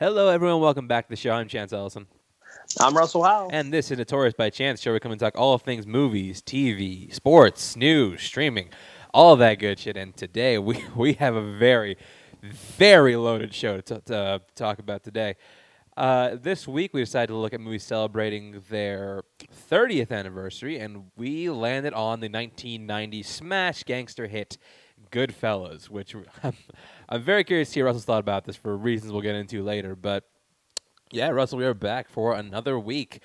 Hello, everyone. Welcome back to the show. I'm Chance Ellison. I'm Russell Howell. And this is Notorious by Chance show. We come and talk all things movies, TV, sports, news, streaming, all that good shit. And today we, we have a very, very loaded show to, to uh, talk about today. Uh, this week we decided to look at movies celebrating their 30th anniversary, and we landed on the 1990 smash gangster hit Goodfellas, which I'm, very curious to hear Russell's thought about this for reasons we'll get into later. But yeah, Russell, we are back for another week.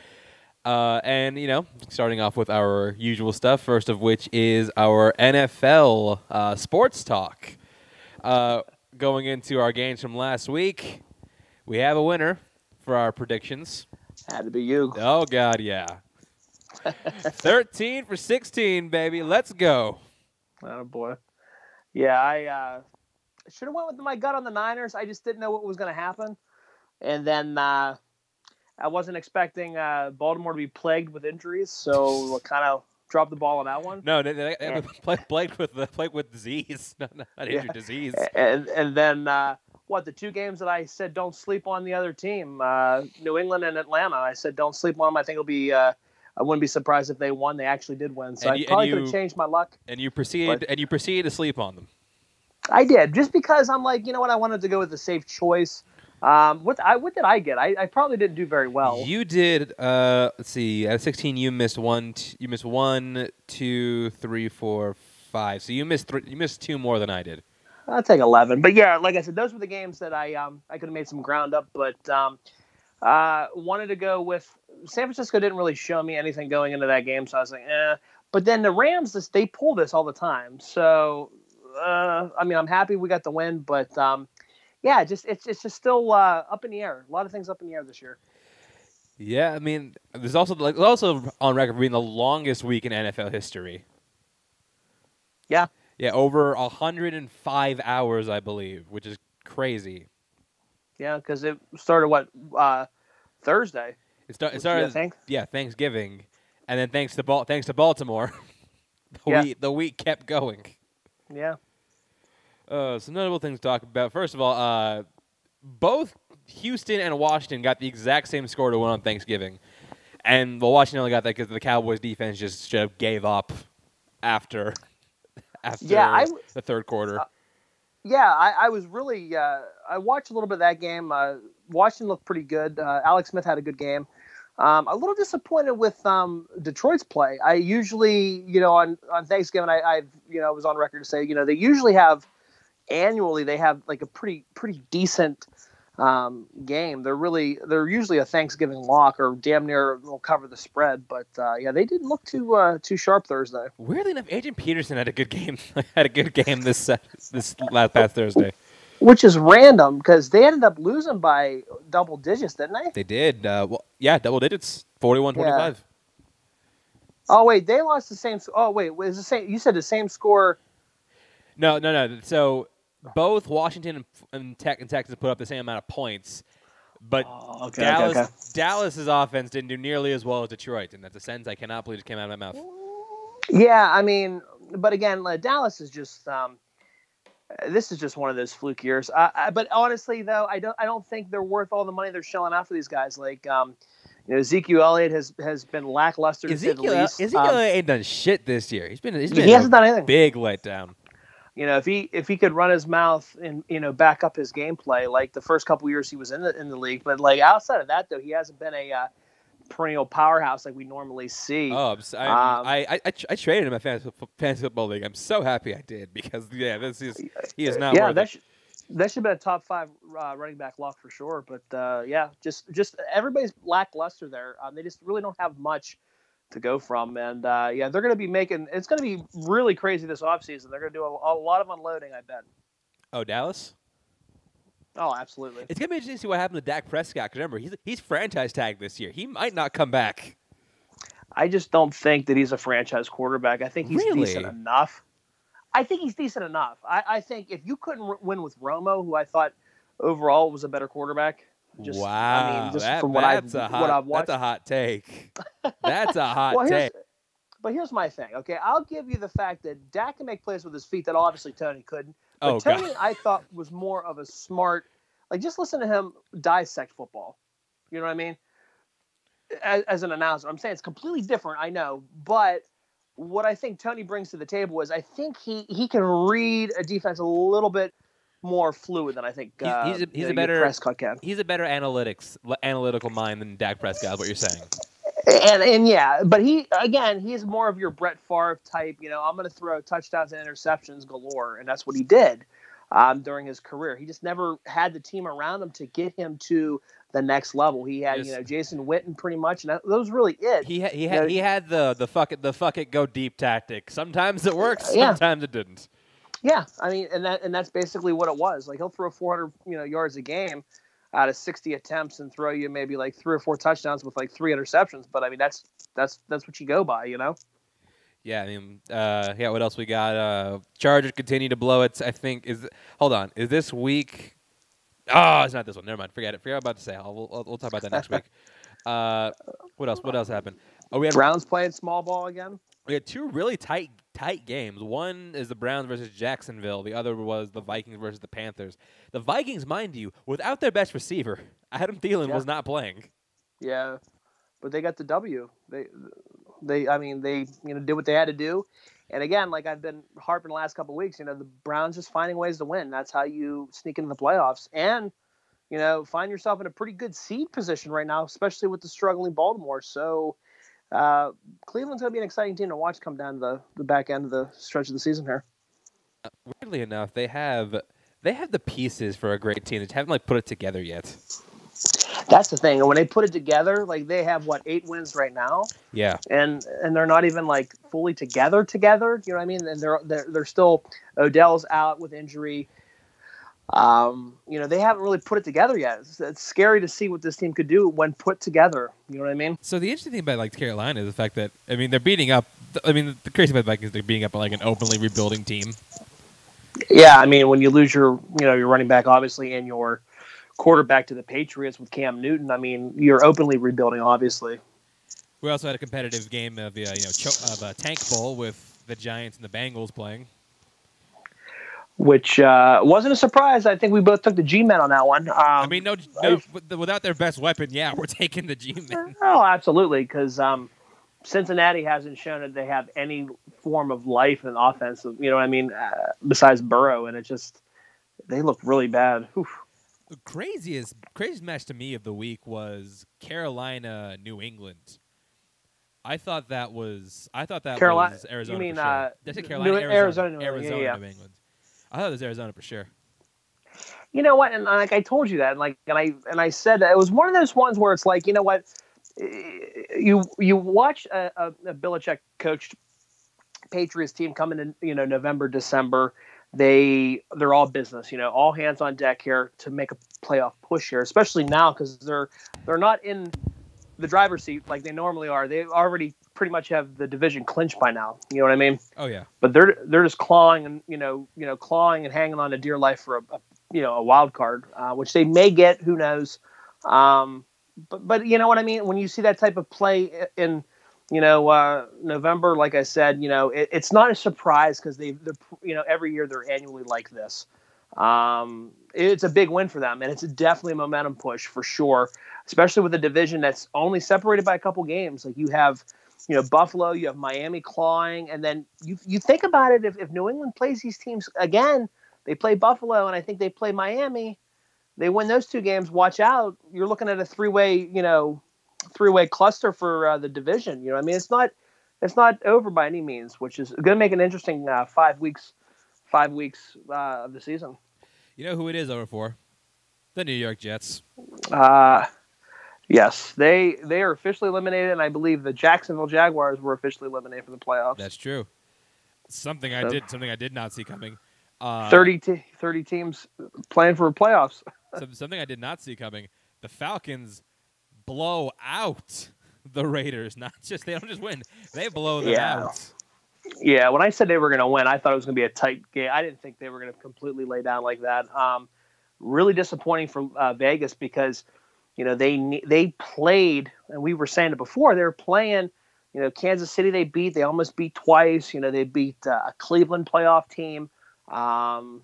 Uh, and, you know, starting off with our usual stuff, first of which is our NFL uh, sports talk. Uh, going into our games from last week, we have a winner for our predictions. Had to be you. Oh, God, yeah. 13 for 16, baby. Let's go. Oh, boy. Yeah, I uh, should have went with my gut on the Niners. I just didn't know what was going to happen. And then uh, I wasn't expecting uh, Baltimore to be plagued with injuries, so we kind of dropped the ball on that one. No, they, they, they played, played with the played with disease, not, not injured Yeah. disease. And and then uh, what? The two games that I said don't sleep on the other team, uh, New England and Atlanta. I said don't sleep on them. I think it'll be. I wouldn't be surprised if they won. They actually did win, so And I you- probably could have changed my luck. And you proceeded But- and you proceeded to sleep on them. I did just because I'm like, you know what? I wanted to go with the safe choice. Um, what I what did I get? I, I probably didn't do very well. You did. Uh, let's see. At 16, you missed one. T- you missed one, two, three, four, five. So you missed. Th- you missed two more than I did. I'll take eleven. But yeah, like I said, those were the games that I um I could have made some ground up, but um, uh, wanted to go with San Francisco. Didn't really show me anything going into that game, so I was like, eh. But then the Rams, this, they pull this all the time. So uh, I mean, I'm happy we got the win, but um, yeah, just it's it's just still uh, up in the air. A lot of things up in the air this year. Yeah, I mean, there's also like also on record for being the longest week in NFL history. Yeah. Yeah, over 105 hours, I believe, which is crazy. Yeah, because it started what uh, Thursday. It, start, it started, think. yeah, Thanksgiving, and then thanks to Bal- thanks to Baltimore, the Yeah. week the week kept going. Yeah. Uh, some notable things to talk about. First of all, uh, both Houston and Washington got the exact same score to win on Thanksgiving, and well, Washington only got that because the Cowboys' defense just straight up gave up after after Yeah, I w- the third quarter. Uh, Yeah, I, I was really. Uh, I watched a little bit of that game. Uh, Washington looked pretty good. Uh, Alex Smith had a good game. Um, a little disappointed with um, Detroit's play. I usually, you know, on on Thanksgiving, I, I've you know was on record to say, you know, they usually have annually they have like a pretty pretty decent um, game. They're really they're usually a Thanksgiving lock or damn near will cover the spread. But uh, yeah, they didn't look too uh, too sharp Thursday. Weirdly enough, Adrian Peterson had a good game. had a good game this uh, this last past Thursday. Which is random because they ended up losing by double digits, didn't they? They did. Uh, well, yeah, double digits, 41-25. Oh wait, they lost the same. Oh wait, was the same? You said the same score. No, no, no. So both Washington and, and, Tech, and Texas put up the same amount of points, but Oh, okay, Dallas Dallas's offense didn't do nearly as well as Detroit, and that's a sentence I cannot believe just came out of my mouth. Yeah, I mean, but again, like, Dallas is just. Um, this is just one of those fluke years. I, I, but honestly, though, I don't. I don't think they're worth all the money they're shelling out for these guys. Like, um, you know, Ezekiel Elliott has has been lackluster to say the Ezekiel, least. Ezekiel Um, ain't done shit this year. He's been he's he been hasn't a done anything. big letdown. You know, if he if he could run his mouth and you know back up his gameplay like the first couple years he was in the in the league, but like outside of that though, he hasn't been a uh, perennial powerhouse like we normally see. Oh, I'm, s- I'm, Um, I, I, I, I traded him in my fantasy, fantasy football league. I'm so happy I did because yeah, this is he is not yeah, that should that should have been a top five uh, running back lock for sure. But uh, yeah, just just everybody's lackluster there. Um, they just really don't have much to go from, and uh, yeah, they're going to be making. It's going to be really crazy this offseason. They're going to do a, a lot of unloading, I bet. Oh, Dallas. Oh, absolutely. It's gonna be interesting to see what happened to Dak Prescott. 'cause remember, he's he's franchise tagged this year. He might not come back. I just don't think that he's a franchise quarterback. I think he's Really? decent enough. I think he's decent enough. I, I think if you couldn't win with Romo, who I thought overall was a better quarterback, just wow, I mean, just that- from what I've that's a hot, what I've watched. That's a hot take. That's a hot well, take. but here's my thing. Okay, I'll give you the fact that Dak can make plays with his feet that obviously Tony couldn't. But Oh Tony, god. I thought was more of a smart. Like just listen to him dissect football. You know what I mean? As, as an announcer, I'm saying it's completely different. I know, but what I think Tony brings to the table is I think he he can read a defense a little bit more fluid than I think He's- uh, he's a- he's a better- Prescott can. He's a better analytics analytical mind than Dak Prescott. Is what you're saying? And and yeah, but he again, he's more of your Brett Favre type. You know, I'm going to throw touchdowns and interceptions galore, and that's what he did um, during his career. He just never had the team around him to get him to the next level. He had Yes. you know Jason Witten pretty much, and that, that was really it. He ha- he You had know, he had the the fuck it the fuck it go deep tactic. Sometimes it works, Yeah. sometimes it didn't. Yeah, I mean, and that and that's basically what it was. Like he'll throw 400 you know yards a game out of 60 attempts and throw you maybe like three or four touchdowns with like three interceptions. But I mean, that's that's that's what you go by, you know. Yeah, I mean, uh, yeah. What else we got? Uh, Chargers continue to blow it. I think is. Hold on, is this week? Oh, it's not this one. Never mind. Forget it. Forget what I'm about to say. I'll, we'll, we'll talk about that next week. Uh, what else? What else happened? Oh, we had Browns playing small ball again. We had two really tight tight games. One is the Browns versus Jacksonville. The other was the Vikings versus the Panthers. The Vikings, mind you, without their best receiver, Adam Thielen Yeah. was not playing. Yeah, but they got the W. They, they, I mean, they, you know, did what they had to do. And again, like I've been harping the last couple of weeks, you know, the Browns just finding ways to win. That's how you sneak into the playoffs, and you know, find yourself in a pretty good seed position right now, especially with the struggling Baltimore. So, uh, Cleveland's going to be an exciting team to watch come down the the back end of the stretch of the season here. Weirdly enough, they have they have the pieces for a great team. They haven't like put it together yet. That's the thing. And when they put it together, like they have what eight wins right now. Yeah. and and they're not even like fully together together you know what i mean and they're they're, they're still odell's out with injury um you know they haven't really put it together yet it's, it's scary to see what this team could do when put together you know what i mean So the interesting thing about like Carolina is the fact that I mean they're beating up. I mean the crazy thing about the Vikings they're beating up like an openly rebuilding team. yeah i mean when you lose your you know your running back obviously and your quarterback to the patriots with cam newton i mean you're openly rebuilding obviously We also had a competitive game of uh, you know cho- of a tank bowl with the Giants and the Bengals playing. Which uh, wasn't a surprise i think we both took the g-men on that one um, I mean, no, no with- without their best weapon, yeah, we're taking the G-men. Oh, absolutely, because um, Cincinnati hasn't shown that they have any form of life and offense. You know what I mean? Uh, besides Burrow, and it just they look really bad. Oof. The craziest, craziest match to me of the week was Carolina, New England. I thought that was, I thought that Carolina- was you Arizona. mean, for sure. uh, Did I say New- Carolina, Arizona, Arizona, England, yeah, Arizona, yeah. New England. I thought it was Arizona for sure. You know what? And like I told you that, and like and I and I said that it was one of those ones where it's like, you know what? You you watch a, a, a Belichick coached Patriots team coming in, you know, November, December. They they're all business, you know, all hands on deck here to make a playoff push here, especially now because they're they're not in the driver's seat like they normally are. They already pretty much have the division clinched by now. You know what I mean? Oh yeah. but they're they're just clawing and you know you know clawing and hanging on to dear life for a, a you know a wild card, uh, which they may get. Who knows? Um, but but you know what I mean. When you see that type of play in you know uh, November, like I said, you know it, it's not a surprise because they they're you know every year they're annually like this. Um, it's a big win for them, and it's definitely a momentum push for sure, especially with a division that's only separated by a couple games. Like you have you know Buffalo, you have Miami clawing, and then you you think about it. If, if New England plays these teams again, they play Buffalo, and I think they play Miami. They win those two games. Watch out! You're looking at a three way, you know, three way cluster for uh, the division. You know, what I mean, it's not it's not over by any means, which is going to make an interesting uh, five weeks five weeks uh, of the season. You know who it is over for? The New York Jets. Uh, yes, they they are officially eliminated, and I believe the Jacksonville Jaguars were officially eliminated from the playoffs. That's true. Something I So- did, something I did not see coming. Uh, 30, te- 30 teams playing for playoffs. something I did not see coming. The Falcons blow out the Raiders. Not just they don't just win; they blow them Yeah. out. Yeah, when I said they were going to win, I thought it was going to be a tight game. I didn't think they were going to completely lay down like that. Um, really disappointing for uh, Vegas because you know they they played, and we were saying it before. They were playing. You know, Kansas City they beat. They almost beat twice. You know, they beat uh, a Cleveland playoff team. Um,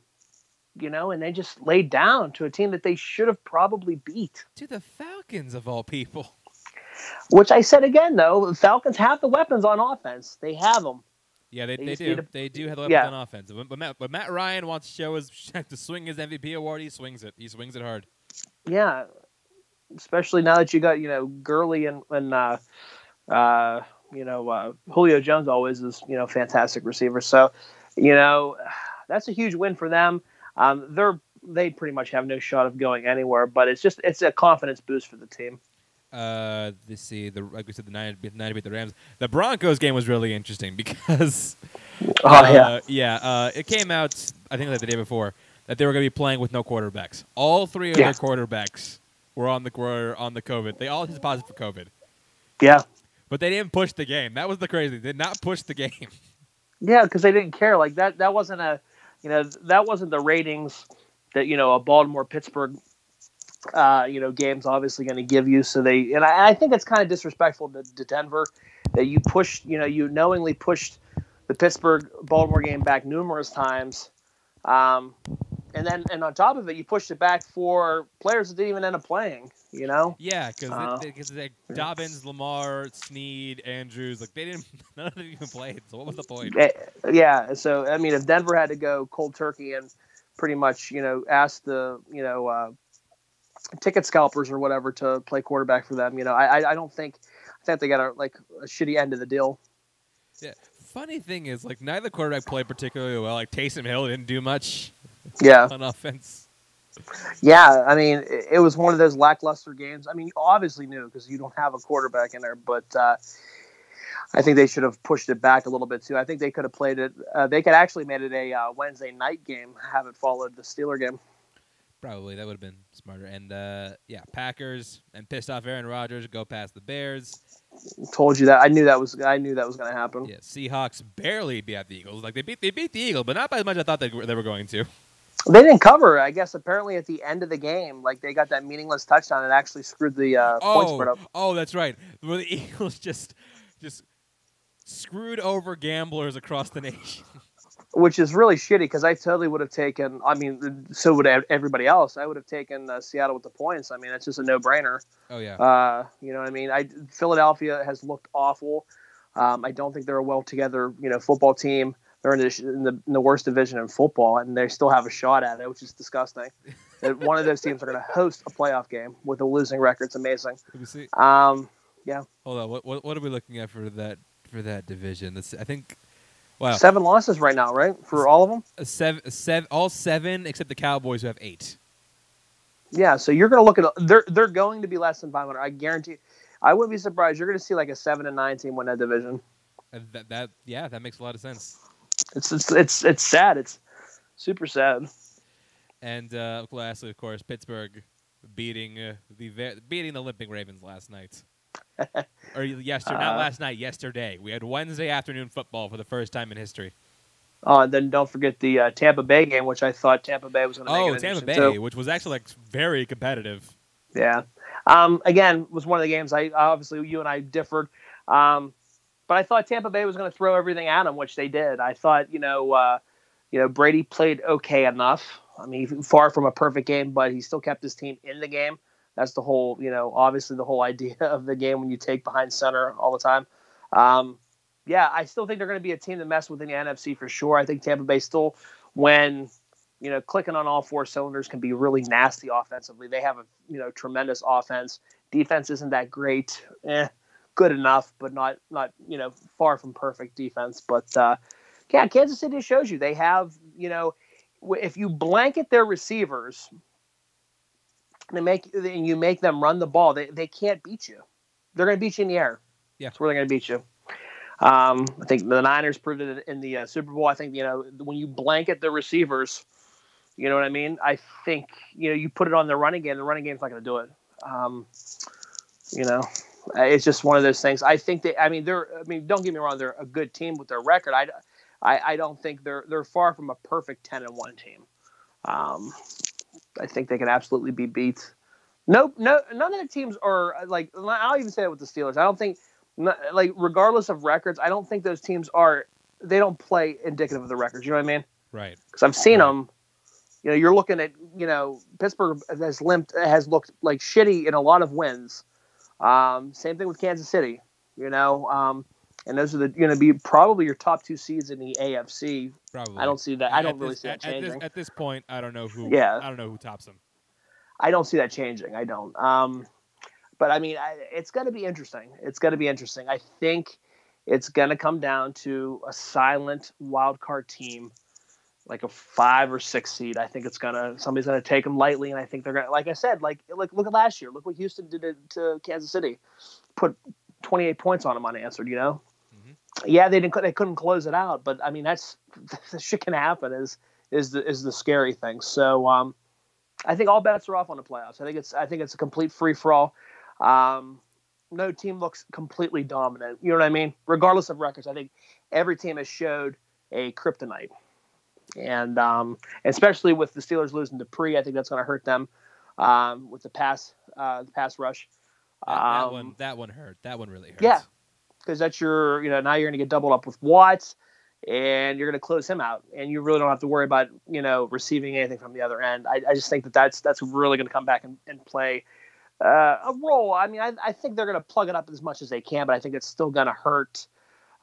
you know, and they just laid down to a team that they should have probably beat. To the Falcons of all people. Which I said again, though, the Falcons have the weapons on offense. They have them. Yeah, they, They they do. to- They do have the weapons Yeah. on offense. But, but, Matt, but Matt Ryan wants to show his to swing his MVP award. He swings it. He swings it hard. Yeah, especially now that you got you know Gurley and and uh, uh, you know uh, Julio Jones always is you know fantastic receiver. So you know that's a huge win for them. Um, they're they pretty much have no shot of going anywhere, but it's just it's a confidence boost for the team. Uh, let's see. The like we said, the nine beat nine beat the Rams. The Broncos game was really interesting because Oh uh, yeah, yeah. Uh, it came out I think like the day before that they were going to be playing with no quarterbacks. All three of Yeah. their quarterbacks were on the were on the COVID. They all tested positive for COVID, yeah, but they didn't push the game. That was the crazy. They did not push the game. yeah, because they didn't care. Like that that wasn't a you know that wasn't the ratings that you know a Baltimore Pittsburgh uh, you know game's obviously going to give you. So they and I, I think it's kind of disrespectful to, to Denver that you pushed you know you knowingly pushed the Pittsburgh Baltimore game back numerous times. Um, and then, and on top of it, you pushed it back for players that didn't even end up playing. You know, Yeah, because Uh, because like Dobbins, Lamar, Snead, Andrews, like they didn't none of them even played. So what was the point? Eh, yeah. So I mean, if Denver had to go cold turkey and pretty much, you know, ask the, you know, uh, ticket scalpers or whatever to play quarterback for them, you know, I, I- I don't think, I think they got a like a shitty end of the deal. Yeah. Funny thing is, like neither quarterback played particularly well. Like Taysom Hill didn't do much Yeah. on offense. Yeah. I mean, it, it was one of those lackluster games. I mean, you obviously knew because you don't have a quarterback in there, but uh, I think they should have pushed it back a little bit too. I think they could have played it. Uh, they could actually made it a uh, Wednesday night game, have it followed the Steeler game. Probably that would have been smarter. And uh, yeah, Packers and pissed off Aaron Rodgers go past the Bears. Told you that. I knew that was. I knew that was going to happen. Yeah, Seahawks barely beat the Eagles. Like they beat they beat the Eagle, but not by as much as I thought they, they were going to. They didn't cover. I guess apparently at the end of the game, like they got that meaningless touchdown and actually screwed the uh, point spread Oh, up. oh, that's right. Where the Eagles just just screwed over gamblers across the nation. which is really shitty because I totally would have taken. I mean, so would ev- everybody else. I would have taken uh, Seattle with the points. I mean, it's just a no-brainer. Oh yeah. Uh, you know what I mean? I Philadelphia has looked awful. Um, I don't think they're a well together, you know, football team. They're in the, in the in the worst division in football, and they still have a shot at it, which is disgusting. that one of those teams are going to host a playoff game with a losing record. It's amazing. Let me see. Um, yeah. Hold on. What, what what are we looking at for that for that division? That's I think. Wow. Seven losses right now, right? For all of them. A seven, seven, all seven except the Cowboys who have eight. Yeah, so you're going to look at they're they're going to be less than 500. I guarantee. I wouldn't be surprised. You're going to see like a seven and nine team win that division. And that, that yeah, that makes a lot of sense. It's it's it's it's sad. It's super sad. And uh, lastly, of course, Pittsburgh beating uh, the beating the limping Ravens last night. or yesterday, not Uh, last night. Yesterday, we had Wednesday afternoon football for the first time in history. Oh, and then don't forget the uh, Tampa Bay game, which I thought Tampa Bay was going to Oh, Tampa Bay, which was actually like very competitive. Yeah. Um, again, was one of the games I obviously you and I differed. Um, but I thought Tampa Bay was going to throw everything at them, which they did. I thought, you know, uh, you know, Brady played okay enough. I mean, far from a perfect game, but he still kept his team in the game. That's the whole, you know, obviously the whole idea of the game when you take behind center all the time. Um, yeah, I still think they're going to be a team to mess with in the NFC for sure. I think Tampa Bay still, when you know, clicking on all four cylinders can be really nasty offensively. They have a you know tremendous offense. Defense isn't that great. Eh, good enough, but not not you know far from perfect defense. But uh, yeah, Kansas City shows you they have you know if you blanket their receivers and make and you make them run the ball, they they can't beat you. They're going to beat you in the air. Yeah. that's where they're going to beat you. Um, I think the Niners proved it in the uh, Super Bowl. I think you know when you blanket the receivers, you know what I mean. I think you know you put it on the running game. The running game's not going to do it. Um, you know, it's just one of those things. I think they. I mean, they're. I mean, don't get me wrong. They're a good team with their record. I, I, I don't think they're they're far from a perfect ten and one team. Um, I think they can absolutely be beat. No, no, none of the teams are uh, like. I'll even say it with the Steelers. I don't think, like, regardless of records, I don't think those teams are. They don't play indicative of the records. You know what I mean? Right. Because I've seen Right. them, You know, you're looking at you know Pittsburgh has limped has looked like shitty in a lot of wins. Um, same thing with Kansas City. You know, um, and those are going to be probably your top two seeds in the AFC. Probably. I don't see that. I don't At really this- see that at, at changing. this, at this point, I don't know who. Yeah. I don't know who tops them. I don't see that changing. I don't. Um, but I mean, I, it's going to be interesting. It's going to be interesting. I think it's going to come down to a silent wild card team, like a five or six seed. I think it's gonna somebody's going to take them lightly, and I think they're going. to Like I said, like like look at last year. Look what Houston did to, to Kansas City, put 28 points on them unanswered. You know. Mhm. Yeah, they didn't. They couldn't close it out, but I mean, that's the shit can happen. Is is the is the scary thing. So. um I think all bets are off on the playoffs. I think it's I think it's a complete free for all. Um, no team looks completely dominant. You know what I mean? Regardless of records, I think every team has showed a kryptonite, and um, especially with the Steelers losing Dupree, I think that's going to hurt them um, with the pass uh, the pass rush. That, that Um, one. That one hurt. That one really hurt. Yeah. because that's your you know now you're going to get doubled up with Watts, and you're going to close him out, and you really don't have to worry about you know receiving anything from the other end. I, I just think that that's that's really going to come back and, and play uh, a role. I mean, I, I think they're going to plug it up as much as they can, but I think it's still going to hurt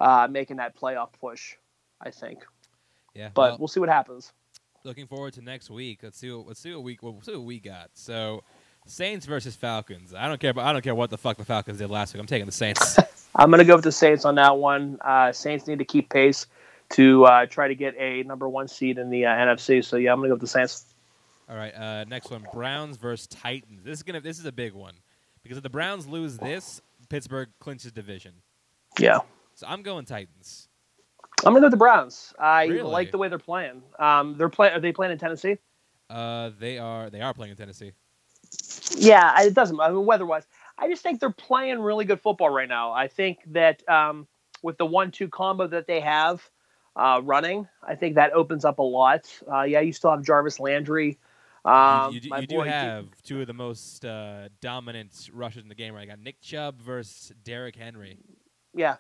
uh, making that playoff push. I think, Yeah. but well, we'll see what happens. looking forward to next week. Let's see. What, let's see what we. We'll see what we got. So, Saints versus Falcons. I don't care. About, I don't care what the fuck the Falcons did last week. I'm taking the Saints. I'm going to go with the Saints on that one. Uh, Saints need to keep pace to uh, try to get a number one seed in the uh, NFC. So yeah, I'm going to go with the Saints. All right. Uh, next one. Browns versus Titans. This is gonna. This is a big one because if the Browns lose this, Pittsburgh clinches division. Yeah. So I'm going Titans. I'm gonna go with the Browns. I Really? like the way they're playing. Um, they're play. Are they playing in Tennessee? Uh, they are. They are playing in Tennessee. Yeah, it doesn't. I mean, weather-wise, I just think they're playing really good football right now. I think that um, with the one-two combo that they have uh, running, I think that opens up a lot. Uh, yeah, you still have Jarvis Landry. You- Um, you, do- you do have two of the most uh, dominant rushers in the game right now. Got Nick Chubb versus Derrick Henry. Yeah,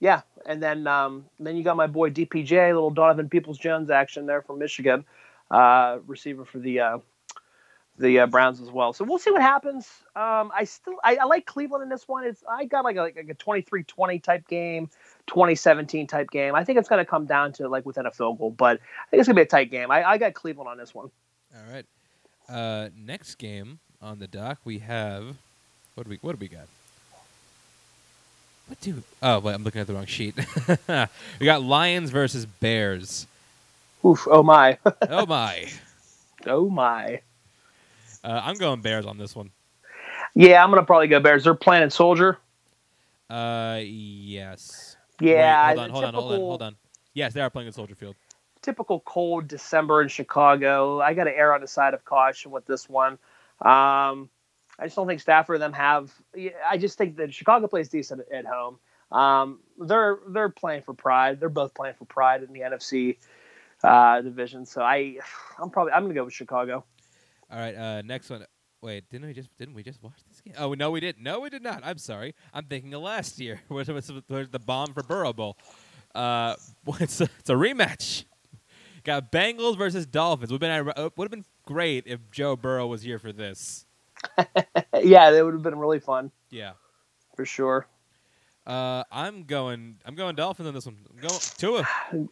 yeah, and then um, then you got my boy DPJ, little Donovan Peoples Jones action there from Michigan, uh, receiver for the uh, the uh, Browns as well. So we'll see what happens. Um, I still I, I like Cleveland in this one. It's I got like a, like a 23-20 type game, 2017 type game. I think it's going to come down to like within a field goal, but I think it's going to be a tight game. I, I got Cleveland on this one. All right. Uh, next game on the dock, we have what do we what do we got? What do? Oh, wait, I'm looking at the wrong sheet. we got Lions versus Bears. Oof! Oh my! Oh my! oh my! Uh, I'm going Bears on this one. Yeah, I'm going to probably go Bears. They're playing Soldier. Uh, yes. Yeah, Wait, hold on, hold on, hold on, hold on. Yes, they are playing at Soldier Field. typical cold December in Chicago. I got to err on the side of caution with this one. Um, I just don't think Stafford and them have. I just think that Chicago plays decent at home. Um, they're they're playing for pride. They're both playing for pride in the NFC uh, division. So I, I'm probably I'm gonna go with Chicago. All right. Uh, next one. Wait, didn't we just didn't we just watch this game? Oh no, we didn't. No, we did not. I'm sorry. I'm thinking of last year, which was was the bomb for Burrow Bowl. Uh, it's a, it's a rematch. Got Bengals versus Dolphins. Would have been uh, would have been great if Joe Burrow was here for this. yeah, that would have been really fun Yeah. for sure. Uh, I'm going. I'm going Dolphins on this one. I'm going Tua.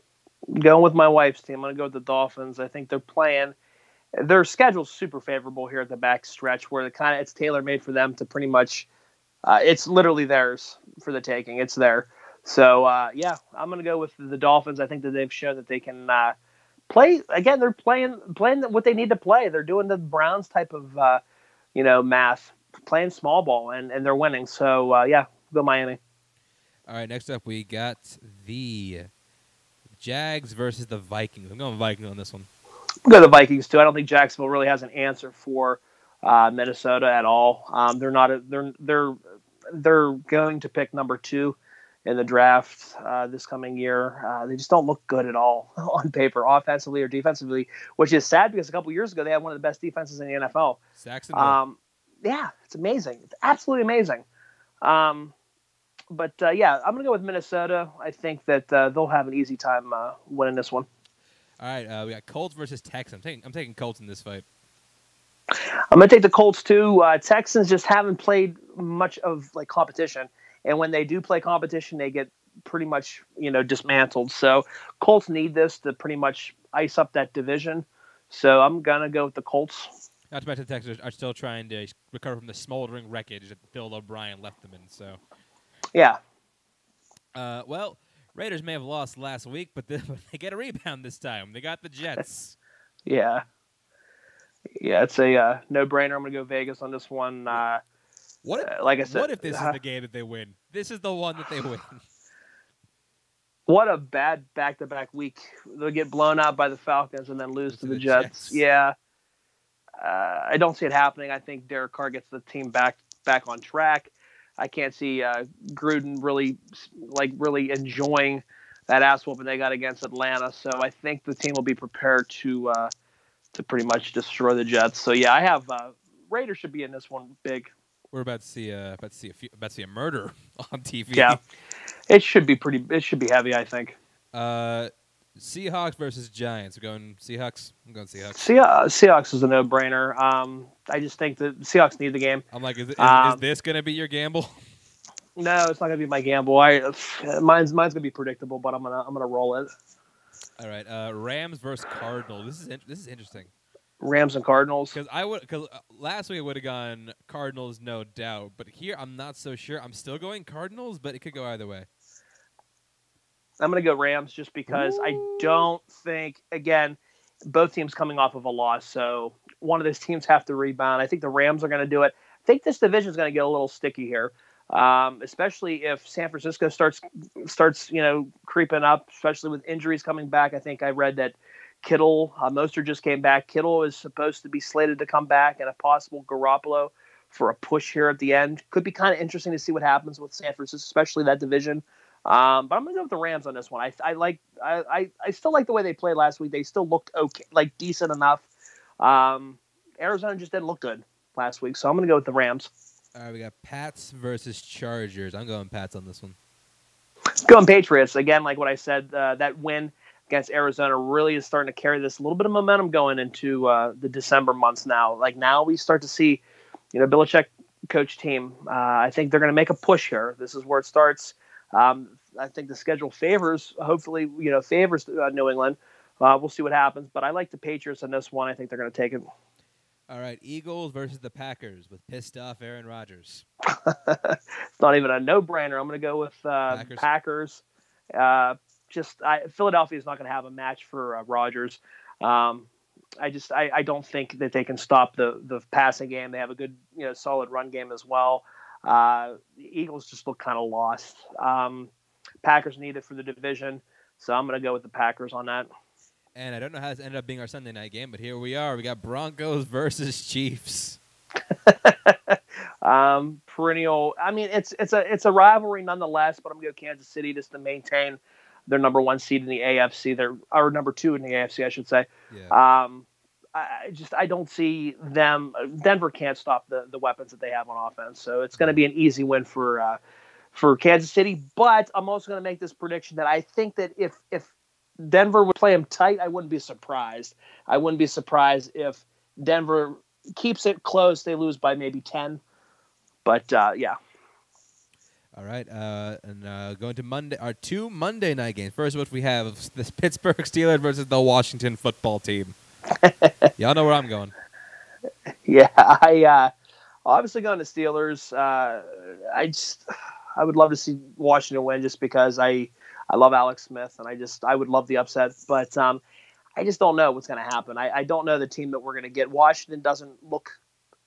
Going with my wife's team. I'm gonna go with the Dolphins. I think they're playing. Their schedule's super favorable here at the back stretch, where the kind of it's tailor made for them to pretty much. Uh, it's literally theirs for the taking. It's there. So uh, yeah, I'm gonna go with the Dolphins. I think that they've shown that they can uh, play again. They're playing playing what they need to play. They're doing the Browns type of uh, you know math, playing small ball, and and they're winning. So uh, yeah, go Miami. All right. Next up, we got the Jags versus the Vikings. I'm going Vikings on this one. go the Vikings too. I don't think Jacksonville really has an answer for uh, Minnesota at all. Um, they're not. A, they're they're they're going to pick number two in the draft uh, this coming year. Uh, they just don't look good at all on paper, offensively or defensively, which is sad because a couple years ago they had one of the best defenses in the NFL. Um, yeah, it's amazing. It's absolutely amazing. Um, but uh, yeah, I'm gonna go with Minnesota. I think that uh, they'll have an easy time uh, winning this one. All right, uh, we got Colts versus Texans. I'm taking, I'm taking Colts in this fight. I'm gonna take the Colts too. Uh, Texans just haven't played much of like competition, and when they do play competition, they get pretty much you know dismantled. So Colts need this to pretty much ice up that division. So I'm gonna go with the Colts. Not to mention the Texans are still trying to recover from the smoldering wreckage that Bill O'Brien left them in. So, Yeah, uh, well, Raiders may have lost last week, but they, they get a rebound this time. They got the Jets. yeah, yeah. It's a uh, no-brainer. I'm gonna go Vegas on this one. Uh, What if, Uh, like I said, what if this uh, is the game that they win? This is the one that they win. what a bad back-to-back week. They'll get blown out by the Falcons and then lose to the, Jets. Jets. Yeah, uh, I don't see it happening. I think Derek Carr gets the team back back on track. I can't see uh, Gruden really like really enjoying that ass whooping they got against Atlanta. So I think the team will be prepared to uh, to pretty much destroy the Jets. So yeah, I have uh, Raiders should be in this one big. We're about to see a about to see a few, about to see a murder on TV. Yeah, it should be pretty. It should be heavy. I think. Uh, Seahawks versus Giants. We're going Seahawks. I'm going Seahawks. Seah- Seahawks is a no-brainer. Um, I just think that Seahawks need the game. I'm like, is, is, is Um, this gonna be your gamble? No, it's not gonna be my gamble. I mine's mine's gonna be predictable, but I'm gonna I'm gonna roll it. All right. Uh, Rams versus Cardinal. This is in, this is interesting Rams and Cardinals. because I would because last week I would have gone Cardinals, no doubt. But here I'm not so sure. I'm still going Cardinals, but it could go either way. I'm gonna go Rams just because I don't think again both teams coming off of a loss, so one of those teams have to rebound. I think the Rams are gonna do it. I think this division is gonna get a little sticky here, um, especially if San Francisco starts starts you know creeping up, especially with injuries coming back. I think I read that Kittle, uh, Mostert just came back. Kittle is supposed to be slated to come back, and a possible Garoppolo for a push here at the end could be kind of interesting to see what happens with San Francisco, especially that division. Um, but I'm gonna go with the Rams on this one. I, I like I, I, I still like the way they played last week. They still looked okay, like decent enough. Um, Arizona just didn't look good last week, so I'm gonna go with the Rams. All right, we got Pats versus Chargers. I'm going Pats on this one. Going Patriots again. Like what I said, uh, that win against Arizona really is starting to carry this a little bit of momentum going into uh, the December months now. Like now we start to see, you know, Belichick coach team. Uh, I think they're going to make a push here. This is where it starts. Um, I think the schedule favors, hopefully, you know, favors uh, New England. Uh, we'll see what happens, but I like the Patriots on this one. I think they're going to take it. All right, Eagles versus the Packers with pissed off Aaron Rodgers. it's not even a no-brainer. I'm going to go with uh, Packers. Packers. Just I, Philadelphia is not going to have a match for uh, Rodgers. Um, I just I, I don't think that they can stop the the passing game. They have a good you know solid run game as well. Uh, the Eagles just look kind of lost. Um, Packers need it for the division, so I'm going to go with the Packers on that. And I don't know how this ended up being our Sunday night game, but here we are. We got Broncos versus Chiefs. um, perennial. I mean, it's it's a it's a rivalry nonetheless. But I'm going to go Kansas City just to maintain their number one seed in the AFC. They're or number two in the AFC, I should say. Yeah. Um, I I just I don't see them. Denver can't stop the the weapons that they have on offense, so it's going to be an easy win for uh, for Kansas City. But I'm also going to make this prediction that I think that if if Denver would play them tight, I wouldn't be surprised. I wouldn't be surprised if Denver keeps it close. They lose by maybe ten. But uh, yeah, All right, uh, and uh, going to Monday, our two Monday night games. First, what we have this Pittsburgh Steelers versus the Washington Football Team. Y'all know where I'm going. yeah. I uh, obviously going to Steelers. Uh, I just I would love to see Washington win just because I I love Alex Smith and I just I would love the upset, but um, I just don't know what's going to happen. I, I don't know the team that we're going to get. Washington doesn't look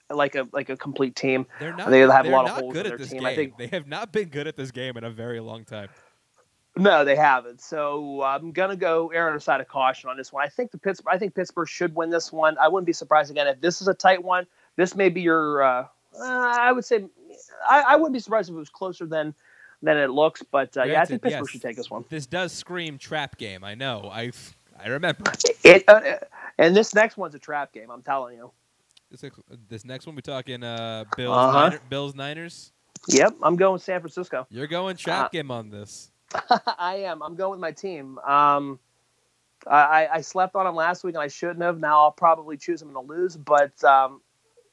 like a like a complete team. They're not. They have a lot of holes good in at their this team. game. I think- they have not been good at this game in a very long time. No, they haven't. So I'm gonna go err on the side of caution on this one. I think the Pittsburgh. I think Pittsburgh should win this one. I wouldn't be surprised again if this is a tight one. This may be your. Uh, uh, I would say. I, I wouldn't be surprised if it was closer than than it looks. But uh, yeah, I think Pittsburgh yes. should take this one. This does scream trap game. I know. I I remember. It, uh, and this next one's a trap game. I'm telling you. This, this next one we're talking uh, Bills Uh-huh. Niner, Bills Niners. Yep, I'm going San Francisco. You're going trap Uh, game on this. I am. I'm going with my team. Um, I, I slept on them last week and I shouldn't have. Now I'll probably choose them to lose, but um,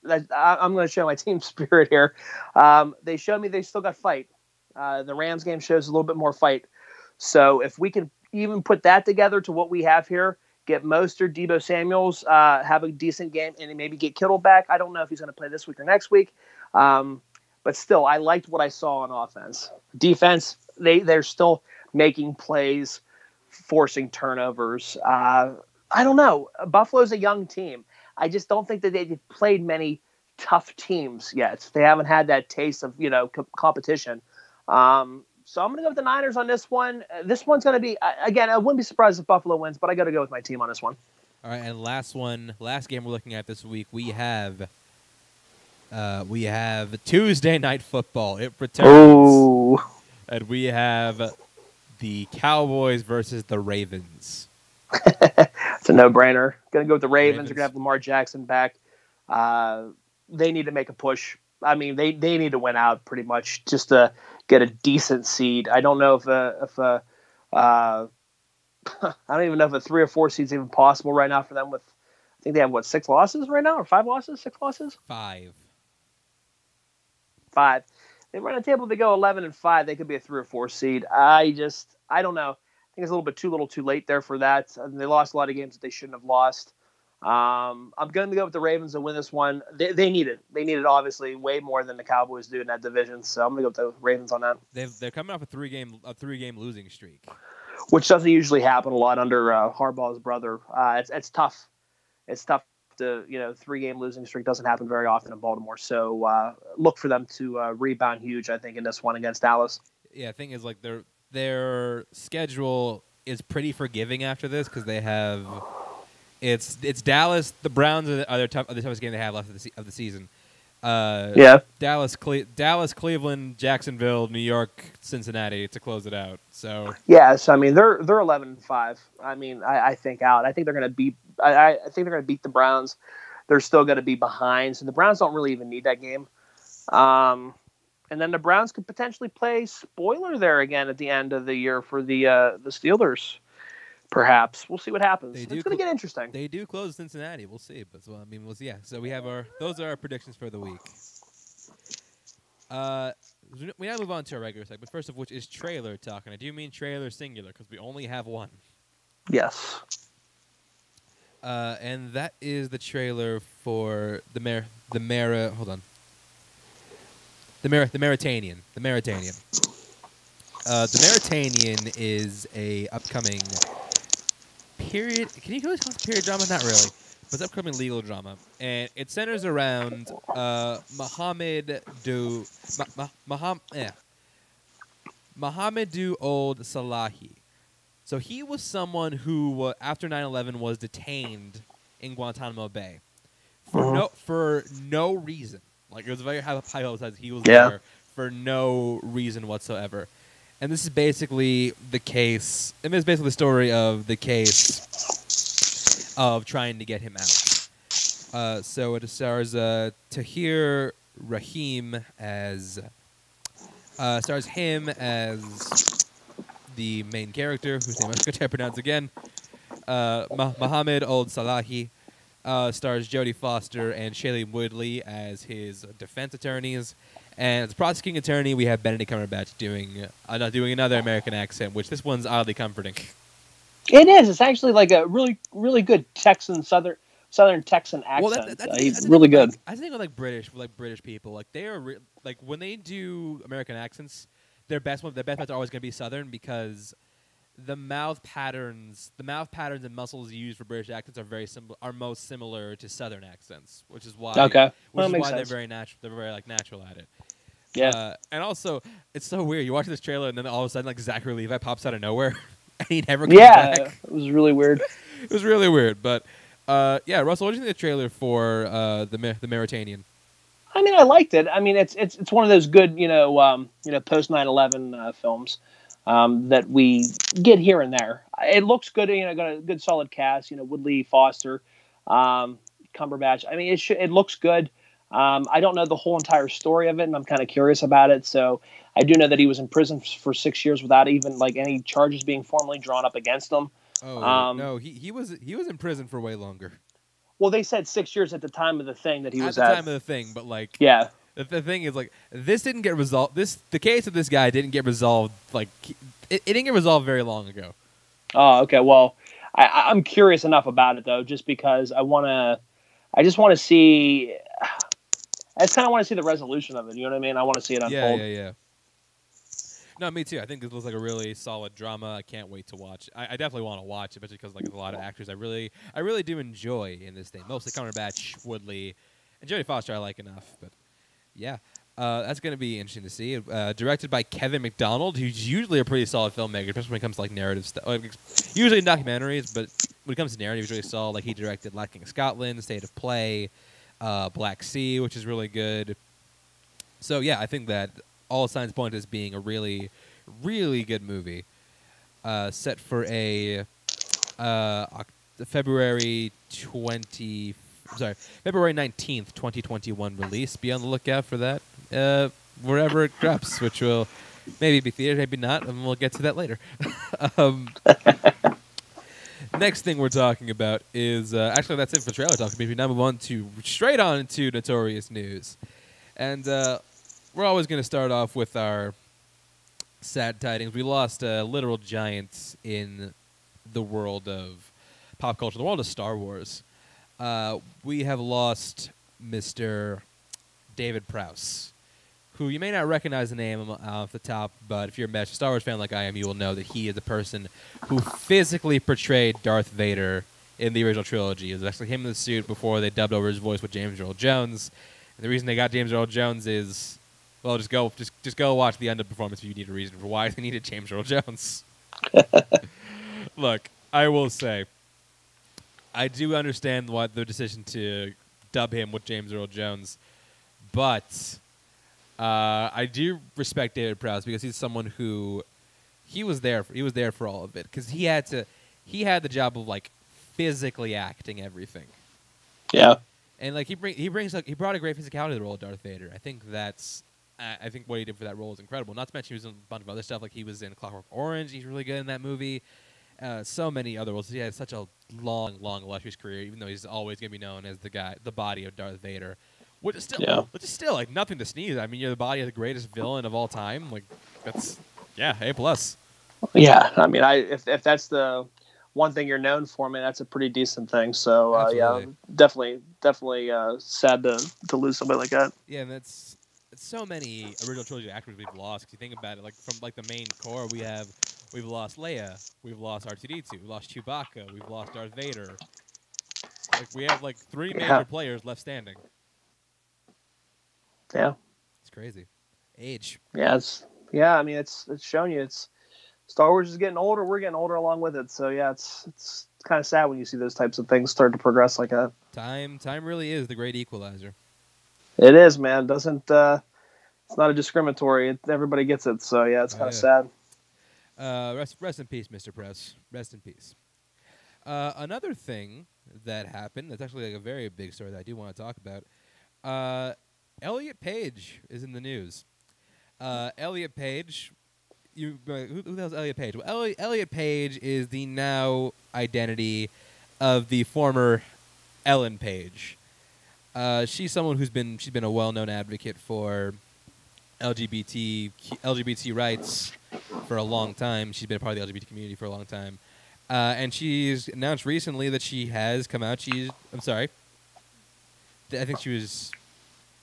I, am going to show my team spirit here. Um, they showed me they still got fight. Uh, the Rams game shows a little bit more fight. So if we can even put that together to what we have here, get Mostert, Deebo Samuels, uh, have a decent game, and maybe get Kittle back. I don't know if he's going to play this week or next week, um, but still, I liked what I saw on offense. Defense, they they're still making plays, forcing turnovers. Uh, I don't know. Buffalo's a young team. I just don't think that they've played many tough teams yet. They haven't had that taste of you know co- competition. Um, so I'm going to go with the Niners on this one. Uh, this one's going to be again. I wouldn't be surprised if Buffalo wins, but I got to go with my team on this one. All right, and last one, last game we're looking at this week, we have uh, we have Tuesday night football. It returns, and we have the Cowboys versus the Ravens. it's a no-brainer. Going to go with the Ravens. Ravens. They're going to have Lamar Jackson back. Uh, they need to make a push. I mean, they, they need to win out pretty much just to get a decent seed. I don't know if a, if a uh, I don't even know if a three or four seed is even possible right now for them. With I think they have what six losses right now or five losses, six losses, five, five. They run a table. They go eleven and five. They could be a three or four seed. I just I don't know. I think it's a little bit too little, too late there for that. And they lost a lot of games that they shouldn't have lost. Um, I'm going to go with the Ravens to win this one. They, they need it. They need it obviously way more than the Cowboys do in that division. So I'm going to go with the Ravens on that. they they're coming off a three game a three game losing streak, which doesn't usually happen a lot under uh, Harbaugh's brother. Uh, it's it's tough. It's tough to you know three game losing streak doesn't happen very often in Baltimore. So uh, look for them to uh, rebound huge. I think in this one against Dallas. Yeah, the thing is like their their schedule is pretty forgiving after this because they have it's it's Dallas. The Browns are the, are, tough, are the toughest game they have left of the, of the season. Uh, yeah. Dallas, Cle- Dallas, Cleveland, Jacksonville, New York, Cincinnati to close it out. So yes, I mean they're they're eleven and five. I mean I, I think out. I think they're going to beat. I, I think they're going to beat the Browns. They're still going to be behind, so the Browns don't really even need that game. Um, and then the Browns could potentially play spoiler there again at the end of the year for the uh, the Steelers perhaps we'll see what happens. It's going to get interesting. They do close Cincinnati. We'll see, but well, I mean, we'll see. Yeah. So we have our those are our predictions for the week. Uh, we now move on to our regular segment. First of which is trailer talk, and I do mean trailer singular because we only have one. Yes. Uh, and that is the trailer for the Mer the Mara. Hold on. The Mer the Mauritanian. The Mauritanian. Uh, the Mauritanian is a upcoming period. Can you call it period drama? Not really. But it's upcoming legal drama, and it centers around uh, Muhammad Do Ma, Ma, yeah. Mohamedou Ould Slahi. So he was someone who, uh, after 9/11, was detained in Guantanamo Bay for uh-huh. no for no reason. Like it was very high, publicized. He was yeah. there for no reason whatsoever. And this is basically the case. I mean, it's basically the story of the case of trying to get him out. Uh, so it stars uh, Tahar Rahim as uh, stars him as the main character, whose name I'm going to pronounce again. Uh, Muhammad Ould Slahi uh, stars Jodie Foster and Shailene Woodley as his defense attorneys. And as prosecuting attorney, we have Benedict Cumberbatch doing uh, doing another American accent, which this one's oddly comforting. It is. It's actually like a really, really good Texan southern southern Texan accent. Well, that, that, uh, he's really good. Like, I think of like British, like British people, like they are re- like when they do American accents, their best one, their best ones are always going to be southern because the mouth patterns, the mouth patterns and muscles used for British accents are very similar, are most similar to Southern accents, which is why, okay, which well, is why sense. they're very natural. They're very like natural at it. Yeah, uh, and also it's so weird. You watch this trailer and then all of a sudden, like Zachary Levi pops out of nowhere, and he never comes yeah, back. it was really weird. it was really weird, but uh, yeah, Russell, what do you think of the trailer for uh, the the Mauritanian? I mean, I liked it. I mean, it's it's it's one of those good, you know, um, you know, post 9/11 uh, films um, that we get here and there. It looks good. You know, got a good solid cast. You know, Woodley, Foster, um, Cumberbatch. I mean, it sh- it looks good. Um, I don't know the whole entire story of it, and I'm kind of curious about it. So I do know that he was in prison for six years without even like any charges being formally drawn up against him. Oh Um, no, he he was he was in prison for way longer Well, they said six years at the time of the thing that he at was at. the time of the thing, but like yeah, the, the thing is like this didn't get resolved. This the case of this guy didn't get resolved. Like it, it didn't get resolved very long ago. Oh, okay. Well, I, I'm curious enough about it though, just because I want to. I just want to see. I just kind of want to see the resolution of it. You know what I mean? I want to see it unfold. yeah, yeah. yeah. No, me too. I think this looks like a really solid drama. I can't wait to watch. I, I definitely want to watch, especially because like a lot of actors I really, I really do enjoy in this thing. Mostly Cumberbatch, Woodley, and Jodie Foster. I like enough, but yeah, uh, that's going to be interesting to see. Uh, directed by Kevin Macdonald, who's usually a pretty solid filmmaker, especially when it comes to like narrative stuff. Usually in documentaries, but when it comes to narrative, he's really solid. Like he directed Lacking Scotland, State of Play, uh, Black Sea, which is really good. So yeah, I think that all signs point to this being a really, really good movie. Uh, set for a uh, February twenty, sorry, February nineteenth, twenty twenty one release. Be on the lookout for that uh, wherever it drops, which will maybe be theater, maybe not, and we'll get to that later. um, next thing we're talking about is uh, actually that's it for trailer talk. We now move on to straight on to notorious news, and uh, we're always going to start off with our sad tidings. We lost a literal giant in the world of pop culture, the world of Star Wars. Uh, we have lost Mr. David Prowse, who you may not recognize the name off the top, but if you're a Star Wars fan like I am, you will know that he is the person who physically portrayed Darth Vader in the original trilogy. It was actually him in the suit before they dubbed over his voice with James Earl Jones. And the reason they got James Earl Jones is, well, just go, just just go watch the end of the performance if you need a reason for why they needed James Earl Jones. Look, I will say, I do understand why the decision to dub him with James Earl Jones, but uh, I do respect David Prowse because he's someone who he was there. For, he was there for all of it because he had to. He had the job of like physically acting everything, Yeah. and like he bring he brings like he brought a great physicality to the role of Darth Vader. I think that's. I I think what he did for that role is incredible. Not to mention he was in a bunch of other stuff, like he was in Clockwork Orange. He's really good in that movie. Uh, so many other roles. He had such a long, long, illustrious career. Even though he's always gonna be known as the guy, the body of Darth Vader, which is still, Yeah. which is still like nothing to sneeze. I mean, you're the body of the greatest villain of all time. Like that's, yeah, a plus. Yeah. I mean, I if if that's the one thing you're known for, man, that's a pretty decent thing. So uh, yeah, definitely, definitely uh, sad to to lose somebody like that. Yeah, and that's it's so many original trilogy actors we've lost. If you think about it, like from like the main core, we have we've lost Leia, we've lost R2D2, We've lost Chewbacca, we've lost Darth Vader. Like we have like three major Yeah. players left standing. Yeah. It's crazy. Age. Yeah. It's yeah. I mean, it's it's showing you it's Star Wars is getting older. We're getting older along with it. So yeah, it's it's kind of sad when you see those types of things start to progress like that. Time time really is the great equalizer. It is, man. Doesn't uh, it's not a discriminatory. It, everybody gets it. So yeah, it's Oh, kind of yeah. sad. Uh, rest, rest in peace, Mr. Prowse. Rest in peace. Uh, another thing that happened that's actually like a very big story that I do want to talk about. Uh, Elliot Page is in the news. Uh, Elliot Page, you who, who the hell's Elliot Page? Well, Elliot, Elliot Page is the now identity of the former Ellen Page. Uh, she's someone who's been she's been a well-known advocate for LGBT LGBT rights for a long time. She's been a part of the LGBT community for a long time. Uh, and she's announced recently that she has come out. She's, I'm sorry. I think she was.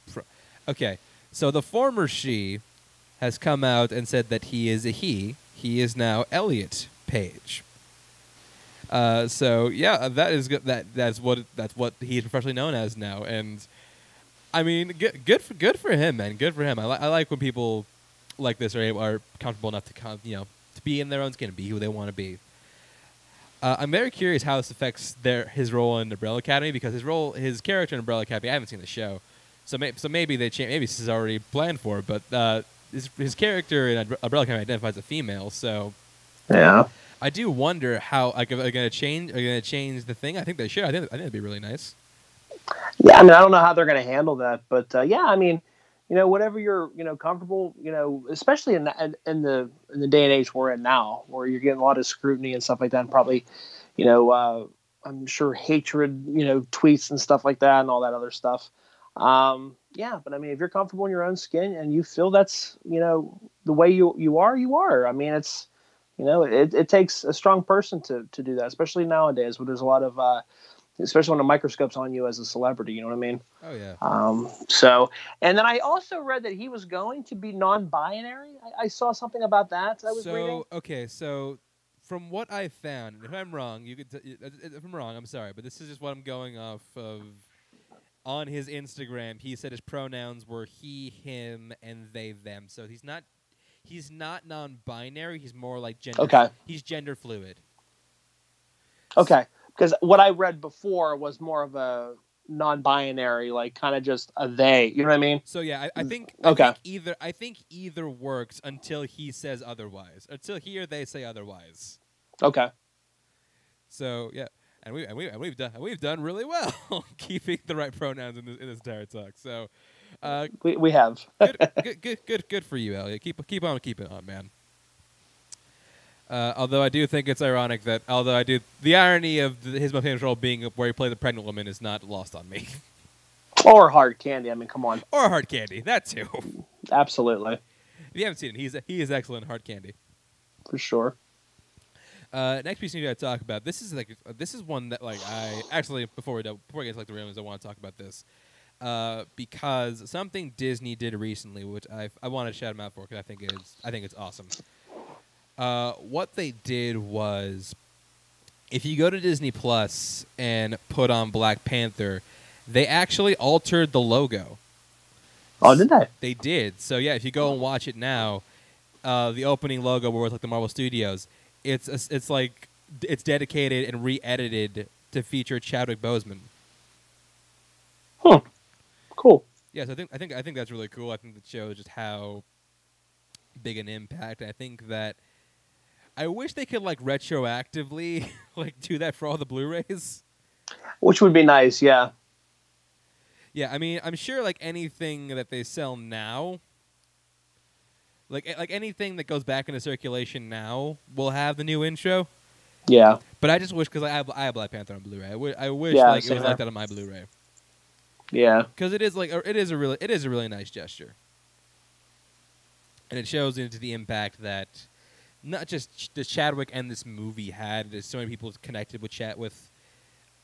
fr- Okay. So the former she has come out and said that he is a he. He is now Elliot Page. Uh, so yeah, uh, that is good. That that's what that's what he is professionally known as now. And I mean, good good for good for him, man. Good for him. I, li- I like when people like this are are comfortable enough to com- you know to be in their own skin and be who they want to be. Uh, I'm very curious how this affects their his role in the Umbrella Academy because his role his character in Umbrella Academy I haven't seen the show, so may- so maybe they cha- maybe this is already planned for, but uh, his his character in Umbrella Academy identifies as a female, so Yeah. I do wonder how like are they gonna change are they gonna change the thing? I think they should. I think I think it'd be really nice. Yeah, I mean, I don't know how they're going to handle that, but uh, yeah, I mean, you know, whatever you're, you know, comfortable, you know, especially in the, in the in the day and age we're in now, where you're getting a lot of scrutiny and stuff like that, and probably, you know, uh, I'm sure hatred, you know, tweets and stuff like that, and all that other stuff. Um, yeah, but I mean, if you're comfortable in your own skin and you feel that's, you know, the way you you are, you are. I mean, it's, you know, it, it takes a strong person to to do that, especially nowadays where there's a lot of uh, especially when a microscope's on you as a celebrity. You know what I mean? Oh yeah. Um, so, and then I also read that he was going to be non-binary. I, I saw something about that. I was so reading. okay, so from what I found, if I'm wrong, you could. T- if I'm wrong, I'm sorry, but this is just what I'm going off of. On his Instagram, he said his pronouns were he, him, and they, them. So he's not. He's not non-binary. He's more like gender. Okay. He's gender fluid. Okay, because what I read before was more of a non-binary, like kind of just a they. You know what I mean? So yeah, I, I think Mm, Okay. I think either I think either works until he says otherwise. Until he or they say otherwise. Okay. So yeah, and we and we and we've done we've done really well keeping the right pronouns in this in this entire talk. So, uh, We we have. good, good good good good for you, Elliot. Keep keep on keeping on, man. Uh, although I do think it's ironic that although I do the irony of the, his most famous role being where he played the pregnant woman is not lost on me. or hard candy. I mean, come on. or Hard Candy, that too. Absolutely, if you haven't seen it, he's he is excellent Hard Candy. for sure. Uh, next piece we need to talk about. This is like this is one that like I actually before we do, before we get to like the real I want to talk about this uh, because something Disney did recently, which I I want to shout them out for because I think it's I think it's awesome. Uh, what they did was, if you go to Disney Plus and put on Black Panther, they actually altered the logo. Oh, did they? They did. So yeah, if you go and watch it now, uh, the opening logo where it's like the Marvel Studios, it's a, it's like it's dedicated and re-edited to feature Chadwick Boseman. Huh. Cool. Yes, I think I think I think that's really cool. I think that shows just how big an impact. I think that I wish they could like retroactively like do that for all the Blu-rays. Which would be nice. Yeah. Yeah, I mean, I'm sure like anything that they sell now, like like anything that goes back into circulation now, will have the new intro. Yeah. But I just wish because I have I have Black Panther on Blu-ray. I, w- I wish Yeah, like it was like that on my Blu-ray Yeah. because it is like it is a really it is a really nice gesture, and it shows into the impact that not just the Chadwick and this movie had. There's so many people connected with chat with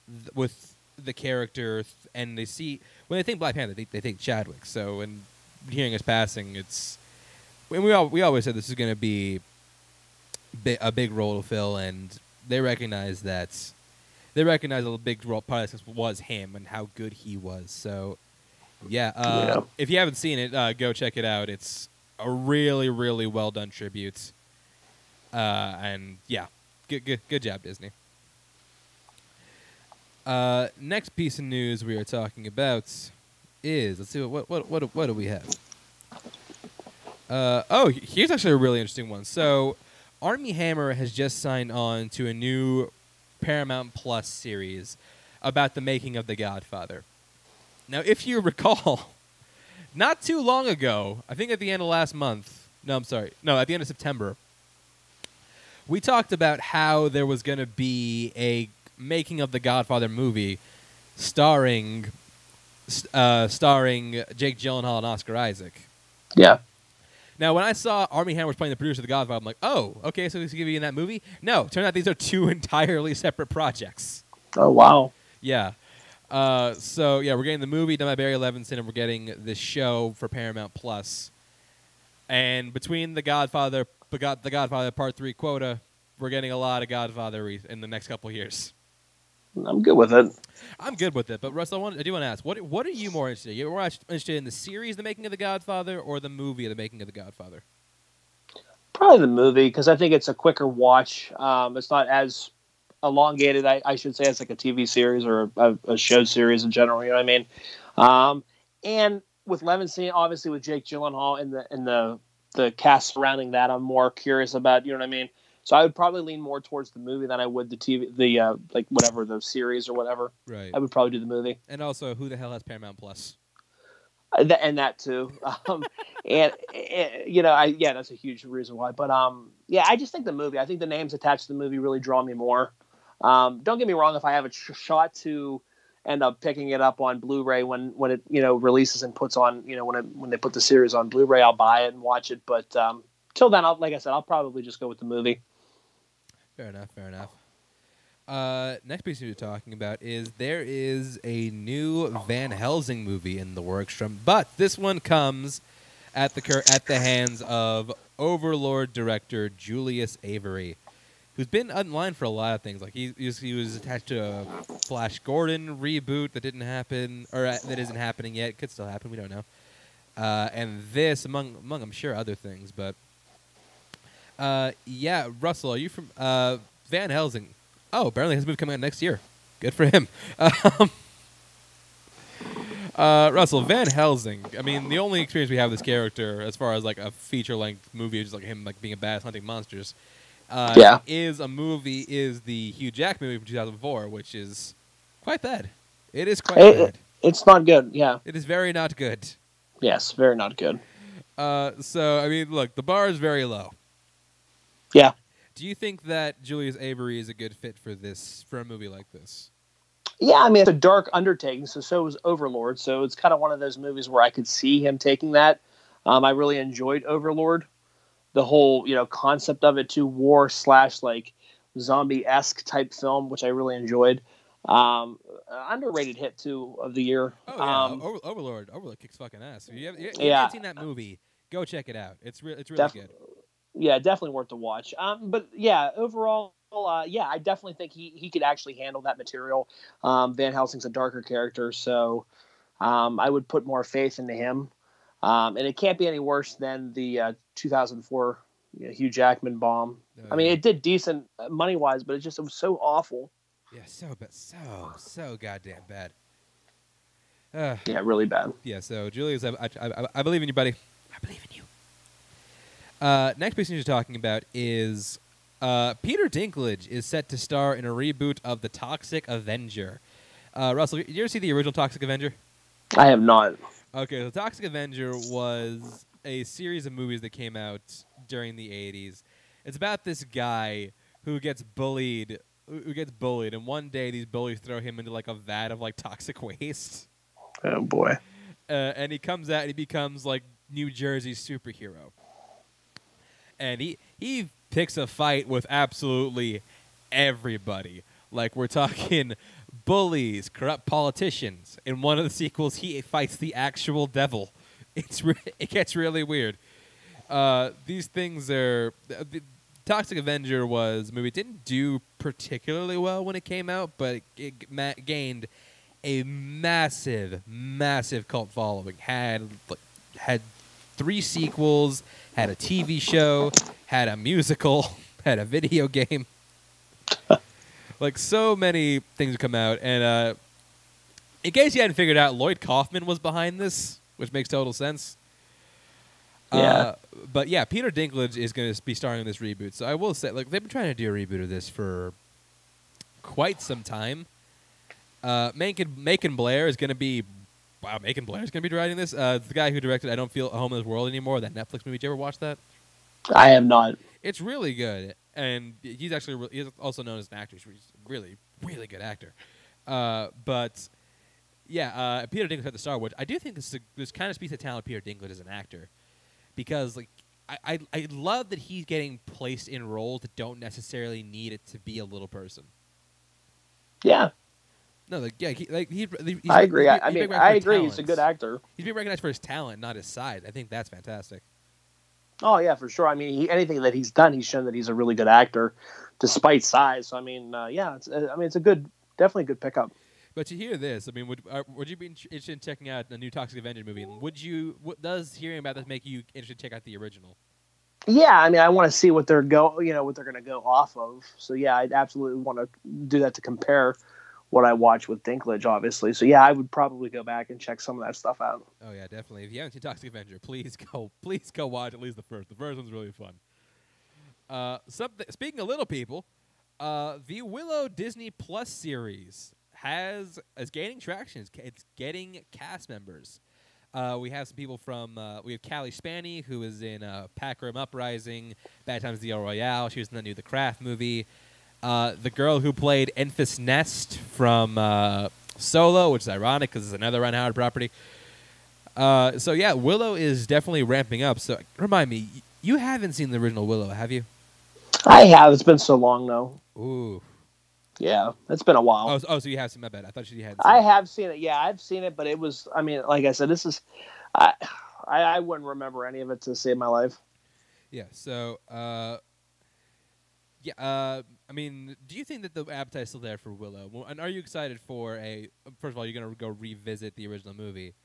th- with the character, th- and they see when they think Black Panther, they, they think Chadwick. So, and hearing his passing, it's and we all we always said this is going to be bi- a big role to fill, and they recognize that they recognize a big role part of this was him and how good he was. So, yeah, uh, Yeah. if you haven't seen it, uh, go check it out. It's a really, really well done tribute, uh, and yeah, good, good, good job, Disney. Uh, next piece of news we are talking about is let's see what what what what do we have? Uh, oh, here's actually a really interesting one. So, Armie Hammer has just signed on to a new Paramount Plus series about the making of The Godfather. Now, if you recall, not too long ago, I think at the end of last month, no, I'm sorry, no, at the end of September, we talked about how there was going to be a making of The Godfather movie starring uh, starring Jake Gyllenhaal and Oscar Isaac. Yeah. Now, when I saw Armie Hammer was playing the producer of The Godfather, I'm like, oh, okay, so he's going to be in that movie? No, turns out these are two entirely separate projects. Oh wow. Yeah. Uh, so, yeah, we're getting the movie done by Barry Levinson, and we're getting this show for Paramount Plus. And between The Godfather, The God- The Godfather Part 3 Coda, we're getting a lot of Godfather re- in the next couple years. I'm good with it. I'm good with it, but Russ, I, want, I do want to ask, what what are you more interested in? You're more interested in the series, The Making of the Godfather, or the movie, The Making of the Godfather? Probably the movie because I think it's a quicker watch. Um, it's not as elongated, I, I should say, as like a TV series or a, a show series in general. You know what I mean? Um, and with Levinson, obviously with Jake Gyllenhaal in the and the the cast surrounding that, I'm more curious about. You know what I mean? So I would probably lean more towards the movie than I would the TV, the uh, like whatever the series or whatever. Right. I would probably do the movie. And also, who the hell has Paramount Plus? Uh, th- and that too. Um, and, and, you know, I yeah, that's a huge reason why. But um, yeah, I just think the movie. I think the names attached to the movie really draw me more. Um, don't get me wrong. If I have a sh- shot to end up picking it up on Blu-ray when when it you know releases and puts on you know when it when they put the series on Blu-ray, I'll buy it and watch it. But um, till then, I'll, like I said, I'll probably just go with the movie. Fair enough. Fair enough. Uh, next piece we're talking about is there is a new Van Helsing movie in the works from, but this one comes at the cur- at the hands of Overlord director Julius Avery, who's been online for a lot of things. Like he he was, he was attached to a Flash Gordon reboot that didn't happen, or uh, that isn't happening yet. Could still happen. We don't know. Uh, and this, among among I'm sure other things, but uh, yeah, Russell, are you from uh, Van Helsing? Oh, apparently his movie coming out next year. Good for him. Um, uh, Russell Van Helsing. I mean, the only experience we have this character, as far as like a feature-length movie, just like him like being a badass hunting monsters, uh, Yeah. is a movie is the Hugh Jack movie from 2004, which is quite bad. It is quite It- bad. It's not good. Yeah. It is very not good. Yes. Very not good. Uh, so I mean, look, the bar is very low. Yeah. Do you think that Julius Avery is a good fit for this for a movie like this? Yeah, I mean it's a dark undertaking, so so is Overlord. So it's kind of one of those movies where I could see him taking that. Um, I really enjoyed Overlord, the whole you know concept of it, to war slash like zombie esque type film, which I really enjoyed. Um, uh, underrated hit too of the year. Oh yeah, um, Over- Overlord. Overlord kicks fucking ass. If you, have, if you Yeah. haven't seen that movie, go check it out. It's re- it's really Def- good. yeah, definitely worth the watch. Um, but yeah, overall, uh, yeah, I definitely think he he could actually handle that material. Um, Van Helsing's a darker character, so um, I would put more faith into him. Um, and it can't be any worse than the uh, 2004 you know, Hugh Jackman bomb. I mean, Uh, it did decent money wise, but it just it was so awful. yeah, so bad, so so goddamn bad. Uh, Yeah, really bad. yeah. So Julius, I, I, I, I believe in you, buddy. I believe in you. Uh, next piece you're talking about is uh, Peter Dinklage is set to star in a reboot of the Toxic Avenger. Uh, Russell, did you ever see the original Toxic Avenger? I have not. Okay, the Toxic Avenger was a series of movies that came out during the 80s. It's about this guy who gets bullied, who who gets bullied, and one day these bullies throw him into like a vat of like toxic waste, Oh boy. uh, and he comes out and he becomes like New Jersey's superhero. And he he picks a fight with absolutely everybody. Like we're talking bullies, corrupt politicians. In one of the sequels, he fights the actual devil. It's re- it gets really weird. Uh, these things are. The, Toxic Avenger was movie. Didn't do particularly well when it came out, but it, it gained a massive, massive cult following. Had had three sequels, had a TV show, had a musical, had a video game. Like so many things have come out, and uh, in case you hadn't figured out, Lloyd Kaufman was behind this, which makes total sense. Yeah. Uh, but yeah, Peter Dinklage is going to be starring in this reboot. So I will say, like, they've been trying to do a reboot of this for quite some time. Uh, Macon, Macon Blair is going to be. Wow, Macon Blair is going to be directing this. Uh, the guy who directed I Don't Feel at Home in This World Anymore, that Netflix movie. Did you ever watch that? I am not. It's really good, and he's actually re- he's also known as an actor. He's a really, really good actor. Uh, but yeah, uh, Peter Dinklage at the Star Wars. I do think this is a, this kind of speaks to the talent of Peter Dinklage as an actor, because like I, I I love that he's getting placed in roles that don't necessarily need it to be a little person. Yeah, No, like yeah, he, like he, I agree. I, I mean, I agree. He's a good actor. He's being recognized for his talent, not his size. I think that's fantastic. Oh yeah, for sure. I mean, he, anything that he's done, he's shown that he's a really good actor, despite size. So I mean, uh, yeah, it's, uh, I mean, it's a good, definitely a good pickup. But to hear this, I mean, would uh, would you be interested in checking out the new Toxic Avenger movie? And would you? What does hearing about this make you interested to check out the original? Yeah, I mean, I want to see what they're go, you know, what they're going to go off of. So yeah, I'd absolutely want to do that to compare what I watch with Dinklage, obviously. So yeah, I would probably go back and check some of that stuff out. Oh yeah, definitely. If you haven't seen Toxic Avenger, please go, please go watch at least the first. The first one's really fun. Uh, something. Speaking of little people, uh, the Willow Disney Plus series has is gaining traction. It's, it's getting cast members. Uh, we have some people from uh, we have Cailee Spaeny who is in uh, Pacific Rim Uprising, Bad Times at the El Royale. She was in the new The Craft movie. Uh, the girl who played Enfys Nest from uh, Solo, which is ironic because it's another Ron Howard property. Uh, so yeah, Willow is definitely ramping up. So remind me, y- you haven't seen the original Willow, have you? I have. It's been so long though. Ooh. Yeah, it's been a while. Oh, so, oh, so you have seen my bad. I thought you had. I have seen it. Yeah, I've seen it, but it was. I mean, like I said, this is. I I, I wouldn't remember any of it to save my life. Yeah. So, uh, yeah. Uh, I mean, do you think that the appetite is still there for Willow? Well, And are you excited for a? First of all, you're gonna go revisit the original movie.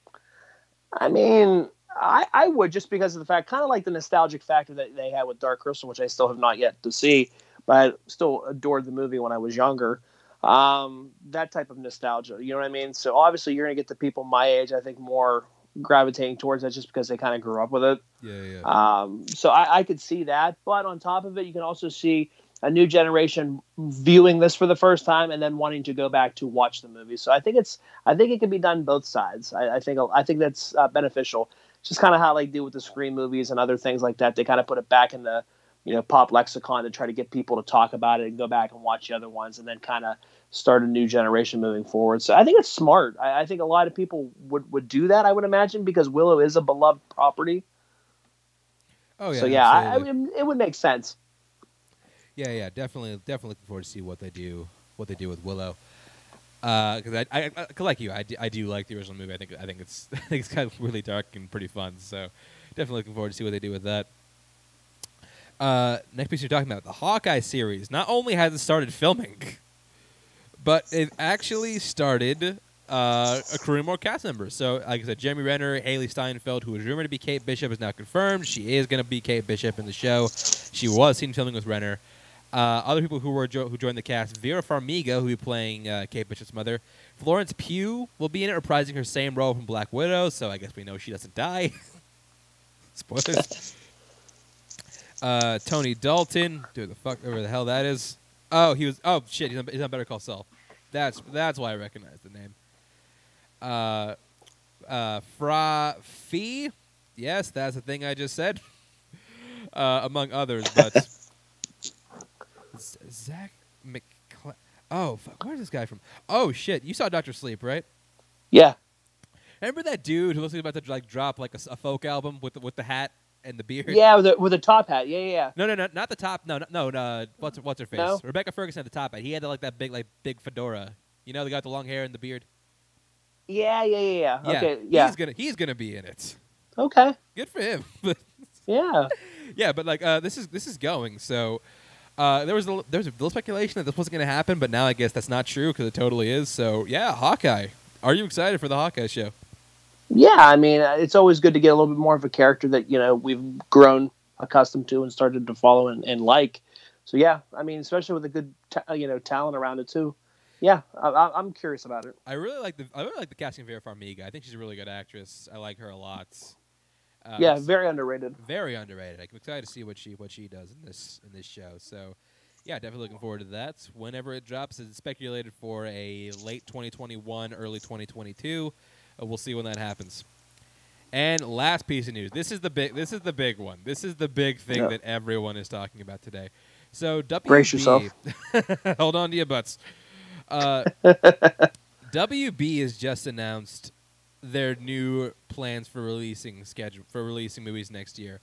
I mean, I, I would just because of the fact, kind of like the nostalgic factor that they had with Dark Crystal, which I still have not yet to see, but I still adored the movie when I was younger. Um, that type of nostalgia, you know what I mean? So obviously, you're gonna get the people my age, I think, more gravitating towards that just because they kind of grew up with it. Yeah, yeah. Um, so I, I could see that, but on top of it, you can also see a new generation viewing this for the first time and then wanting to go back to watch the movie. So I think it's I think it can be done both sides. I, I think I think that's uh, beneficial. Just kind of how they do with the screen movies and other things like that. They kind of put it back in the you know pop lexicon to try to get people to talk about it and go back and watch the other ones and then kind of start a new generation moving forward. So I think it's smart. I, I think a lot of people would would do that. I would imagine because Willow is a beloved property. oh yeah. so yeah, I, I mean, it would make sense. Yeah, yeah, definitely, definitely looking forward to see what they do, what they do with Willow. Because I, I, I, 'cause like you, I do, I do like the original movie. I think, I think it's, I think it's kind of really dark and pretty fun. So, definitely looking forward to see what they do with that. Uh, next piece you're talking about the Hawkeye series. Not only has it started filming, but it actually started uh, accruing more cast members. So, like I said, Jeremy Renner, Hailee Steinfeld, who was rumored to be Kate Bishop, is now confirmed. She is going to be Kate Bishop in the show. She was seen filming with Renner. Uh, other people who were jo- who joined the cast: Vera Farmiga, who will be playing uh, Kate Bishop's mother. Florence Pugh will be in it, reprising her same role from Black Widow. So I guess we know she doesn't die. Spoilers. Uh, Tony Dalton, dude, the fuck, whatever the hell that is. Oh, he was. Oh shit, he's on, he's on Better Call Saul. That's that's why I recognize the name. Uh, uh, Fra Fee, yes, that's the thing I just said. Uh, among others, but Zach McCla- Oh, fuck, where's this guy from? Oh shit, you saw Doctor Sleep, right? Yeah. Remember that dude who was about to like drop like a folk album with the, with the hat and the beard? Yeah, with a, with a top hat. Yeah, yeah, yeah. No, no, no, not the top. No, no, no. no what's her, what's her face? No? Rebecca Ferguson had the top hat. He had the, like that big like big fedora. You know, the guy with the long hair and the beard. Yeah, yeah, yeah, yeah. Yeah, Okay, yeah. He's gonna he's gonna be in it. Okay. Good for him. Yeah. yeah, but like uh, this is this is going. So uh, there was a, there was a little speculation that this wasn't gonna happen, but now I guess that's not true because it totally is. So yeah, Hawkeye. Are you excited for the Hawkeye show? Yeah, I mean, uh, it's always good to get a little bit more of a character that, you know, we've grown accustomed to and started to follow and, and like. So, yeah, I mean, especially with a good, ta- uh, you know, talent around it, too. Yeah, I, I, I'm curious about it. I really like the I really like the casting of Vera Farmiga. I think she's a really good actress. I like her a lot. Uh, yeah, very underrated. very underrated. I'm excited to see what she what she does in this in this show. So, yeah, definitely looking forward to that. Whenever it drops, it's speculated for a late 2021, early 2022. Uh, we'll see when that happens. And last piece of news. This is the big. This is the big one. This is the big thing Yeah. that everyone is talking about today. So, WB, Brace yourself. hold on to your butts. Uh, WB has just announced their new plans for releasing schedule for releasing movies next year,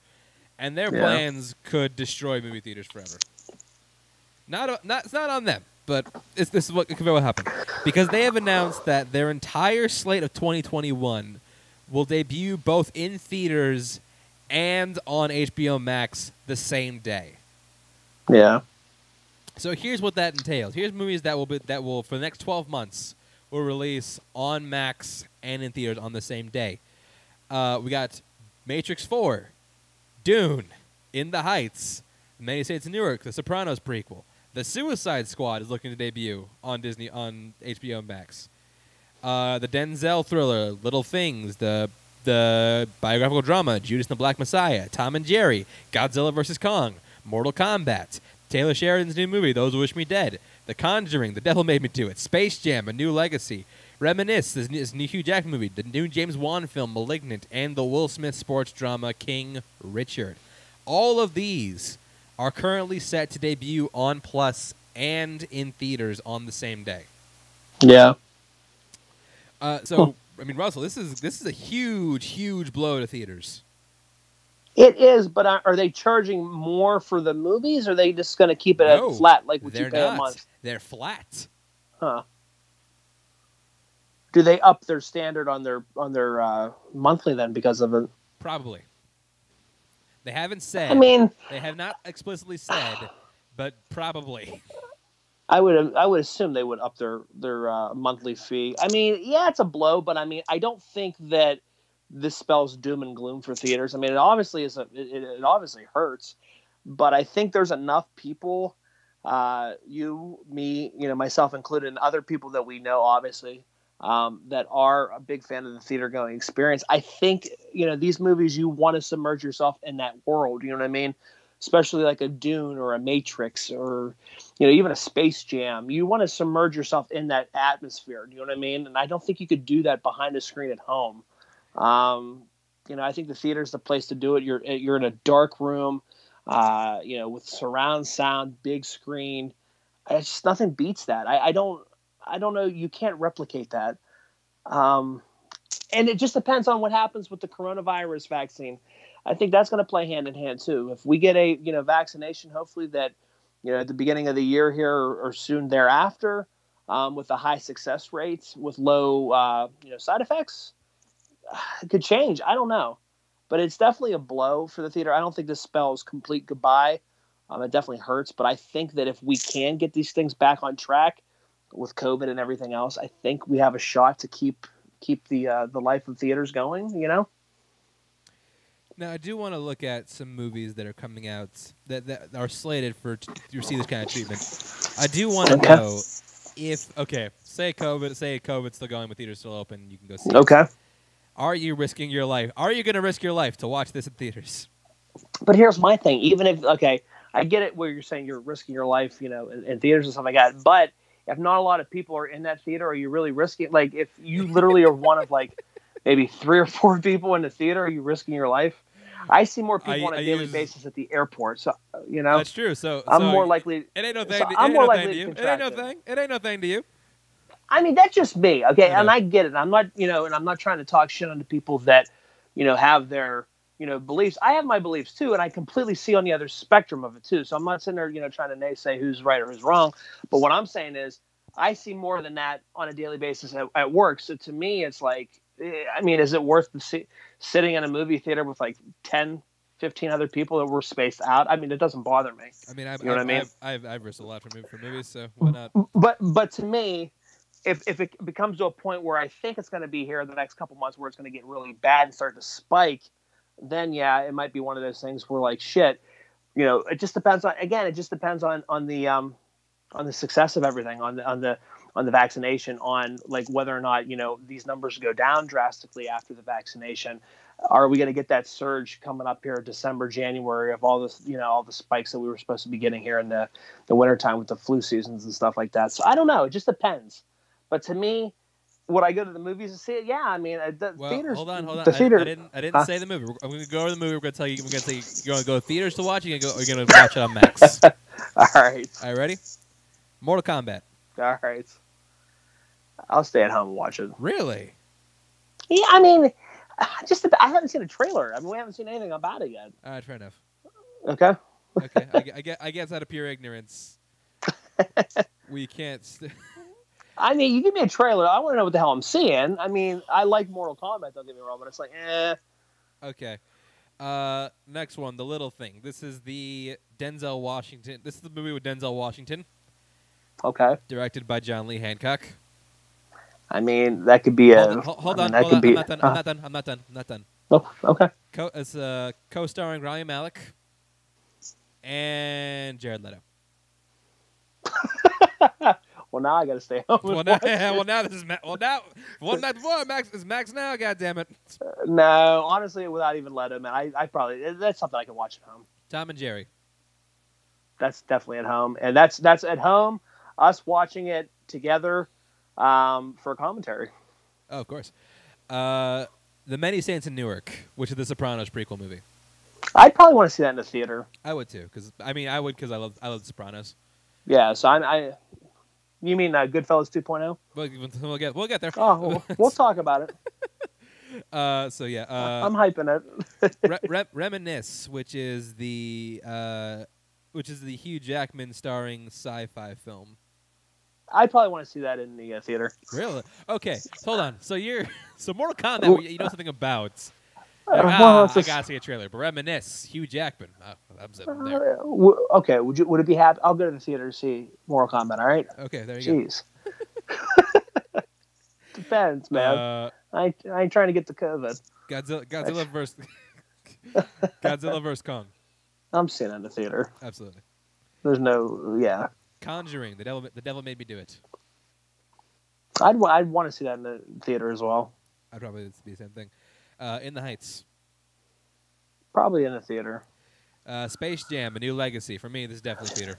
and their Yeah. plans could destroy movie theaters forever. Not o- not it's not on them, but it's, this is what could what happen because they have announced that their entire slate of 2021 will debut both in theaters and on HBO Max the same day. Yeah. So here's what that entails. Here's movies that will be that will for the next 12 months will release on Max and in theaters on the same day. Uh, we got Matrix 4, Dune, In the Heights, Many Saints of Newark, The Sopranos prequel. The Suicide Squad is looking to debut on Disney on HBO Max. Uh, the Denzel thriller Little Things, the the biographical drama Judas and the Black Messiah, Tom and Jerry, Godzilla vs Kong, Mortal Kombat, Taylor Sheridan's new movie Those Who Wish Me Dead, The Conjuring, The Devil Made Me Do It, Space Jam: A New Legacy, Reminisce, this, this new Hugh Jackman movie, the new James Wan film, Malignant, and the Will Smith sports drama, King Richard. All of these are currently set to debut on Plus and in theaters on the same day. Yeah. Uh, so, I mean, Russell, this is this is a huge, huge blow to theaters. It is, but are they charging more for the movies? Or are they just going to keep it No, at flat like what you pay not. a month? They're flat. Huh. Do they up their standard on their on their uh, monthly then because of it? Probably. They haven't said. I mean, they have not explicitly said, but probably. I would I would assume they would up their their uh, monthly fee. I mean, yeah, it's a blow, but I mean, I don't think that this spells doom and gloom for theaters. I mean, it obviously is a it, it obviously hurts, but I think there's enough people, uh, you, me, you know, myself included, and other people that we know, obviously, um, that are a big fan of the theater going experience. I think you know these movies you want to submerge yourself in that world. You know what I mean? Especially like a Dune or a Matrix or you know even a Space Jam. You want to submerge yourself in that atmosphere. You know what I mean? And I don't think you could do that behind a screen at home. Um, you know, I think the theater is the place to do it. You're you're in a dark room, uh, you know, with surround sound, big screen. It's just nothing beats that. I, I don't I don't know. You can't replicate that. Um, and it just depends on what happens with the coronavirus vaccine. I think that's going to play hand in hand too. If we get a you know vaccination, hopefully that you know at the beginning of the year here or, soon thereafter, um, with a high success rate with low uh, you know side effects, it could change. I don't know, but it's definitely a blow for the theater. I don't think this spells complete goodbye. Um, it definitely hurts, but I think that if we can get these things back on track with COVID and everything else, I think we have a shot to keep keep the uh, the life of theaters going. You know. Now, I do want to look at some movies that are coming out that, that are slated for to receive this kind of treatment. I do want to Okay. know if okay, say COVID, say COVID's still going, with theaters still open, you can go see. it. Okay. Are you risking your life? Are you going to risk your life to watch this in theaters? But here's my thing. Even if okay, I get it where you're saying you're risking your life, you know, in, in theaters and stuff like that. But if not a lot of people are in that theater, are you really risking? Like, if you literally are one of like maybe three or four people in the theater, are you risking your life? I see more people I- on a I daily use- basis at the airport, so you know, That's true. So I'm so more likely. It ain't no thing. so to, I'm more no likely to you. It ain't no thing. It ain't no thing to you. I mean, that's just me, okay? And. I get it. I'm not, you know, and I'm not trying to talk shit on the people that, you know, have their, you know, beliefs. I have my beliefs too, and I completely see on the other spectrum of it too. So I'm not sitting there, you know, trying to naysay who's right or who's wrong. But what I'm saying is, I see more than that on a daily basis at, at work. So to me, it's like, eh, I mean, is it worth the si- sitting in a movie theater with like 10, 15 other people that were spaced out? I mean, it doesn't bother me. I mean, I've, You know what I mean? I've, I've, I've risked a lot for, mov- for movies, so why not? but but to me if, if it becomes to a point where i think it's going to be here in the next couple months where it's going to get really bad and start to spike then yeah it might be one of those things where like shit you know it just depends on again it just depends on on the um on the success of everything on the on the on the vaccination on like whether or not you know these numbers go down drastically after the vaccination. Are we going to get that surge coming up here december january of all this you know all the spikes that we were supposed to be getting here in the the wintertime with the flu seasons and stuff like that? So i don't know it just depends. But to me would i go to the movies to see it yeah i mean the Well, theaters hold on, hold on. the I- theater I, didn't, I didn't Huh? say the movie. I'm going to go over the movie. We're going to tell you. We're going to you. You're going to go to theaters to watch. You're going to go. Or you're going to watch it on Max. All right. All right. ready? Mortal Kombat. all right i'll stay at home and watch it Really? yeah i mean just i haven't seen a trailer i mean we haven't seen anything about it yet All right, fair enough. okay Okay, I, I, guess, I guess out of pure ignorance, we can't. St- I mean, you give me a trailer. I want to know what the hell I'm seeing. I mean, I like Mortal Kombat. Don't get me wrong, but it's like, eh. okay. Uh, next one, The Little Thing. This is the Denzel Washington. This is the movie with Denzel Washington, Okay. directed by John Lee Hancock. I mean, that could be a. hold on, hold, I on, mean, hold on. be. I'm not done. I'm not done. I'm not done. I'm not done. oh, okay. Co- it's uh, co-starring Rami Malek and Jared Leto. Well, now I got to stay home. well, now, well, now this is Ma- well now one night before Max is Max now. God damn it, no, honestly, without even Leto, man, I, I probably that's something I can watch at home. Tom and Jerry. That's definitely at home, and that's that's at home. Us watching it together um, for commentary. Oh, of course. Uh, the Many Saints in Newark, which is the Sopranos prequel movie. I'd probably want to see that in the theater. I would too, because I mean, I would because I love I love the Sopranos. Yeah, so I, I you mean uh, Goodfellas 2.0? We'll, we'll get we'll get there. Oh, we'll, we'll talk about it. Uh, so yeah, uh, I'm hyping it. Re- Re- Reminisce, which is the uh, which is the Hugh Jackman starring sci-fi film. I probably want to see that in the uh, theater. Really? Okay, hold on. So you're so Mortal Kombat. you know something about? Uh, Like, well, ah, I gotta see a trailer. But Reminisce, Hugh Jackman. Sitting Uh, okay, would you would it be happy? I'll go to the theater to see Mortal Kombat. All right. Okay, there you go. Jeez. Depends, man. Uh, I, I ain't trying to get the COVID. Godzilla, Godzilla versus Godzilla versus Kong. I'm seeing it in the theater. Absolutely. There's no, yeah. Conjuring. The devil. The devil made me do it. I'd I'd want to see that in the theater as well. I'd probably be the same thing. Uh, in the Heights. Probably in the theater. Uh, Space Jam: A New Legacy. For me, this is definitely theater.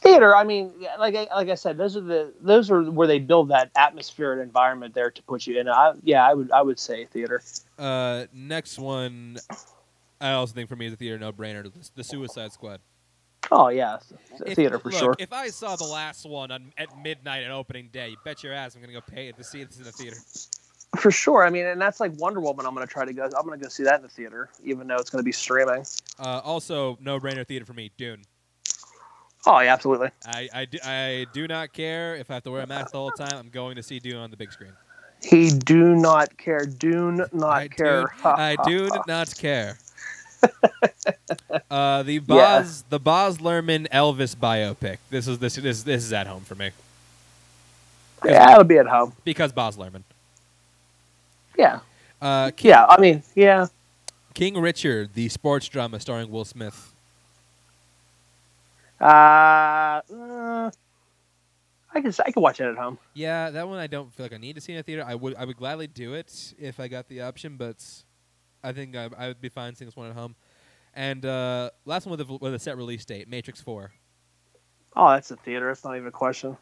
Theater. I mean, like I, like I said, those are the those are where they build that atmosphere and environment there to put you in. I, yeah, I would I would say theater. Uh, next one, I also think for me is a theater no-brainer. The, the Suicide Squad. Oh yeah, If- theater for look, sure. If I saw the last one on, at midnight on opening day, you bet your ass I'm gonna go pay to see this in the theater. For sure. I mean, and that's like Wonder Woman. I'm going to try to go. I'm going to go see that in the theater, even though it's going to be streaming. Uh, also, no-brainer theater for me. Dune. Oh yeah, absolutely. I, I, do, I do not care if I have to wear a mask the whole time. I'm going to see Dune on the big screen. He do not care. Dune not I care. Do, I do not care. uh, the Yeah. Baz, the Baz Luhrmann Elvis biopic. This is this this this is at home for me Yeah, it'll be at home. because Baz Luhrmann. Yeah. Uh, King, Yeah. I mean, yeah. King Richard, the sports drama starring Will Smith. Uh, uh, I can I can watch it at home. Yeah, that one I don't feel like I need to see in a theater. I would I would gladly do it if I got the option, but I think I, I would be fine seeing this one at home. And uh, last one with a, with a set release date, Matrix Four. Oh, that's a theater. It's not even a question.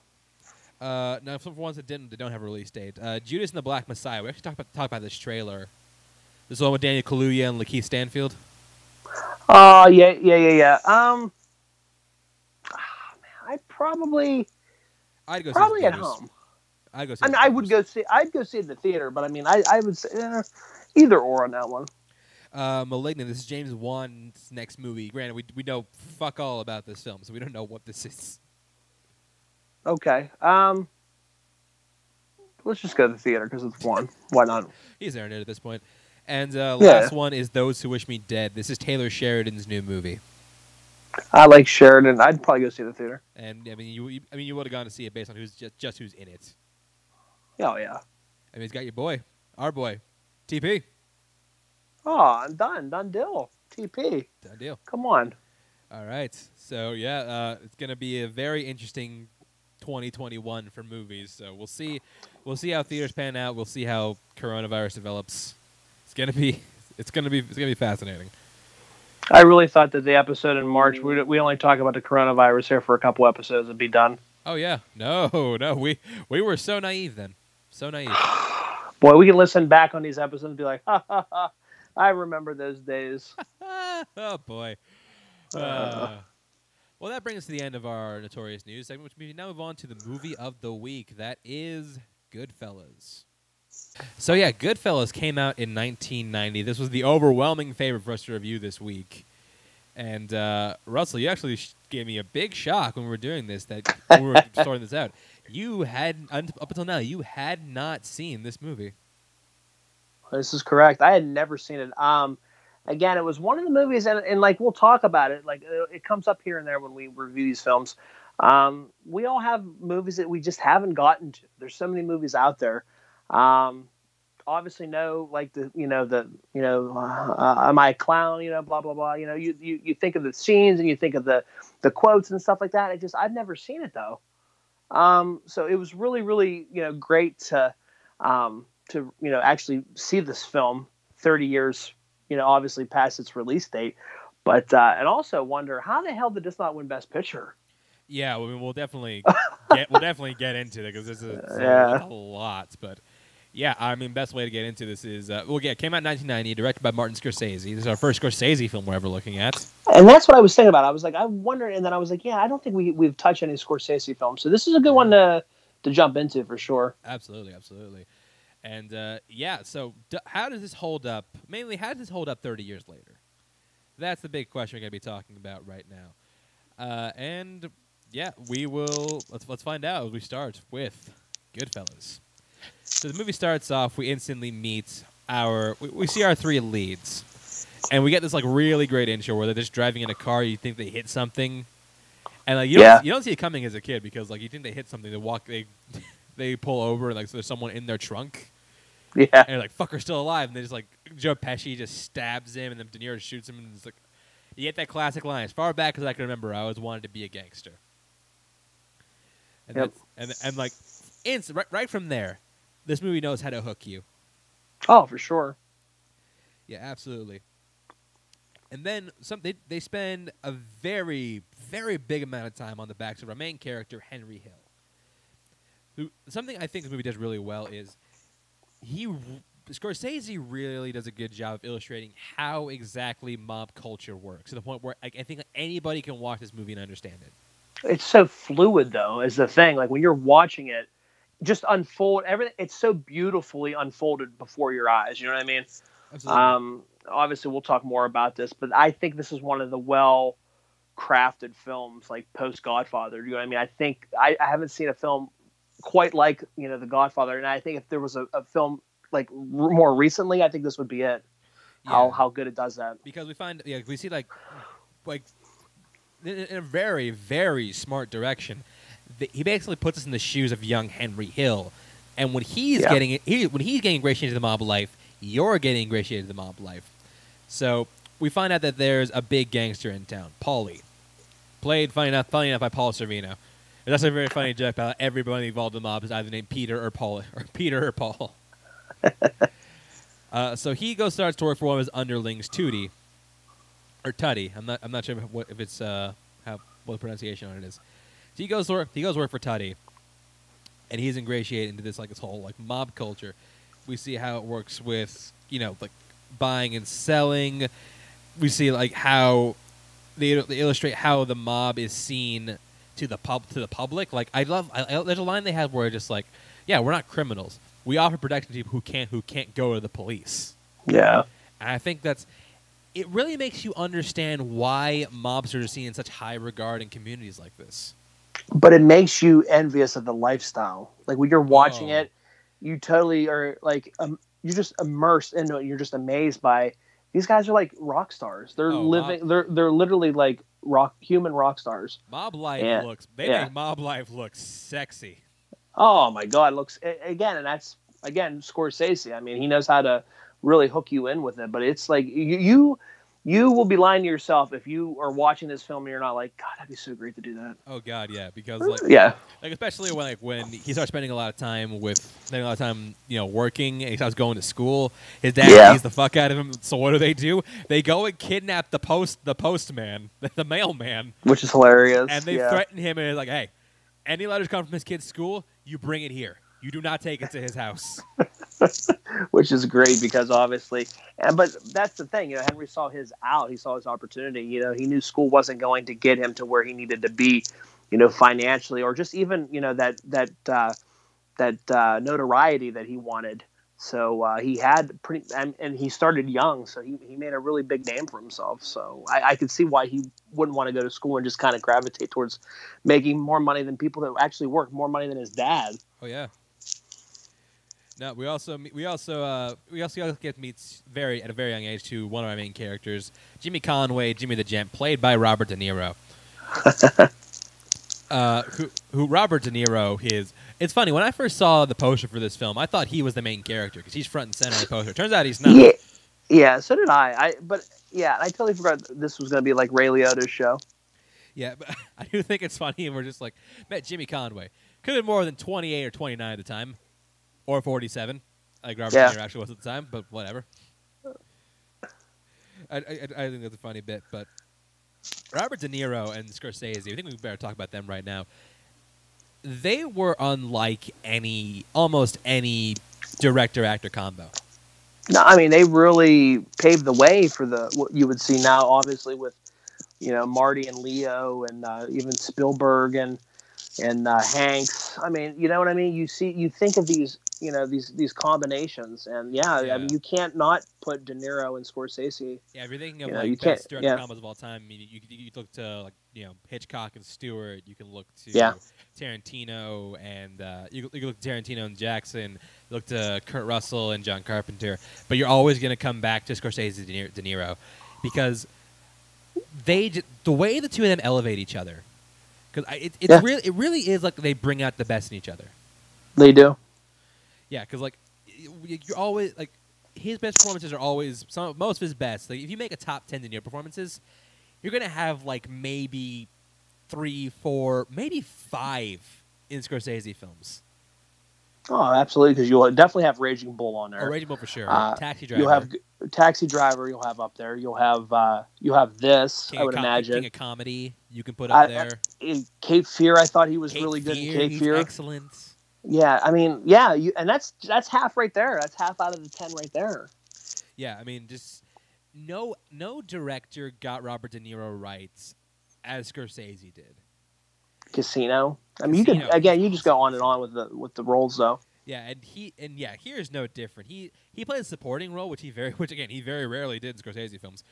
Uh, now, for ones that didn't, they don't have a release date. Uh, Judas and the Black Messiah. We actually talked about talked about this trailer. This is one with Daniel Kaluuya and Lakeith Stanfield. Oh yeah, yeah, yeah, yeah. Um, ah, man, I probably I'd go probably see at this in theaters. home. I'd go see. I mean, I would go see. I'd go see it in the theater, but I mean, I I would say eh, either or on that one. Uh, Malignant. This is James Wan's next movie. Granted, we we know fuck all about this film, so we don't know what this is. Okay. Um, let's just go to the theater because it's one. Why not? He's earned it at this point. And uh, Yeah. last one is Those Who Wish Me Dead. This is Taylor Sheridan's new movie. I like Sheridan. I'd probably go see the theater. And I mean, you, you I mean, you would have gone to see it based on who's just, just who's in it. Oh yeah. I mean, he's got your boy, our boy, TP. Oh, I'm done. Done deal. TP. Done deal. Come on. All right. So yeah, uh, it's gonna be a very interesting 2021 for movies. So we'll see, we'll see how theaters pan out. We'll see how coronavirus develops. It's gonna be, it's gonna be, it's gonna be fascinating. I really thought that the episode in March we we only talk about the coronavirus here for a couple episodes and be done. Oh yeah, no, no, we we were so naive then, so naive. Boy, we can listen back on these episodes and be like, ha ha ha. I remember those days. oh boy. Uh, well, that brings us to the end of our notorious news segment, which we now move on to the movie of the week. That is Goodfellas. So yeah, Goodfellas came out in 1990. This was the overwhelming favorite for us to review this week. And uh, Russell, you actually sh- gave me a big shock when we were doing this. That we were sorting this out, you had up until now you had not seen this movie. This is correct. I had never seen it. Um, again, it was one of the movies, and, and like we'll talk about it. Like uh, it comes up here and there when we review these films. Um, we all have movies that we just haven't gotten to. There's so many movies out there. Um, obviously, no, like the you know the you know, uh, am I a clown? You know, blah blah blah. You know, you, you you think of the scenes and you think of the the quotes and stuff like that. I just I've never seen it though. Um, so it was really really you know great to um, to you know actually see this film 30 years you know obviously past its release date but uh, and also wonder how the hell did this not win best picture Yeah, I mean, we'll definitely get we'll definitely get into it because this is a, Yeah. a lot. But yeah, I mean, best way to get into this is uh, well, yeah, it came out in 1990, directed by Martin Scorsese. This is our first Scorsese film we're ever looking at. And that's what I was thinking about. I was like, I wonder, and then I was like, yeah, I don't think we we've touched any Scorsese films, so this is a good one to to jump into for sure. Absolutely, absolutely. And uh, yeah, so d- how does this hold up? Mainly, how does this hold up 30 years later? That's the big question we're going to be talking about right now. Uh, and yeah, we will. Let's let's find out as we start with Goodfellas. So the movie starts off. We instantly meet our. We, we see our three leads, and we get this like really great intro where they're just driving in a car. You think they hit something, and like you Yeah. don't you don't see it coming as a kid because like you think they hit something. They walk. They they pull over and like so there's someone in their trunk. Yeah, And they're like, fucker's still alive. And they just like, Joe Pesci just stabs him, and then De Niro shoots him. And it's like, you get that classic line. As far back as I can remember, I always wanted to be a gangster. And, Yep. and, and like, right, right from there, this movie knows how to hook you. oh for sure. Yeah, absolutely. And then some they, they spend a very, very big amount of time on the backs of our main character, Henry Hill. Something I think this movie does really well is he Scorsese really does a good job of illustrating how exactly mob culture works to the point where like, I think anybody can watch this movie and understand it. It's so fluid though, is the thing. Like when you're watching it, just unfold everything. It's so beautifully unfolded before your eyes. You know what I mean? Absolutely. Um, obviously, we'll talk more about this, but I think this is one of the well crafted films, like post Godfather. You know what I mean? I think I, I haven't seen a film quite like you know The Godfather, and I think if there was a, a film like r- more recently, I think this would be it. How Yeah. how good it does that. because we find yeah we see like like in, a very very smart direction he basically puts us in the shoes of young henry hill and when he's Yeah. getting he, when he's getting ingratiated into the mob life you're getting ingratiated into the mob life so we find out that there's a big gangster in town paulie played funny enough funny enough by paul sorvino and that's a very funny joke about everybody involved in the mob is either named peter or paul or peter or paul uh, so he goes starts to work for one of his underlings, Tootie, or Tutty. I'm not. I'm not sure if, what, if it's uh, how what the pronunciation on it is. So he goes to work. He goes to work for Tutty, and he's ingratiated into this like this whole like mob culture. We see how it works with you know like buying and selling. We see like how they, they illustrate how the mob is seen to the pub to the public. Like I love. I, I, there's a line they have where just like, yeah, we're not criminals. We offer protection to people who can't who can't go to the police. Yeah, And I think that's it really makes you understand why mobsters are seen in such high regard in communities like this. but it makes you envious of the lifestyle. Like when you're watching Oh. it, you totally are like um, you're just immersed into it. You're just amazed by these guys are like rock stars. They're Oh, living. They're they're literally like rock human rock stars. Mob life Yeah. looks they Yeah. make mob life look sexy. Oh my god, looks again, and that's again Scorsese. I mean, he knows how to really hook you in with it. But it's like you you, you will be lying to yourself if you are watching this film and you're not like, God, that'd be so great to do that. Oh god, yeah, because like yeah, like especially when like when he starts spending a lot of time with spending a lot of time you know working and he starts going to school his dad Yeah. beats the fuck out of him so what do they do they go and kidnap the post the postman the mailman which is hilarious. and they yeah. threaten him and like hey any letters come from his kid's school you bring it here you do not take it to his house which is great because obviously, and but that's the thing. You know, Henry saw his out. He saw his opportunity. You know, he knew school wasn't going to get him to where he needed to be. You know, financially or just even you know that that uh, that uh, notoriety that he wanted. So uh, he had pretty, and, and he started young, so he, he made a really big name for himself. So I, I could see why he wouldn't want to go to school and just kind of gravitate towards making more money than people that actually work, more money than his dad. oh yeah no we also we also uh, we also get meets very at a very young age to one of our main characters jimmy conway jimmy the gent played by robert de niro uh, who, who Robert De Niro is. It's funny when I first saw the poster for this film, I thought he was the main character because he's front and center of the poster. Turns out he's not. Yeah, yeah. So did I. I but yeah, I totally forgot this was going to be like Ray Liotta's show. Yeah, but I do think it's funny, and we're just like, met Jimmy Conway. Could have been more than 28 or 29 at the time, or 47, like Robert Yeah. De Niro actually was at the time, but whatever. I, I, I think that's a funny bit, but Robert De Niro and Scorsese. I think we better talk about them right now. They were unlike any, almost any director actor combo. No, I mean they really paved the way for the what you would see now. Obviously, with you know Marty and Leo, and uh, even Spielberg and and uh, Hanks. I mean, you know what I mean. You see, you think of these, you know, these these combinations, and yeah, Yeah. I mean, you can't not put De Niro and Scorsese. Yeah, if you're thinking of You know, like you best director yeah. combos of all time, I mean, you, you, you look to like you know Hitchcock and Stewart. You can look to Yeah. Tarantino and uh, you, you can look to Tarantino and Jackson. You look to Kurt Russell and John Carpenter. But you're always going to come back to Scorsese and De Niro, because they the way the two of them elevate each other. Because it it's Yeah. really it really is like they bring out the best in each other. They do. Yeah, because like you're always like his best performances are always some most of his best. Like if you make a top ten De Niro performances, you're gonna have like maybe three, four, maybe five in Scorsese films. Oh, absolutely, because you'll definitely have Raging Bull on there. Or Raging Bull for sure. Uh, Taxi Driver. You'll have Taxi Driver. You'll have up there. You'll have uh, you'll have this. King I would Com- imagine. King of Comedy. You can put I- up there. in Cape Fear, I thought he was Cape really good Fear, in Cape he's Fear. Excellent. Yeah, I mean, yeah, you, and that's that's half right there. That's half out of the ten right there. Yeah, I mean, just no no director got Robert De Niro right as Scorsese did. Casino. I mean, you Casino. again, you just go on and on with the with the roles though. Yeah, and he and yeah, here's no different. He he plays a supporting role, which he very which again he very rarely did in Scorsese films.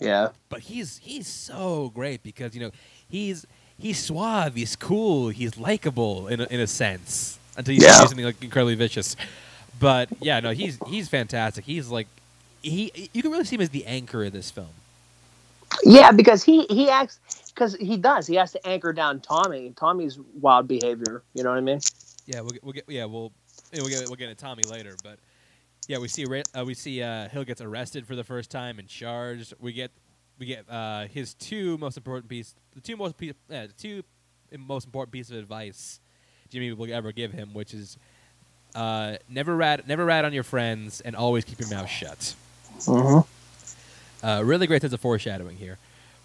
Yeah, But he's he's so great because you know he's he's suave, he's cool, he's likable in a, in a sense until you Yeah. do something like incredibly vicious. But yeah, no, he's he's fantastic. He's like he you can really see him as the anchor of this film. yeah, because he he acts because he does. He has to anchor down Tommy. Tommy's wild behavior. You know what I mean? Yeah, we'll get, we'll get yeah we'll we'll get we'll get into Tommy later, but yeah, we see uh, we see uh, Hill gets arrested for the first time and charged. We get we get uh, his two most important piece, the two most piece, yeah, the two most important piece of advice Jimmy will ever give him, which is uh, never rat never rat on your friends and always keep your mouth shut. Mm-hmm. Uh, really great sense of foreshadowing here.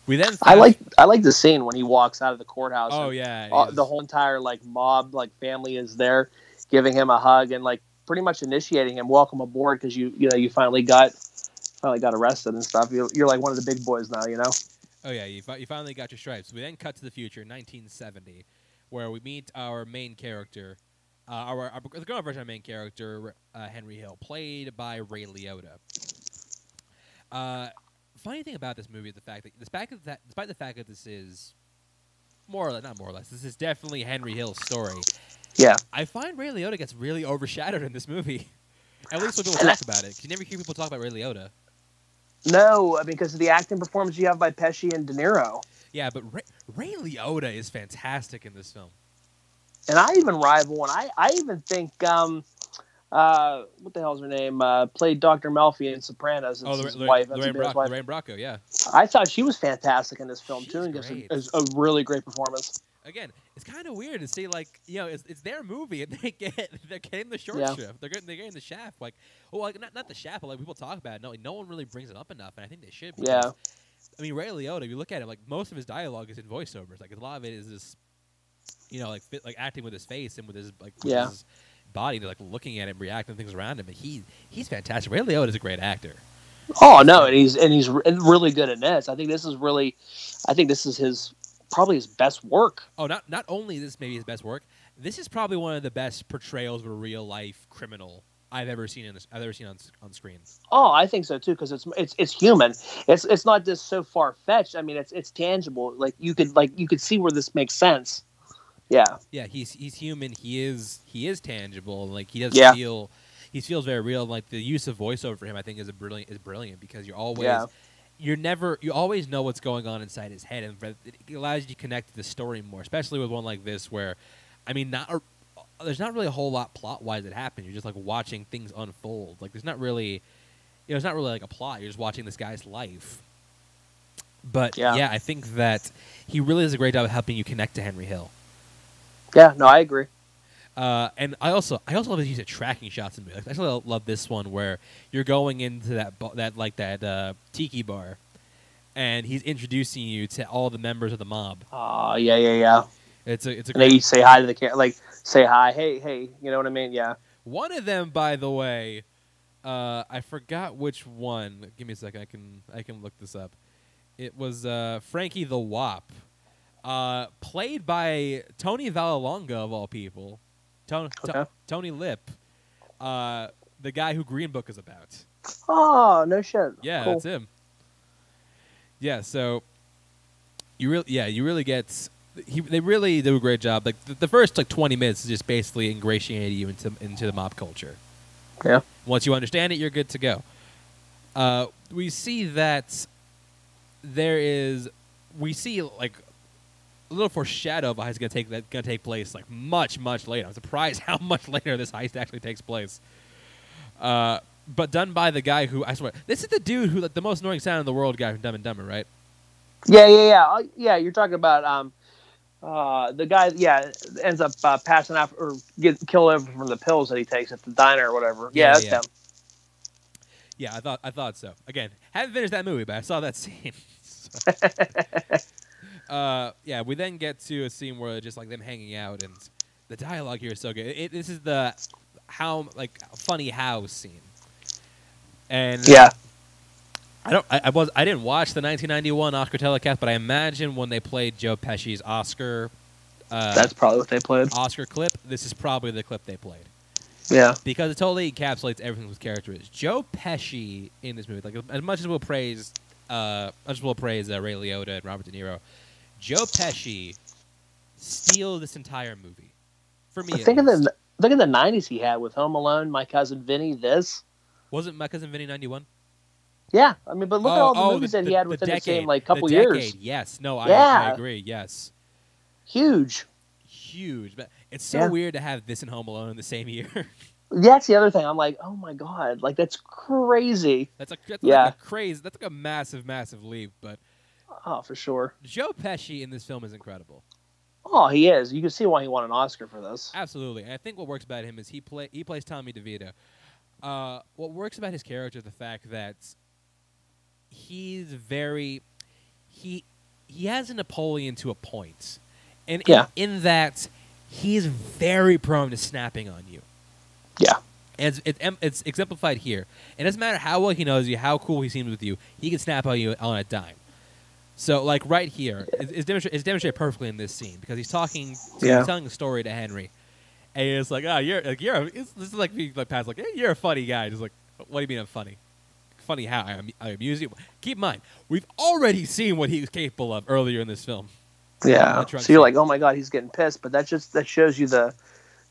We then I like I like the scene when he walks out of the courthouse. oh yeah all- the whole entire like mob like family is there, giving him a hug and like pretty much initiating him. Welcome aboard because you you know you finally got finally got arrested and stuff. You're, you're like one of the big boys now. You know. Oh yeah, you, fi- you finally got your stripes. We then cut to the future, 1970, where we meet our main character, uh, our, our the grown version of our main character, uh, Henry Hill, played by Ray Liotta. Uh, funny thing about this movie is the fact that, despite the fact, despite the fact that this is more or less, not more or less, this is definitely Henry Hill's story. Yeah. I find Ray Liotta gets really overshadowed in this movie. At least when people talk about it, you never hear people talk about Ray Liotta. No, because of the acting performance you have by Pesci and De Niro, Yeah, but Ray, Ray Liotta is fantastic in this film. and I even rival, and I I even think um, uh, what the hell's her name? Uh, played Dr. Melfi in Sopranos. It's Oh, his Lorraine, wife. Lorraine, That's his Brock, wife. Lorraine Bracco, yeah. I thought she was fantastic in this film She's too, and gives a, a really great performance. Again, it's kind of weird to see like you know it's, it's their movie and they get they're getting the short Yeah. shift. They're getting they're getting the shaft. Like, well, like not not the shaft, but like people talk about it. No, like, no one really brings it up enough, and I think they should. Yeah. I mean, Ray Liotta. If you look at it, like most of his dialogue is in voiceovers. Like a lot of it is this, you know, like fit, like acting with his face and with his like with Yeah. his body, to, like looking at him, reacting to things around him. And he he's fantastic. Ray Liotta is a great actor. Oh no, and he's and he's re- really good at this. I think this is really, I think this is his probably his best work. Oh, not not only is this maybe his best work. This is probably one of the best portrayals of a real life criminal I've ever seen in this. I've ever seen on on screen. Oh, I think so too because it's it's it's human. It's it's not just so far fetched. I mean, it's it's tangible. Like you could like you could see where this makes sense. Yeah, Yeah, he's he's human. He is he is tangible. Like he does Yeah. feel he feels very real. Like the use of voiceover for him, I think is a brilliant is brilliant because you're always Yeah. you're never you always know what's going on inside his head, and it allows you to connect to the story more, especially with one like this where, I mean, not a, there's not really a whole lot plot wise that happens. You're just like watching things unfold. Like there's not really, you know, it's not really like a plot. You're just watching this guy's life. But Yeah. yeah, I think that he really does a great job of helping you connect to Henry Hill. yeah. No, I agree. Uh, and I also I also love his use of tracking shots in movies. I actually love this one where you're going into that that like that uh, tiki bar, and he's introducing you to all the members of the mob. Oh yeah, yeah, yeah. It's a it's a And they say hi to the camera, like say hi, hey, hey. You know what I mean? Yeah. One of them, by the way, uh, I forgot which one. Give me a second. I can I can look this up. It was uh, Frankie the Wop, uh, played by Tony Vallelonga of all people. Tony Okay. Tony Lip, uh, the guy who Green Book is about. Oh no shit. Yeah, Cool. that's him. Yeah, so you really, yeah, you really get. He, they really do a great job. Like the, the first like twenty minutes is just basically ingratiating you into into the mob culture. Yeah. Once you understand it, you're good to go. Uh, we see that there is, we see like a little foreshadow of how it's gonna take that gonna take place like much much later. I'm surprised how much later this heist actually takes place. Uh, but done by the guy who I swear this is the dude who like the most annoying sound in the world guy from Dumb and Dumber, right? Yeah, yeah, yeah. Uh, yeah, you're talking about um, uh, the guy. Yeah, ends up uh, passing out or get killed over from the pills that he takes at the diner or whatever. Yeah, Yeah, that's yeah. him. Yeah, I thought I thought so. Again, haven't finished that movie, but I saw that scene. So- uh, yeah, we then get to a scene where just like them hanging out, and the dialogue here is so good. It, this is the how like funny how scene, and Yeah, I don't. I, I was. I didn't watch the 1991 Oscar telecast, but I imagine when they played Joe Pesci's Oscar, uh, that's probably what they played. Oscar clip. This is probably the clip they played. Yeah, because it totally encapsulates everything with character is. Joe Pesci in this movie, like as much as we'll praise, uh, as much as we'll praise uh, Ray Liotta and Robert De Niro, Joe Pesci steal this entire movie. For me, I think of the look at the '90s he had with Home Alone, My Cousin Vinny, this. wasn't my cousin Vinny ninety one. Yeah, I mean, but look at all the movies that he had within the, decade, same like couple the years. Yes, no, I, I agree. Yes, Huge. huge. But it's so Yeah. weird to have this and Home Alone in the same year. That's the other thing. I'm like, oh my god, like that's crazy. that's a that's Yeah. like a crazy. That's like a massive, massive leap. But Oh, for sure. Joe Pesci in this film is incredible. Oh, he is. You can see why he won an Oscar for this. Absolutely, and I think what works about him is he play he plays Tommy DeVito. Uh, what works about his character is the fact that he's very he he has a Napoleon to a point, and Yeah. in, in that he's very prone to snapping on you. Yeah. And it's, it's, it's exemplified here. It doesn't matter how well he knows you, how cool he seems with you. He can snap on you on a dime. So, like right here, it's, it's, demonstrated, it's demonstrated perfectly in this scene because he's talking, Yeah. he's telling a story to Henry, and it's like, ah, you're, like, you're, a, it's, this is like being like Pat's like, hey, you're a funny guy. Just like, what do you mean I'm funny? Funny how I, am- I amuse you. Keep in mind, we've already seen what he was capable of earlier in this film. Yeah. So you're scene. like, oh my god, he's getting pissed. But that just that shows you the,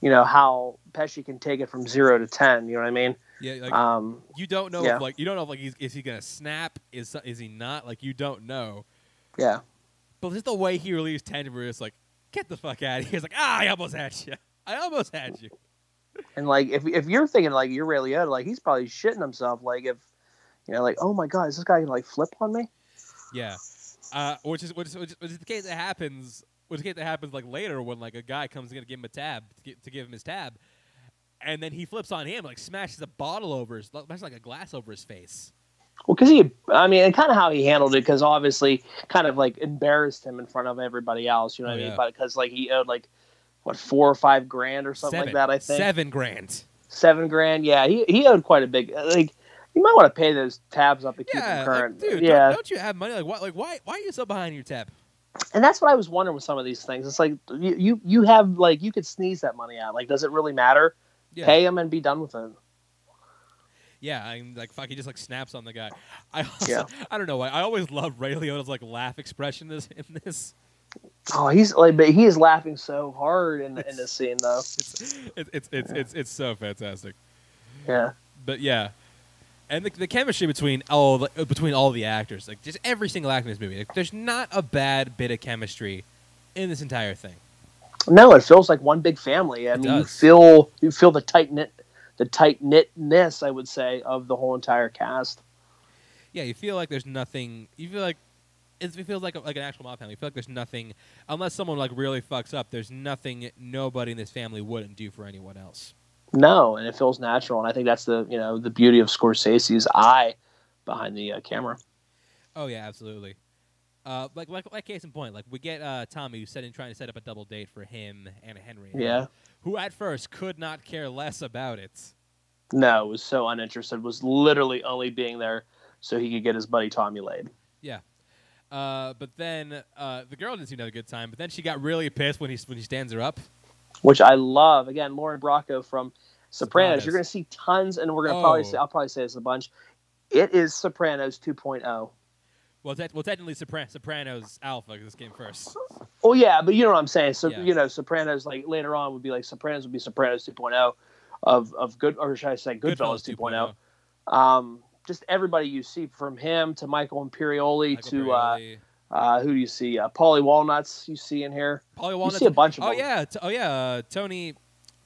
you know, how Pesci can take it from zero to ten. You know what I mean? Yeah, like um, you don't know yeah. if like you don't know if like he's, is he gonna snap? Is is he not? Like you don't know. yeah. But just the way he relieves tension, where it's like, get the fuck out of here. He's like, ah, I almost had you. I almost had you. And like, if if you're thinking like you're Ray Liotta, like he's probably shitting himself. Like if, you know, like, oh my god, is this guy gonna like flip on me? Yeah. Uh, which is which is, which is, which is the case that happens. Which is the case that happens like later when like a guy comes in to give him a tab to, gi- to give him his tab, and then he flips on him like smashes a bottle over his smashes like a glass over his face. Well, because he, I mean, and kind of how he handled it, because obviously, kind of like embarrassed him in front of everybody else. You know Oh, what I yeah. mean? But because like he owed like what four or five grand or something Seven. like that. I think seven grand. seven grand. Yeah, he he owed quite a big. Like you might want to pay those tabs up to keep Yeah, them current. like, dude. yeah, Don't, don't you have money? Like why? Like why? Why are you so behind your tab? and that's what I was wondering with some of these things. It's like you you, you have like you could sneeze that money out. Like, does it really matter? Yeah. Pay him and be done with it. Yeah, I'm like fuck. He just like snaps on the guy. I also, Yeah. I don't know why. I always love Ray Liotta's like laugh expression in this. Oh, he's like, but he is laughing so hard in in this scene though. It's it's it's it's it's, it's so fantastic. Yeah, But yeah, and the, the chemistry between all the, uh, between all the actors, like just every single actor in this movie, like, there's not a bad bit of chemistry in this entire thing. no, it feels like one big family. I It mean, you feel you feel the tight knit, the tight knitness, I would say, of the whole entire cast. Yeah, you feel like there's nothing. You feel like it's, it feels like a, like an actual mob family. You feel like there's nothing unless someone like really fucks up. There's nothing nobody in this family wouldn't do for anyone else. No, and it feels natural, and I think that's the you know the beauty of Scorsese's eye behind the uh, camera. Oh yeah, absolutely. Uh, like like like case in point, like we get uh, Tommy who's setting trying to set up a double date for him and Henry. Yeah. Who at first could not care less about it. No, was so uninterested. Was literally only being there so he could get his buddy Tommy laid. Yeah. Uh, but then uh, the girl didn't seem to have a good time. But then she got really pissed when he when he stands her up. Which I love. Again, Lauren Bracco from Sopranos. Sopranos. You're going to see tons, and we're going to probably Oh. say I'll probably say this a bunch. It is Sopranos oh. 2.0. Well, te- well, technically Sopran- Sopranos Alpha 'cause this came first. Oh yeah, but you know what I'm saying. So Yeah. you know, Sopranos like later on would be like Sopranos would be Sopranos 2.0 of of good or should I say Goodfellas, 2.0. Um, just everybody you see from him to Michael Imperioli Michael to uh, Imperioli. uh, who do you see? Uh, Paulie Walnuts you see in here. Paulie You see a bunch of Oh them. yeah, t- oh yeah. Uh, Tony,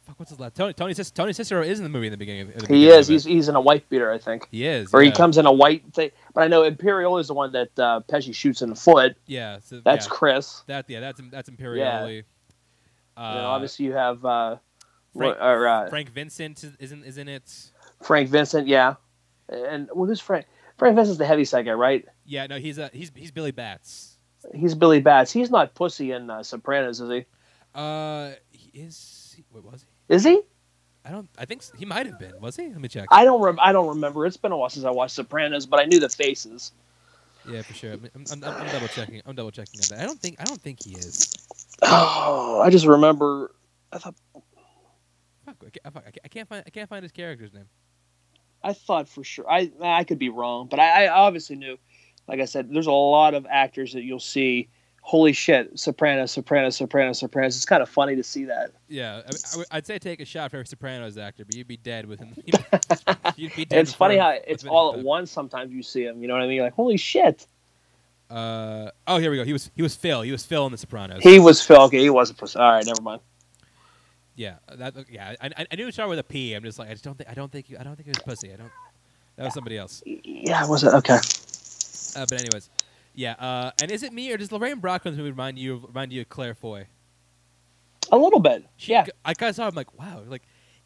fuck, what's his last? Tony Tony Cis- Tony Sirico is in the movie in the beginning. Of, the He beginning is. of it. He's he's in a white beater, I think, he is. or yeah. he comes in a white thing. But I know Imperioli is the one that uh, Pesci shoots in the foot. Yeah, so, That's yeah, Chris. that. Yeah, that's that's Imperioli. Uh, you know, obviously you have uh, Frank- or, uh, Frank Vincent is, is in is in it. Frank Vincent, yeah, and well, who's Frank? Frank Vincent's the heavy side guy, right? Yeah, no, he's a he's he's Billy Batts. He's Billy Batts. He's not Pussy in uh, Sopranos, is he? Uh, he is. What was he? Is he? I don't. I think s- he might have been. Was he? Let me check. I don't. Rem- I don't remember. It's been a while since I watched Sopranos, but I knew the faces. yeah, for sure. I'm, I'm, I'm, I'm double checking. I'm double checking on that. I don't think. I don't think he is. Oh, I just remember. I thought. Fuck, I can't, fuck, I can't- I can't find. I can't find his character's name. I thought for sure. I I could be wrong, but I, I obviously knew. Like I said, there's a lot of actors that you'll see. Holy shit! Sopranos, Sopranos, Sopranos, Sopranos. It's kind of funny to see that. Yeah, I, I would- I'd say take a shot for every Sopranos actor, but you'd be dead within. You'd be dead it's funny how it's all at once. Sometimes you see them. You know what I mean? You're like, holy shit! Uh, oh, here we go. He was he was Phil. He was Phil in the Sopranos. He was Phil. Okay, he was a pussy. All right, never mind. yeah, that yeah. I, I, I knew it started with a P. I'm just like I just don't think I don't think you, I don't think it was pussy. I don't. That was somebody else. Yeah, was it okay? Uh, but anyways, yeah. Uh, and is it me or does Lorraine Bracco movie remind you of, remind you of Claire Foy? A little bit. She, yeah. I kind of saw. I'm like, wow. Like,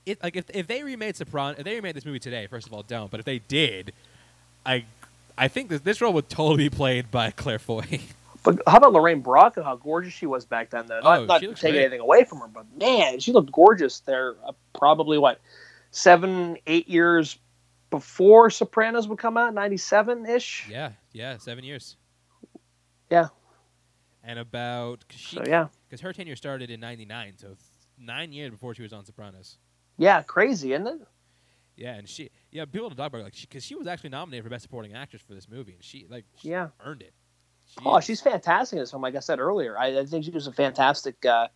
it like if if they remade Sopran, if they remade this movie today, first of all, don't. But if they did, I I think this this role would totally be played by Claire Foy. But how about Lorraine Bracco? How gorgeous she was back then, though. Not, Oh, not taking great. anything away from her, but man, she looked gorgeous there. Uh, probably what seven, eight years before Sopranos would come out, ninety-seven ish. yeah, yeah, seven years. Yeah. And about cause she So yeah, because her tenure started in '99, so nine years before she was on Sopranos. yeah, crazy, isn't it? Yeah, and she yeah people don't talk about her, like because she, was actually nominated for best supporting actress for this movie, and she like she Yeah. earned it. She Oh, is- she's fantastic in this film. Like I said earlier, I, I think she was a fantastic, uh,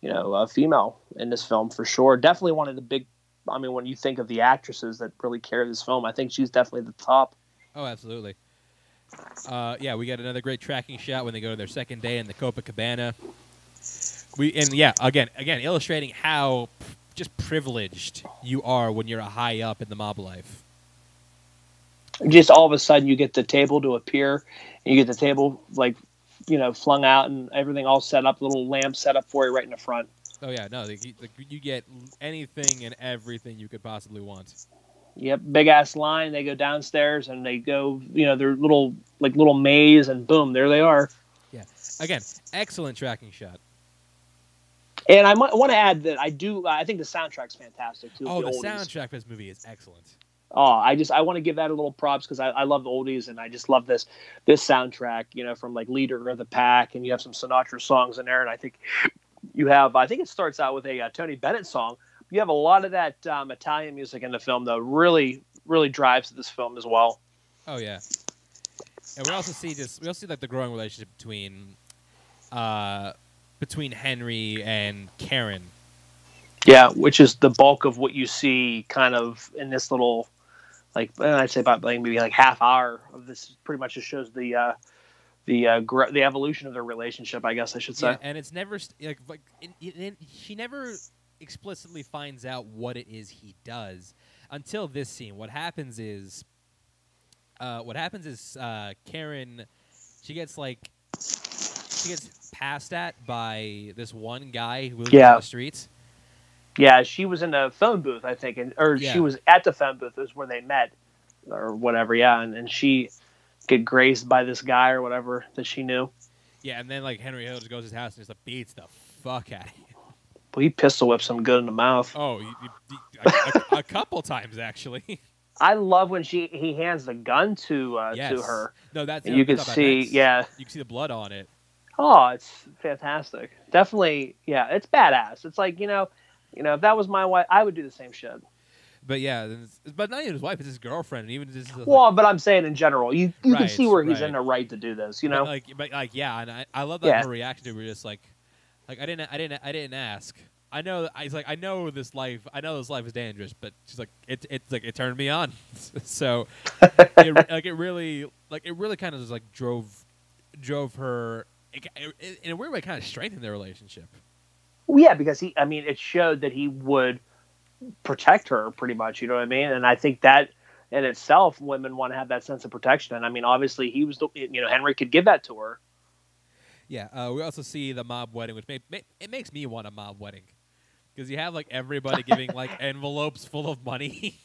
you know, uh, female in this film for sure. Definitely one of the big. I mean, when you think of the actresses that really carry this film, I think she's definitely the top. Oh, absolutely. Uh, yeah, we got another great tracking shot when they go to their second day in the Copacabana. We and yeah, again, again, illustrating how just privileged you are when you're a high up in the mob life. just all of a sudden you get the table to appear and you get the table like you know flung out and everything all set up little lamp set up for you right in the front Oh yeah, no, like, you- you get anything and everything you could possibly want. yep big ass line they go downstairs and they go you know their little like little maze and boom there they are Yeah. Again, excellent tracking shot. and i want to add that i do i think the soundtrack's fantastic too Oh, the oldies. soundtrack for this movie is excellent. oh i just i want to give that a little props because I, I love the oldies and i just love this this soundtrack you know from like leader of the pack and you have some sinatra songs in there and i think you have i think it starts out with a uh, tony bennett song you have a lot of that um, italian music in the film though really really drives this film as well Oh yeah, and we also see this. We also see like the growing relationship between, uh, between Henry and Karen. yeah which is the bulk of what you see kind of in this little like eh, i'd say about like maybe like half hour of this pretty much just shows the uh the uh, gr- the evolution of their relationship i guess i should say Yeah, and it's never st- like, like it, it, it- she never explicitly finds out what it is he does until this scene. What happens is, uh, what happens is uh, Karen, she gets like, she gets passed at by this one guy who lives Yeah. on the streets. Yeah, she was in the phone booth, I think, and or Yeah. she was at the phone booth is where they met, or whatever. Yeah, and, and she get grazed by this guy or whatever that she knew. Yeah, and then like Henry Hill just goes to his house and just like, beats the fuck out of him. Well, he pistol whips him good in the mouth. Oh, you, you, a, a, a couple times actually. I love when she he hands the gun to uh, yes. to her. No, that's you can see, yeah. You can see the blood on it. Oh, it's fantastic. Definitely, yeah, it's badass. It's like you know, you know, if that was my wife, I would do the same shit. But yeah, but not even his wife; it's his girlfriend, and even just like, Well, but I'm saying in general, you you can see where he's right. in the right to do this. You but know, like, but like, yeah, and I, I love that Yeah. her reaction to it. We're just like, like I didn't, I didn't, I didn't ask. I know. I like, I know this life. I know this life is dangerous, but she's like, it, it's like it turned me on. so, it, like it really, like it really kind of just like drove, drove her. It, it, in a weird way, kind of strengthened their relationship. Well, yeah, because he, I mean, it showed that he would protect her pretty much. You know what I mean? And I think that in itself, women want to have that sense of protection. And I mean, obviously, he was, the, you know, Henry could give that to her. Yeah, uh, we also see the mob wedding, which may, may, it makes me want a mob wedding because you have like everybody giving like envelopes full of money.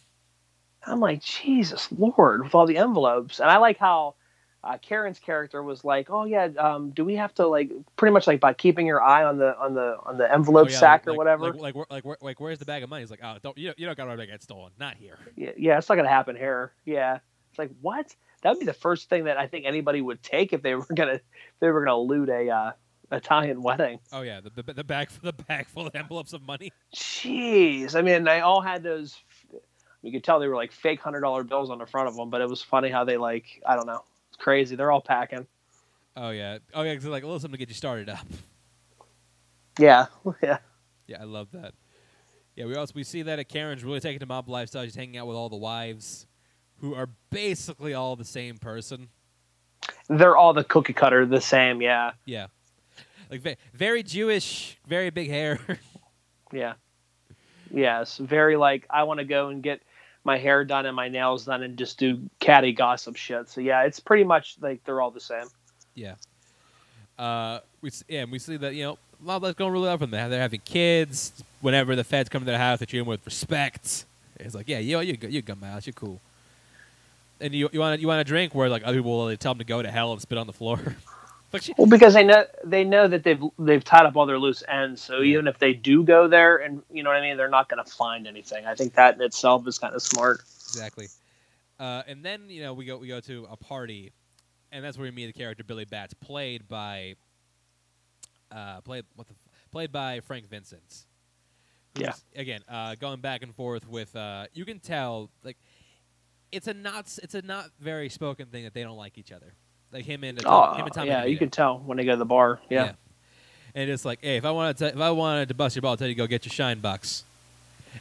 I'm like, Jesus Lord, with all the envelopes. And I like how uh, Karen's character was like, "Oh yeah, um, do we have to like pretty much like by keeping your eye on the on the on the envelope Oh, yeah, sack like, or like- whatever? Like, like, where- like, where- like, where's the bag of money? He's like, oh, don't you? Don't, you don't got to get stolen. Not here. yeah, yeah, it's not gonna happen here. Yeah, it's like what? That would be the first thing that I think anybody would take if they were gonna if they were gonna loot a uh, Italian wedding. Oh yeah, the, the, the bag the bag full of envelopes of money. Jeez, I mean, they all had those. You could tell they were like fake hundred dollar bills on the front of them, but it was funny how they like I don't know, crazy. They're all packing. Oh yeah, oh yeah, 'cause it's like a little something to get you started up. Yeah, yeah. Yeah, I love that. Yeah, we also we see that at Karen's really taking the mob lifestyle. She's hanging out with all the wives, who are basically all the same person. They're all the cookie cutter, the same. Yeah, Yeah, like very Jewish, very big hair. yeah, yes. Very like I want to go and get my hair done and my nails done and just do catty gossip shit. So yeah, it's pretty much like they're all the same. Yeah. Uh, we yeah, and we see that you know mob life's going really well from there. They're having kids. Whenever the feds come to their house, they treat them with respect. It's like, yeah, you you you come my house, you're cool. And you you want you want a drink where like other people will tell them to go to hell and spit on the floor. like she, Well, because they know they know that they've they've tied up all their loose ends. So Yeah. even if they do go there, and you know what I mean, they're not going to find anything. I think that in itself is kind of smart. exactly. Uh, and then you know we go we go to a party, and that's where we meet the character Billy Batts, played by, uh, played what the played by Frank Vincent. Yeah. Again, uh, going back and forth with, uh, you can tell like, it's a not it's a not very spoken thing that they don't like each other. Like him and Oh, him and Tommy. yeah, you can tell when they go to the bar. Yeah. And it's like, hey, if I wanted to, if I wanted to bust your ball, I'll tell you go get your shine box.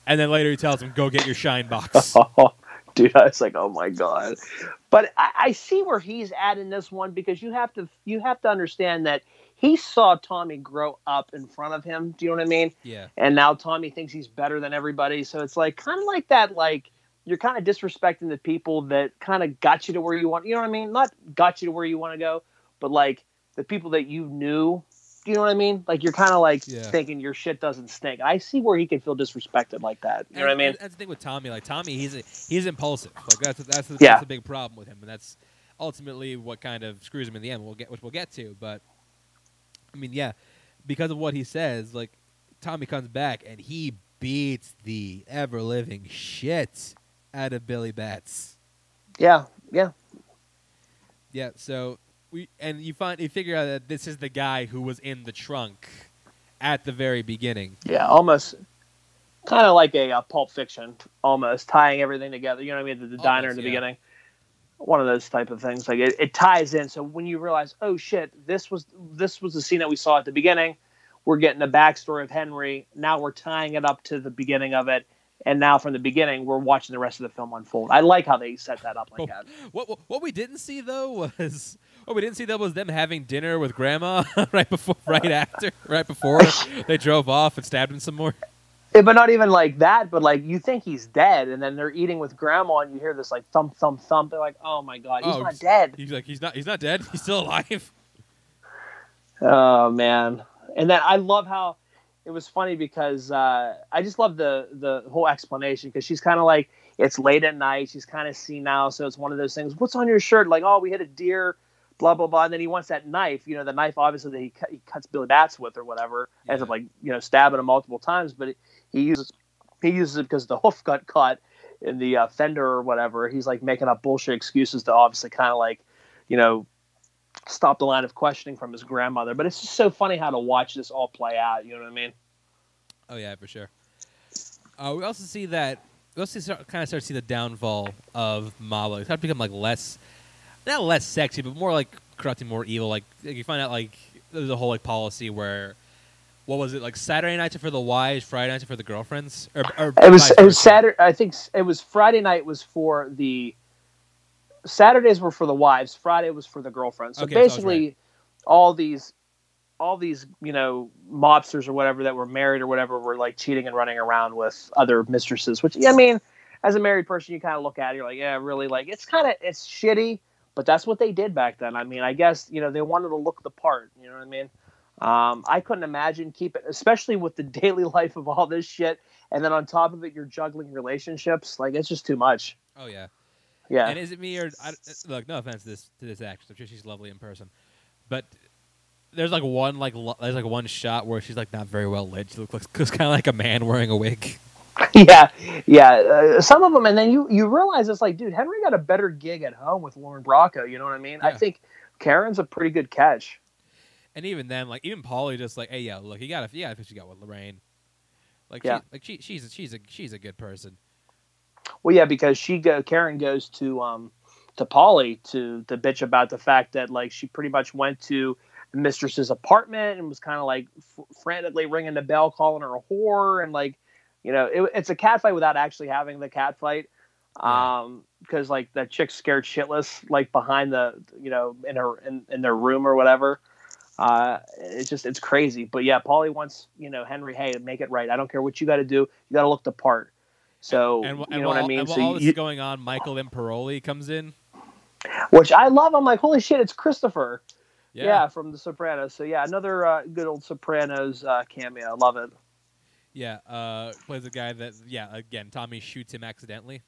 And then later he tells him, go get your shine box. Dude, I was like, oh my god. But I, I see where he's at in this one because you have to you have to understand that he saw Tommy grow up in front of him. Do you know what I mean? yeah. And now Tommy thinks he's better than everybody. So it's like kind of like that. Like you're kind of disrespecting the people that kind of got you to where you want. You know what I mean? Not got you to where you want to go, but like the people that you knew. Do you know what I mean? Like you're kind of like Yeah. thinking your shit doesn't stink. I see where he can feel disrespected like that. You know what I mean? That's the thing with Tommy. Like Tommy, he's a, he's impulsive. Like that's that's the, Yeah. that's the big problem with him, and that's ultimately what kind of screws him in the end. We'll get which we'll get to, but I mean, yeah, because of what he says, like Tommy comes back and he beats the ever living shit out of Billy Batts. Yeah, yeah. Yeah, so we and you find you figure out that this is the guy who was in the trunk at the very beginning. Yeah, almost kind of like a uh, Pulp Fiction, almost tying everything together. You know what I mean? The, the diner in the yeah. beginning. One of those type of things. Like it, it ties in. So when you realize, oh shit, this was this was the scene that we saw at the beginning. We're getting the backstory of Henry. Now we're tying it up to the beginning of it. And now from the beginning, we're watching the rest of the film unfold. I like how they set that up like that. What, what what we didn't see though was what we didn't see though was them having dinner with grandma right before right after right before they drove off and stabbed him some more. Yeah, but not even like that. But like you think he's dead, and then they're eating with grandma, and you hear this like thump, thump, thump. They're like, oh my god, he's Oh, not dead. He's like he's not he's not dead. He's still alive. Oh man! And then I love how it was funny because uh, I just love the the whole explanation because she's kind of like it's late at night. She's kind of senile, so it's one of those things. What's on your shirt? Like, oh, we hit a deer, blah blah blah. And then he wants that knife. You know, the knife obviously that he, cu- he cuts Billy Batts with or whatever. Ends up like you know stabbing him multiple times, but he uses he uses it because the hoof got caught in the uh, fender or whatever. He's like making up bullshit excuses to obviously kind of like, you know, stop the line of questioning from his grandmother. But it's just so funny how to watch this all play out. You know what I mean? Oh yeah, for sure. Uh, we also see that we also start, kind of start to see the downfall of Mala. It's starts to become like less, not less sexy, but more like corrupting, more evil. Like, like you find out like there's a whole like policy where. What was it like? Saturday nights are for the wives, Friday nights are for the girlfriends. Or, or It was it was? Saturday. I think it was Friday night was for the Saturdays were for the wives. Friday was for the girlfriends. So Okay, so I was basically, all these all these you know mobsters or whatever that were married or whatever were like cheating and running around with other mistresses. Which I mean, as a married person, you kind of look at it, you're like, yeah, really, like it's kind of it's shitty, but that's what they did back then. I mean, I guess you know they wanted to look the part. You know what I mean? Um, I couldn't imagine keeping, especially with the daily life of all this shit, and then on top of it, you're juggling relationships. Like it's just too much. Oh yeah. Yeah. And is it me or I, look? No offense to this to this actress. I'm sure she's lovely in person, but there's like one like lo- there's like one shot where she's like not very well lit. She looks, looks kind of like a man wearing a wig. yeah, yeah. Uh, some of them, and then you you realize it's like, dude, Henry got a better gig at home with Lauren Bracco. You know what I mean? I think Karen's a pretty good catch. And even then, like even Paulie, just like, hey, yeah, look, you gotta, you gotta fix what you got with Lorraine. Like, Yeah. she, like she, she's, a, she's a, she's a good person. Well, yeah, because she go Karen goes to um to Paulie to to bitch about the fact that like she pretty much went to the mistress's apartment and was kind of like f- frantically ringing the bell, calling her a whore, and like you know it, it's a cat fight without actually having the cat fight. Um, because like that chick scared shitless like behind the you know in her in, in their room or whatever. Uh, it's just it's crazy. But yeah, Paulie wants you know Henry, hey, make it right. I don't care what you got to do. You got to look the part. So and, wh- you know while, what I mean. And while So all this you- is going on, Michael Imperioli comes in. which I love. I'm like, holy shit, it's Christopher. Yeah. Yeah, from The Sopranos. So yeah, another uh, good old Sopranos uh, cameo. I love it. Yeah. Uh, plays a guy that, yeah, again, Tommy shoots him accidentally.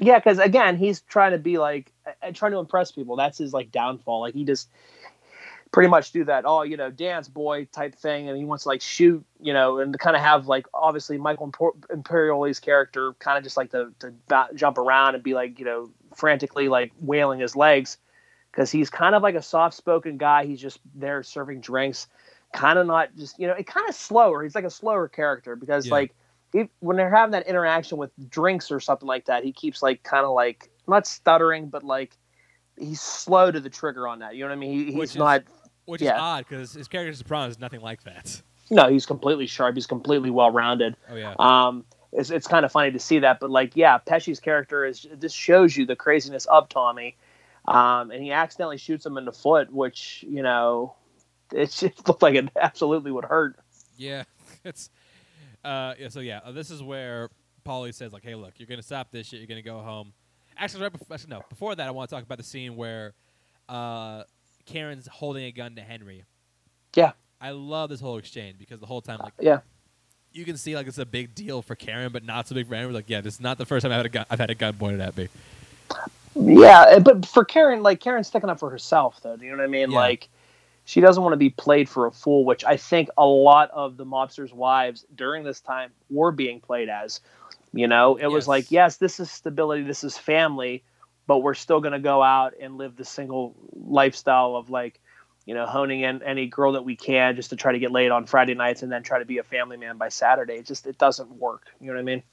Yeah, because again, he's trying to be like, uh, trying to impress people. That's his like downfall. Like he just pretty much do that, oh, you know, dance boy type thing, and he wants to like shoot, you know, and to kind of have like obviously Michael Imper- Imperioli's character kind of just like to to jump around and be like, you know, frantically like wailing his legs because he's kind of like a soft spoken guy. He's just there serving drinks, kind of not just you know, it kind of slower. He's like a slower character because Yeah. like if, when they're having that interaction with drinks or something like that, he keeps like kind of like not stuttering, but like he's slow to the trigger on that. You know what I mean? He, he's is- not. Which Yeah. is odd because his character Sopranos is nothing like that. No, he's completely sharp. He's completely well rounded. Oh yeah. Um, it's it's kind of funny to see that, but like, yeah, Pesci's character is this shows you the craziness of Tommy, um, and he accidentally shoots him in the foot, which you know, it just looked like it absolutely would hurt. Yeah, it's uh yeah, so yeah, this is where Paulie says like, "Hey, look, you're gonna stop this shit. You're gonna go home." Actually, right before, actually, no, before that, I want to talk about the scene where uh Karen's holding a gun to Henry. Yeah. I love this whole exchange because the whole time, like, Yeah. you can see like it's a big deal for Karen, but not so big for Henry. Like, yeah, this is not the first time I've had a gun. I've had a gun pointed at me. Yeah, eh, but for Karen, like Karen's sticking up for herself, though. Do you know what I mean? Yeah. Like, she doesn't want to be played for a fool, which I think a lot of the mobsters' wives during this time were being played as. You know, it was like, yes, this is stability, this is family, but we're still going to go out and live the single lifestyle of like, you know, honing in any girl that we can just to try to get laid on Friday nights and then try to be a family man by Saturday. It just it doesn't work. You know what I mean?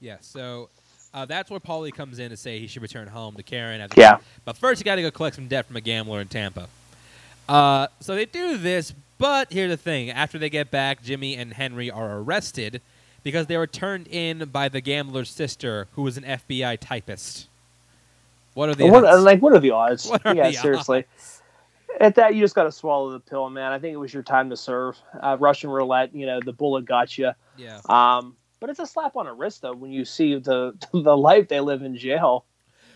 Yeah, so uh, that's where Paulie comes in to say he should return home to Karen. As Yeah. But first, you got to go collect some debt from a gambler in Tampa. Uh, so they do this, but here's the thing: after they get back, Jimmy and Henry are arrested because they were turned in by the gambler's sister, who was an FBI typist. What are the What, odds? like, what are the odds? What are yeah, the seriously. odds? At that, you just got to swallow the pill, man. I think it was your time to serve. Uh, Russian roulette, you know, the bullet got you. Yeah. Um, but it's a slap on the wrist, though, when you see the the life they live in jail.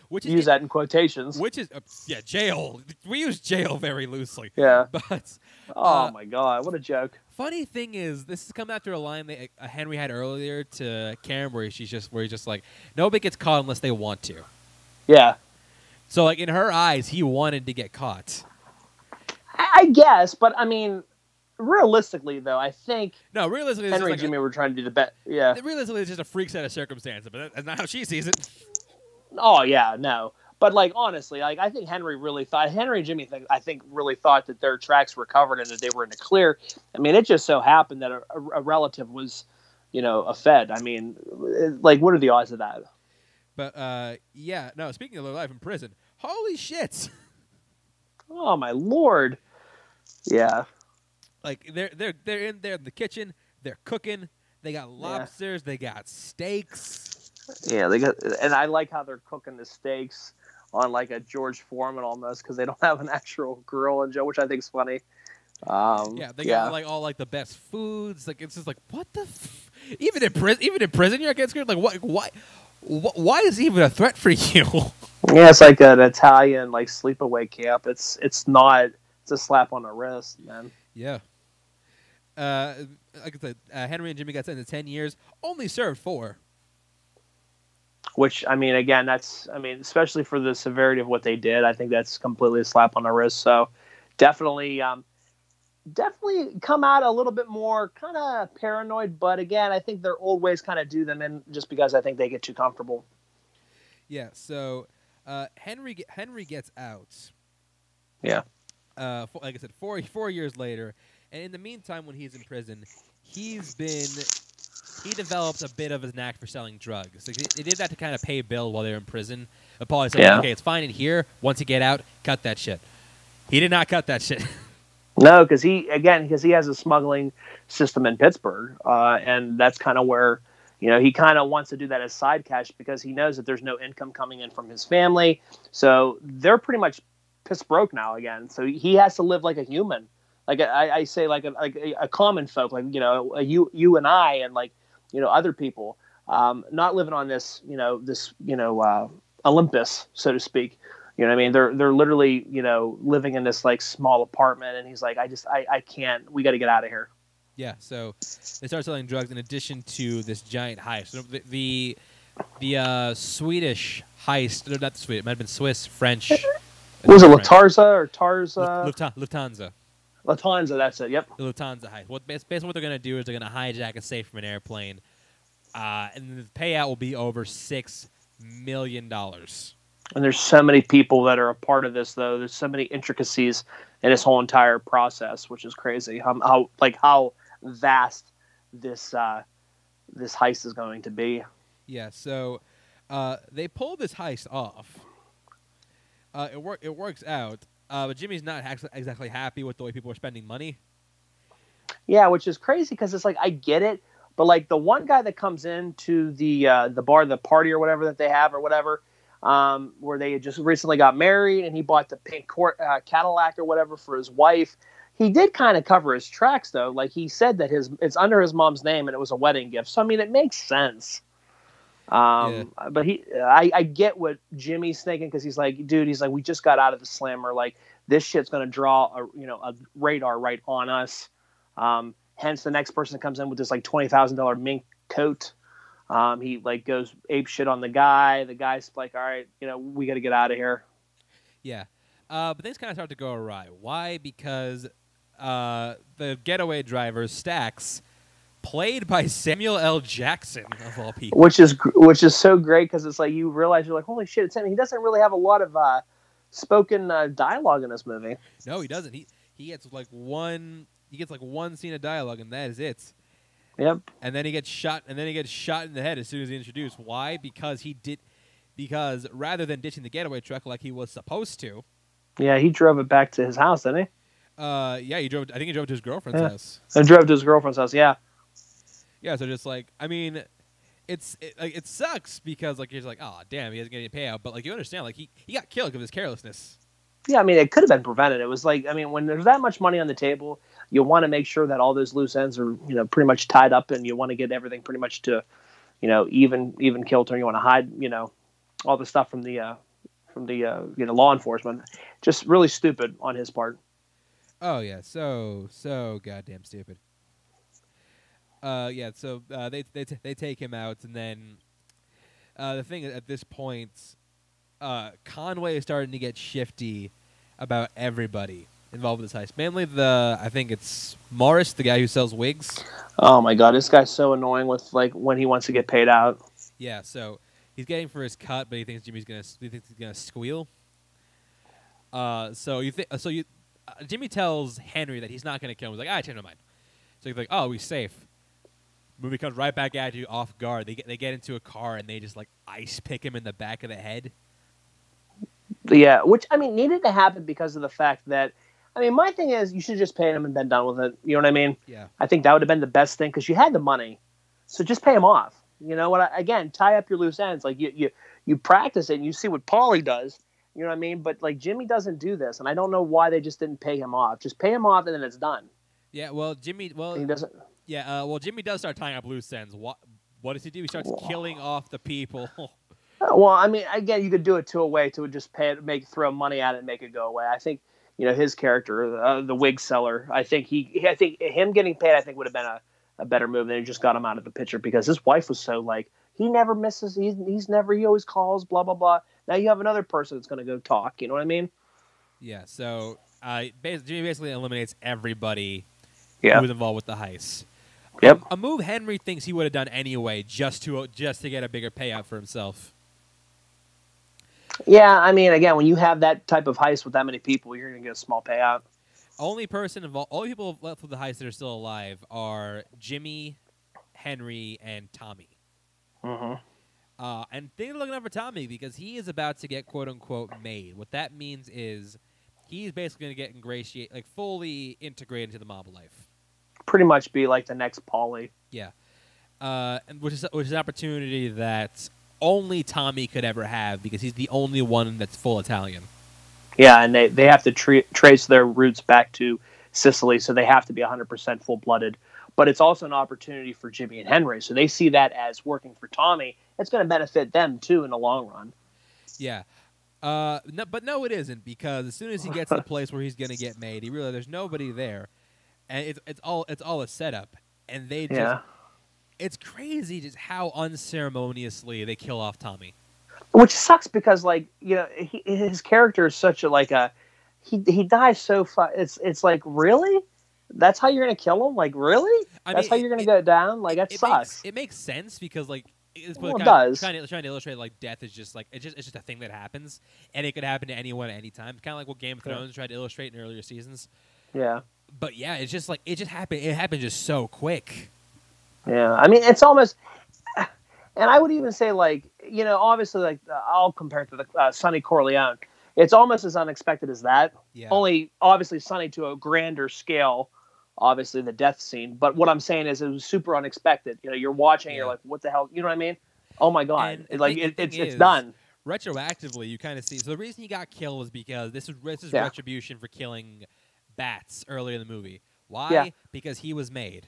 which use that in quotations. which is uh, yeah jail. We use jail very loosely, yeah. but Oh Uh, my god, what a joke. funny thing is this has come after a line that uh, Henry had earlier to Karen, where she's just where he's just like nobody gets caught unless they want to. Yeah. So like in her eyes, he wanted to get caught. I, guess, but I mean, realistically though, I think No, realistically, Henry just and like Jimmy were trying to do the best. Yeah. realistically, it's just a freak set of circumstances, but that's not how she sees it. Oh yeah, no. But like honestly, like I think Henry really thought Henry and Jimmy think I think really thought that their tracks were covered and that they were in the clear. I mean, it just so happened that a, a, a relative was, you know, a Fed. I mean, like what are the odds of that? But uh, yeah, no. Speaking of their life in prison, holy shit! Oh my lord. Yeah. like they're they're they're in there in the kitchen. They're cooking. They got lobsters. They got steaks. Yeah, they got, and I like how they're cooking the steaks on like a George Foreman almost because they don't have an actual grill and Joe, which I think is funny. Um, Yeah, they got like all like the best foods. Like it's just like what the, f-? even in prison, even in prison, you're getting scared. Like what? Why? Wh- Why is he even a threat for you? yeah, it's like an Italian like sleepaway camp. It's it's not. It's a slap on the wrist, man. yeah. Uh, like I said, uh, Henry and Jimmy got sentenced to ten years. Only served four. Which I mean, again, that's I mean, especially for the severity of what they did, I think that's completely a slap on the wrist. So definitely, um, definitely come out a little bit more kind of paranoid. But again, I think their old ways kind of do them in just because I think they get too comfortable. Yeah. So uh, Henry Henry gets out. Yeah. Uh, fo- like I said, four four years later, and in the meantime, when he's in prison, he's been he developed a bit of a knack for selling drugs. Like, they, they did that to kind of pay Bill while they were in prison. But Paulie said, Yeah. "Okay, it's fine in here. Once you get out, cut that shit." He did not cut that shit. No, because he again because he has a smuggling system in Pittsburgh, uh, and that's kind of where you know he kind of wants to do that as side cash because he knows that there's no income coming in from his family, so they're pretty much piss broke now again. So he has to live like a human, like I, I say, like a, like a, common folk, like you know, you you and I, and like you know other people, um, not living on this you know this you know uh, Olympus, so to speak. You know what I mean? They're they're literally, you know, living in this like small apartment and he's like, I just I, I can't we gotta get out of here. yeah. So they start selling drugs in addition to this giant heist. So the the, the uh, Swedish heist, no, not the Swedish, it might have been Swiss, French. What was it. Latarza or Tarza? Luft- Lufthansa. Latanza, that's it. Yep. the Lufthansa heist. What basically what they're going to do is they're going to hijack a safe from an airplane, uh, and the payout will be over six million dollars. And there's so many people that are a part of this though. There's so many intricacies in this whole entire process, which is crazy. How, how like how vast this uh this heist is going to be. Yeah, so uh, they pull this heist off. Uh, it work it works out, uh, but Jimmy's not ex- exactly happy with the way people are spending money. Yeah, which is crazy because it's like I get it, but like the one guy that comes into the uh, the bar, the party or whatever that they have or whatever, um, where they had just recently got married and he bought the pink court, uh, Cadillac or whatever for his wife. He did kind of cover his tracks though. Like he said that his it's under his mom's name and it was a wedding gift. So I mean, it makes sense. Um, but he, I, I get what Jimmy's thinking because he's like, dude, he's like, we just got out of the slammer. Like this shit's gonna draw a you know a radar right on us. Um, hence, the next person that comes in with this like twenty thousand dollar mink coat, um, he like goes ape shit on the guy. The guy's like, all right, you know, we got to get out of here. Yeah, uh, but things kind of start to go awry. Why? Because uh, the getaway driver Stacks, played by Samuel L. Jackson of all people. Which is which is so great because it's like you realize you're like, holy shit, it's him. He doesn't really have a lot of uh, spoken uh, dialogue in this movie. No, he doesn't. He he gets like one. He gets like one scene of dialogue, and that is it. Yep. and then he gets shot and then he gets shot in the head as soon as he's introduced why because he did because rather than ditching the getaway truck like he was supposed to Yeah, he drove it back to his house, didn't he? uh yeah he drove i think he drove to his girlfriend's Yeah. house And drove to his girlfriend's house. Yeah. yeah so just like i mean it's it, like it sucks because like he's like oh damn he doesn't get any payout but like you understand like he, he got killed because of his carelessness Yeah, I mean, it could have been prevented. It was like, I mean, when there's that much money on the table, you want to make sure that all those loose ends are, you know, pretty much tied up, and you want to get everything pretty much to, you know, even even kilter. You want to hide, you know, all the stuff from the uh, from the uh, you know law enforcement. Just really stupid on his part. Oh yeah, so so goddamn stupid. Uh, yeah, so uh, they they t- they take him out, and then uh, the thing at this point, uh, Conway is starting to get shifty about everybody involved with this heist. Mainly the I think it's Morris, the guy who sells wigs. Oh my god, this guy's so annoying with like when he wants to get paid out. Yeah, so he's getting for his cut, but he thinks Jimmy's gonna he thinks he's gonna squeal. Uh, so you think so you uh, Jimmy tells Henry that he's not gonna kill him. He's like, "Ah, I changed my mind. So he's like, oh, we safe. Movie comes right back at you off guard. They get they get into a car and they just like ice pick him in the back of the head. Yeah, which I mean needed to happen because of the fact that I mean my thing is you should just pay him and been done with it. You know what I mean? Yeah. I think that would have been the best thing because you had the money, so just pay him off. You know what? I, again, tie up your loose ends. Like you you you practice it and you see what Paulie does. You know what I mean? But like Jimmy doesn't do this, and I don't know why they just didn't pay him off. Just pay him off and then it's done. Yeah. Well, Jimmy. Well, He doesn't. yeah. Uh, well, Jimmy does start tying up loose ends. What what does he do? He starts killing off the people. Well, I mean, again, you could do it to a way to just pay it, make throw money at it, and make it go away. I think you know his character, uh, the wig seller. I think he, I think him getting paid, I think would have been a, a better move than he just got him out of the picture because his wife was so like he never misses, he's he's never he always calls, blah blah blah. Now you have another person that's going to go talk. You know what I mean? yeah. So uh, Jimmy basically eliminates everybody Yeah. who was involved with the heist. Yep. A move Henry thinks he would have done anyway, just to just to get a bigger payout for himself. Yeah. I mean, again, when you have that type of heist with that many people, you're going to get a small payout. Only person involved, only people left with the heist that are still alive are Jimmy, Henry, and Tommy. Mm-hmm. Uh, and they're looking out for Tommy because he is about to get quote unquote made. What that means is he's basically going to get ingratiated, like fully integrated into the mob life. Pretty much be like the next Paulie. Yeah, uh, and which is which is an opportunity that only Tommy could ever have because he's the only one that's full Italian. Yeah, and they, they have to tra- trace their roots back to Sicily, so they have to be 100% full blooded. But it's also an opportunity for Jimmy and Henry, so they see that as working for Tommy. It's going to benefit them too in the long run. Yeah. Uh, no, but no, it isn't because as soon as he gets to the place where he's gonna get made, he realizes there's nobody there, and it's it's all it's all a setup, and they just Yeah, it's crazy just how unceremoniously they kill off Tommy. which sucks because like you know he, his character is such a like a he he dies so far. It's it's like really. That's how you're gonna kill him? Like really? I That's mean, how you're gonna it- go down? Like that it sucks. Makes, it makes sense because like it's Well, it kind of does. trying to trying to illustrate like death is just like it's just it's just a thing that happens and it could happen to anyone at any time. Kind of like what Game of Yeah. Thrones tried to illustrate in earlier seasons. yeah. But yeah, it's just like it just happened. It happened just so quick. Yeah, I mean, it's almost, and I would even say, like, you know, obviously, like, uh, I'll compare it to the uh, Sonny Corleone. It's almost as unexpected as that. Yeah. Only, obviously, Sonny to a grander scale. Obviously, the death scene. But what I'm saying is, it was super unexpected. You know, you're watching, you're like, what the hell? You know what I mean? Oh my god! And It- the like, thing- it, the it's thing it's done. retroactively you kind of see so the reason he got killed is because this is this is Yeah. retribution for killing Batts earlier in the movie why Yeah. because he was made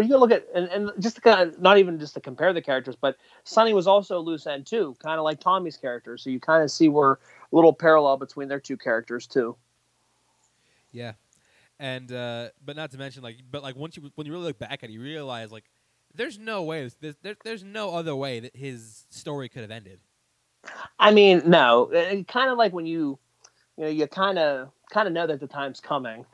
But you gotta look at and, and just to kind of not even just to compare the characters, but Sonny was also a loose end too, kind of like Tommy's character. So you kind of see where a little parallel between their two characters too. yeah and uh but not to mention like but like once you when you really look back at it you realize like there's no way this, there, there's no other way that his story could have ended I mean, no, kind of like when you, you know, you kind of kind of know that the time's coming.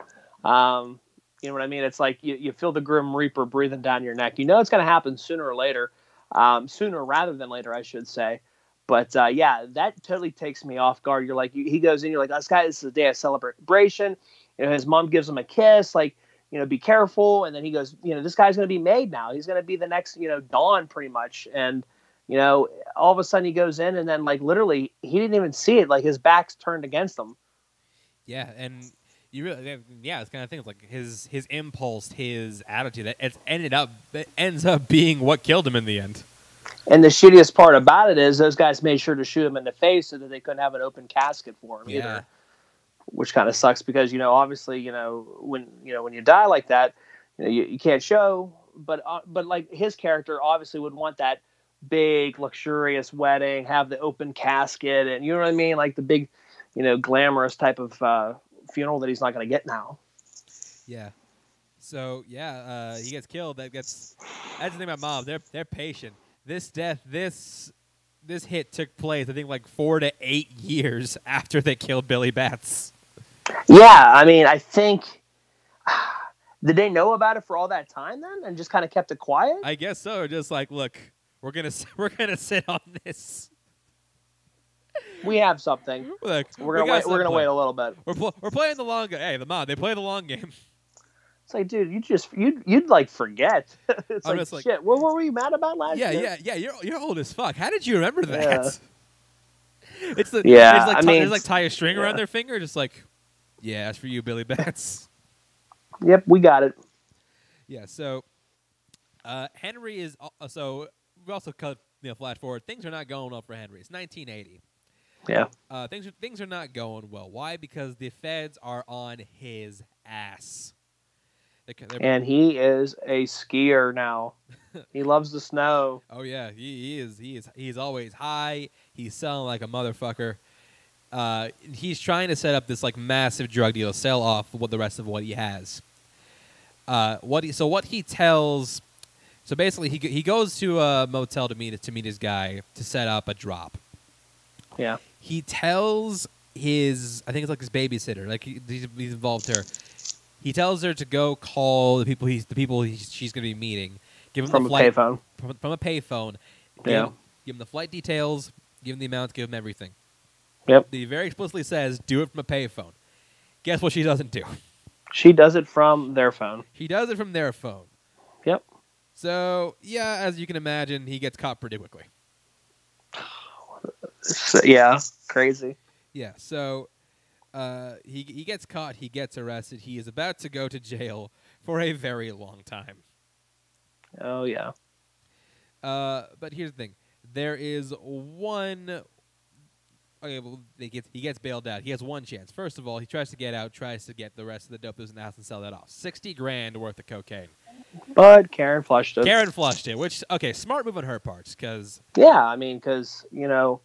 Um, you know what I mean? It's like you, you feel the grim reaper breathing down your neck. You know it's going to happen sooner or later, um, sooner rather than later, I should say. But uh, yeah, that totally takes me off guard. You're like, he goes in, you're like, this guy, this is a day of celebration. You know, his mom gives him a kiss, like, you know, be careful. And then he goes, you know, this guy's going to be made now. He's going to be the next, you know, Dawn pretty much. And, you know, all of a sudden he goes in and then like literally he didn't even see it. Like his back's turned against him. yeah and you really yeah it's kind of things like his his impulse his attitude that it's ended up that ends up being what killed him in the end And the shittiest part about it is those guys made sure to shoot him in the face so that they couldn't have an open casket for him Yeah. either. Which kind of sucks because you know obviously you know when you know when you die like that you know you, you can't show but uh, but like his character obviously would want that big luxurious wedding, have the open casket, and you know what I mean, like the big, you know, glamorous type of uh, funeral that he's not going to get now. Yeah. So yeah, uh, he gets killed. That gets. That's the thing about mob. They're they're patient. This death, this this hit took place. I think like four to eight years after they killed Billy Batts. Yeah, I mean, I think. Did they know about it for all that time then, and just kind of kept it quiet? I guess so. Just like, look, we're gonna we're gonna sit on this. We have something. Look, We're gonna got wait. We're gonna something. wait a little bit. We're pl- we're playing the long game. Hey, the mod, They play the long game. It's like, dude, you just you'd you'd like forget. it's like, like- shit. What were we mad about last yeah, year? yeah, yeah. You're you're old as fuck. How did you remember that? Yeah. It's the Yeah, There's like, I mean, there's like tie a string around their finger, just like, yeah, that's for you, Billy Batts. Yep, we got it. Yeah, so uh, Henry is al- uh, so we also cut you know flash forward. Things are not going well for Henry. It's 1980. Yeah. Uh, things are, things are not going well. Why? Because the feds are on his ass. They, ca- they're- And he is a skier now. he loves the snow. oh yeah, he, he is he is he's always high. He's selling like a motherfucker. Uh, he's trying to set up this like massive drug deal, sell off what the rest of what he has. Uh, what he, so what he tells, so basically he he goes to a motel to meet to meet his guy to set up a drop. Yeah. He tells his I think it's like his babysitter, like he, he's, he's involved her. He tells her to go call the people he's the people he's, she's going to be meeting. Give him From the a flight payphone. from, from a payphone. Yeah. him, give him the flight details. Give him the amount. Give him everything. Yep. He very explicitly says, "Do it from a payphone." Guess what she doesn't do? She does it from their phone. She does it from their phone. Yep. So yeah, as you can imagine, he gets caught pretty quickly. So, yeah, crazy. Yeah. So uh, he he gets caught. He gets arrested. He is about to go to jail for a very long time. Oh yeah. Uh, but here's the thing: there is one. Okay, well, they get, he gets bailed out. He has one chance. First of all, he tries to get out, tries to get the rest of the dope that's in the house and sell that off. Sixty grand worth of cocaine. But Karen flushed it. Karen flushed it, which okay, smart move on her part, because Yeah, I mean, because you know,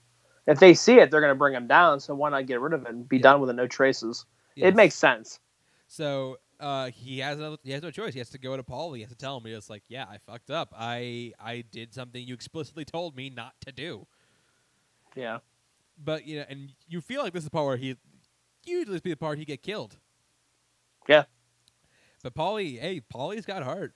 if they see it, they're going to bring him down. So why not get rid of it and be Yeah. done with it? No traces. It makes sense. So uh, he has no, he has no choice. He has to go to Paul. He has to tell him. He's like, yeah, I fucked up. I I did something you explicitly told me not to do. Yeah. But you know, and you feel like this is the part where he usually be the part he get killed. Yeah. But Paulie, hey, Paulie's got heart.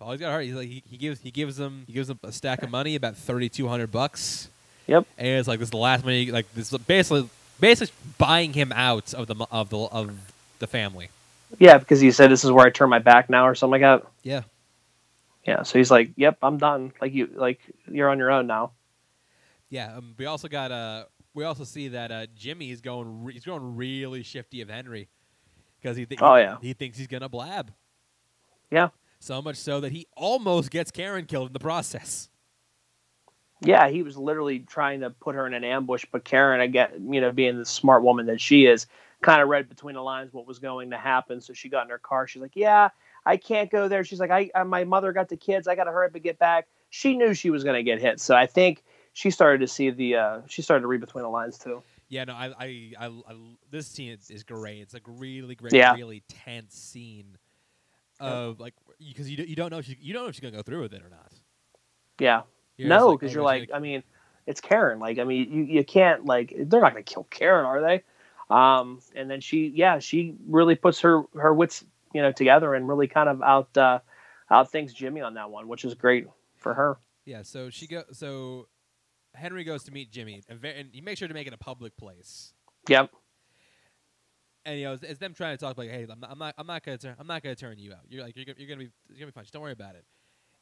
Paulie's got heart. He's like he, he gives he gives them he gives them a stack of money, about thirty two hundred bucks. Yep. And it's like this is the last money. Like this is basically basically buying him out of the of the of the family. Yeah, because he said this is where I turn my back now, or something like that. Yeah. Yeah. So he's like, "Yep, I'm done. Like you, like you're on your own now." Yeah, um, we also got uh we also see that uh Jimmy is going re- he's going really shifty of Henry because he, thi- Oh, yeah. he thinks he's gonna blab. Yeah. So much so that he almost gets Karen killed in the process. Yeah, he was literally trying to put her in an ambush, but Karen, I get, you know, being the smart woman that she is, kind of read between the lines what was going to happen. So she got in her car. She's like, "Yeah, I can't go there." She's like, "I, I my mother got the kids. I got to hurry up and get back." She knew she was going to get hit, so I think she started to see the. Uh, she started to read between the lines too. Yeah, no, I I, I, I this scene is, is great. It's like really great, Yeah. really tense scene of like because you you don't know if she, you don't know if she's gonna go through with it or not. Yeah. You're no, oh, because is you're like, I mean, it's Karen. Like, I mean, you, you can't like they're not going to kill Karen, are they? Um, and then she, yeah, she really puts her her wits, you know, together and really kind of out uh, out thinks Jimmy on that one, which is great for her. yeah. So she go so Henry goes to meet Jimmy and, and he makes sure to make it a public place. Yep. and you know, it's, it's them trying to talk like, "Hey, I'm not, I'm not, I'm not gonna, turn, I'm not gonna turn you out. You're like, you're, gonna- you're gonna be, you're gonna be fine. Just don't worry about it."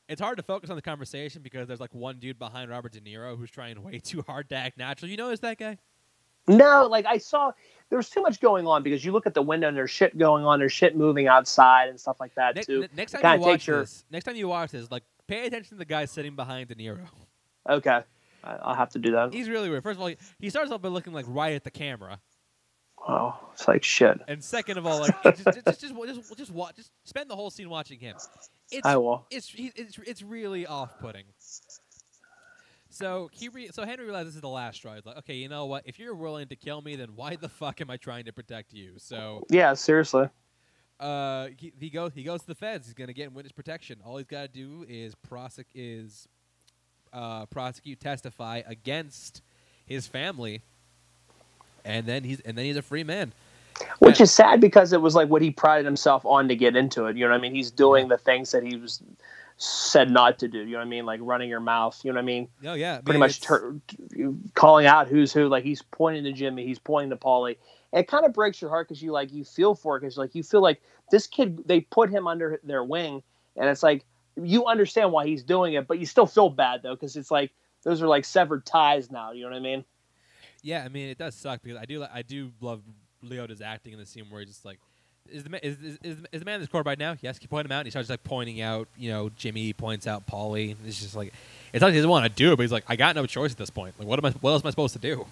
It's hard to focus on the conversation because there's like one dude behind Robert De Niro who's trying way too hard to act natural. You know, notice that guy? No, like I saw there was too much going on because you look at the window and there's shit going on, there's shit moving outside and stuff like that Ne- too. ne- next time kinda you watch your- this, next time you watch this, like pay attention to the guy sitting behind De Niro. Okay, I, I'll have to do that. He's really weird. First of all, he, he starts off by looking like right at the camera, Oh, it's like shit. and second of all, like just, just, just, just, just, just, watch, just spend the whole scene watching him. It's I will. it's it's it's really off-putting. So he re- so Henry realized this is the last straw. He's like, okay, you know what? If you're willing to kill me, then why the fuck am I trying to protect you? So Yeah, seriously. uh, he, he goes he goes to the feds. He's gonna get witness protection. All he's got to do is prosecute is uh, prosecute testify against his family, and then he's and then he's a free man. Which is sad because it was like what he prided himself on to get into it. You know what I mean? He's doing the things that he was said not to do. You know what I mean? Like running your mouth. You know what I mean? Oh yeah, I Pretty mean, much tur calling out who's who. Like he's pointing to Jimmy. He's pointing to Paulie. It kind of breaks your heart because you like you feel for it because like you feel like this kid they put him under their wing and it's like you understand why he's doing it, but you still feel bad though because it's like those are like severed ties now. You know what I mean? Yeah, I mean it does suck because I do li- I do love Liotta's acting in the scene where he's just like, is the ma- is is, is, is the man in this court right now? Yes, he point him out. And he starts like pointing out, you know, Jimmy points out Paulie. And it's just like, it's not like he doesn't want to do it, but he's like, I got no choice at this point. Like, what am I? What else am I supposed to do?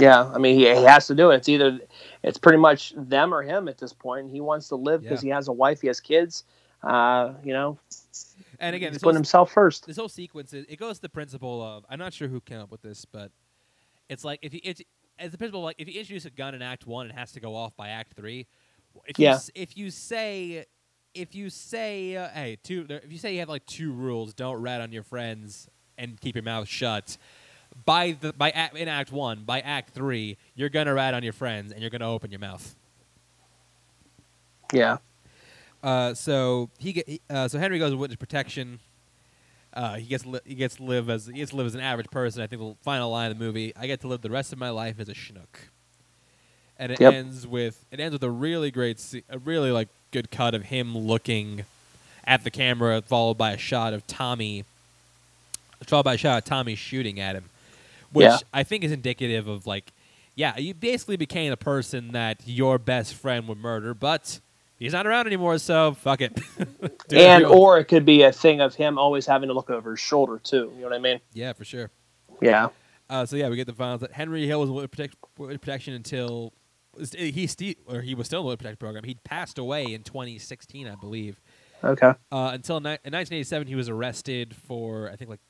Yeah, I mean, he, he has to do it. It's either it's pretty much them or him at this point. He wants to live because he has a wife, he has kids. Uh, you know, And again, he's putting whole, himself first. this whole sequence is, it goes to the principle of I'm not sure who came up with this, but it's like if you it's as the principle like if you introduce a gun in Act One, it has to go off by Act Three. If you Yeah. s- if you say if you say uh, hey two if you say you have like two rules, don't rat on your friends and keep your mouth shut. By the by act, in Act One, by Act Three, you're gonna rat on your friends and you're gonna open your mouth. Yeah, Uh, so he uh, so Henry goes with witness protection. Uh, he gets li- he gets to live as he gets to live as an average person. I think the final line of the movie: "I get to live the rest of my life as a schnook." And it Yep. ends with it ends with a really great, se- a really like good cut of him looking at the camera, followed by a shot of Tommy, followed by a shot of Tommy shooting at him, which Yeah. I think is indicative of like, yeah, you basically became a person that your best friend would murder, but he's not around anymore, so fuck it. And or it could be a thing of him always having to look over his shoulder too. You know what I mean? yeah, for sure. Yeah, Uh, so yeah, we get the finals that Henry Hill was in protect, protection until he sti- or he was still in the protection program. He passed away in 2016, I believe. okay. Uh, until ni- in 1987, he was arrested for I think like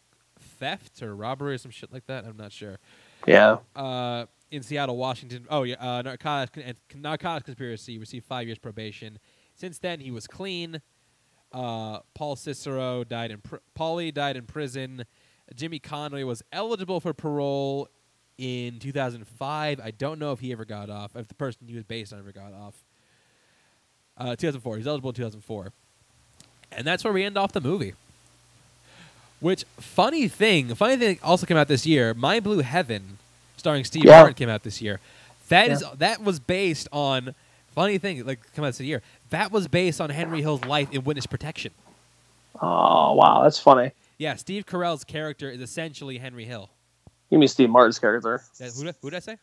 theft or robbery or some shit like that. I'm not sure. Yeah, Uh, in Seattle, Washington. Oh yeah, uh, narcotics narcotics conspiracy. Received five years probation. Since then, he was clean. Uh, Paul Cicero died in. Pr- Paulie died in prison. Jimmy Conway was eligible for parole in 2005. I don't know if he ever got off. If the person he was based on ever got off. Uh, 2004. He's eligible in 2004. And that's where we end off the movie. Which funny thing, funny thing also came out this year. My Blue Heaven, starring Steve Yeah. Martin, came out this year. That is Yeah. that was based on funny thing like come out this year. That was based on Henry Hill's life in witness protection. Oh wow, that's funny. Yeah, Steve Carell's character is essentially Henry Hill. You mean Steve Martin's character, That, who, did- who did I say?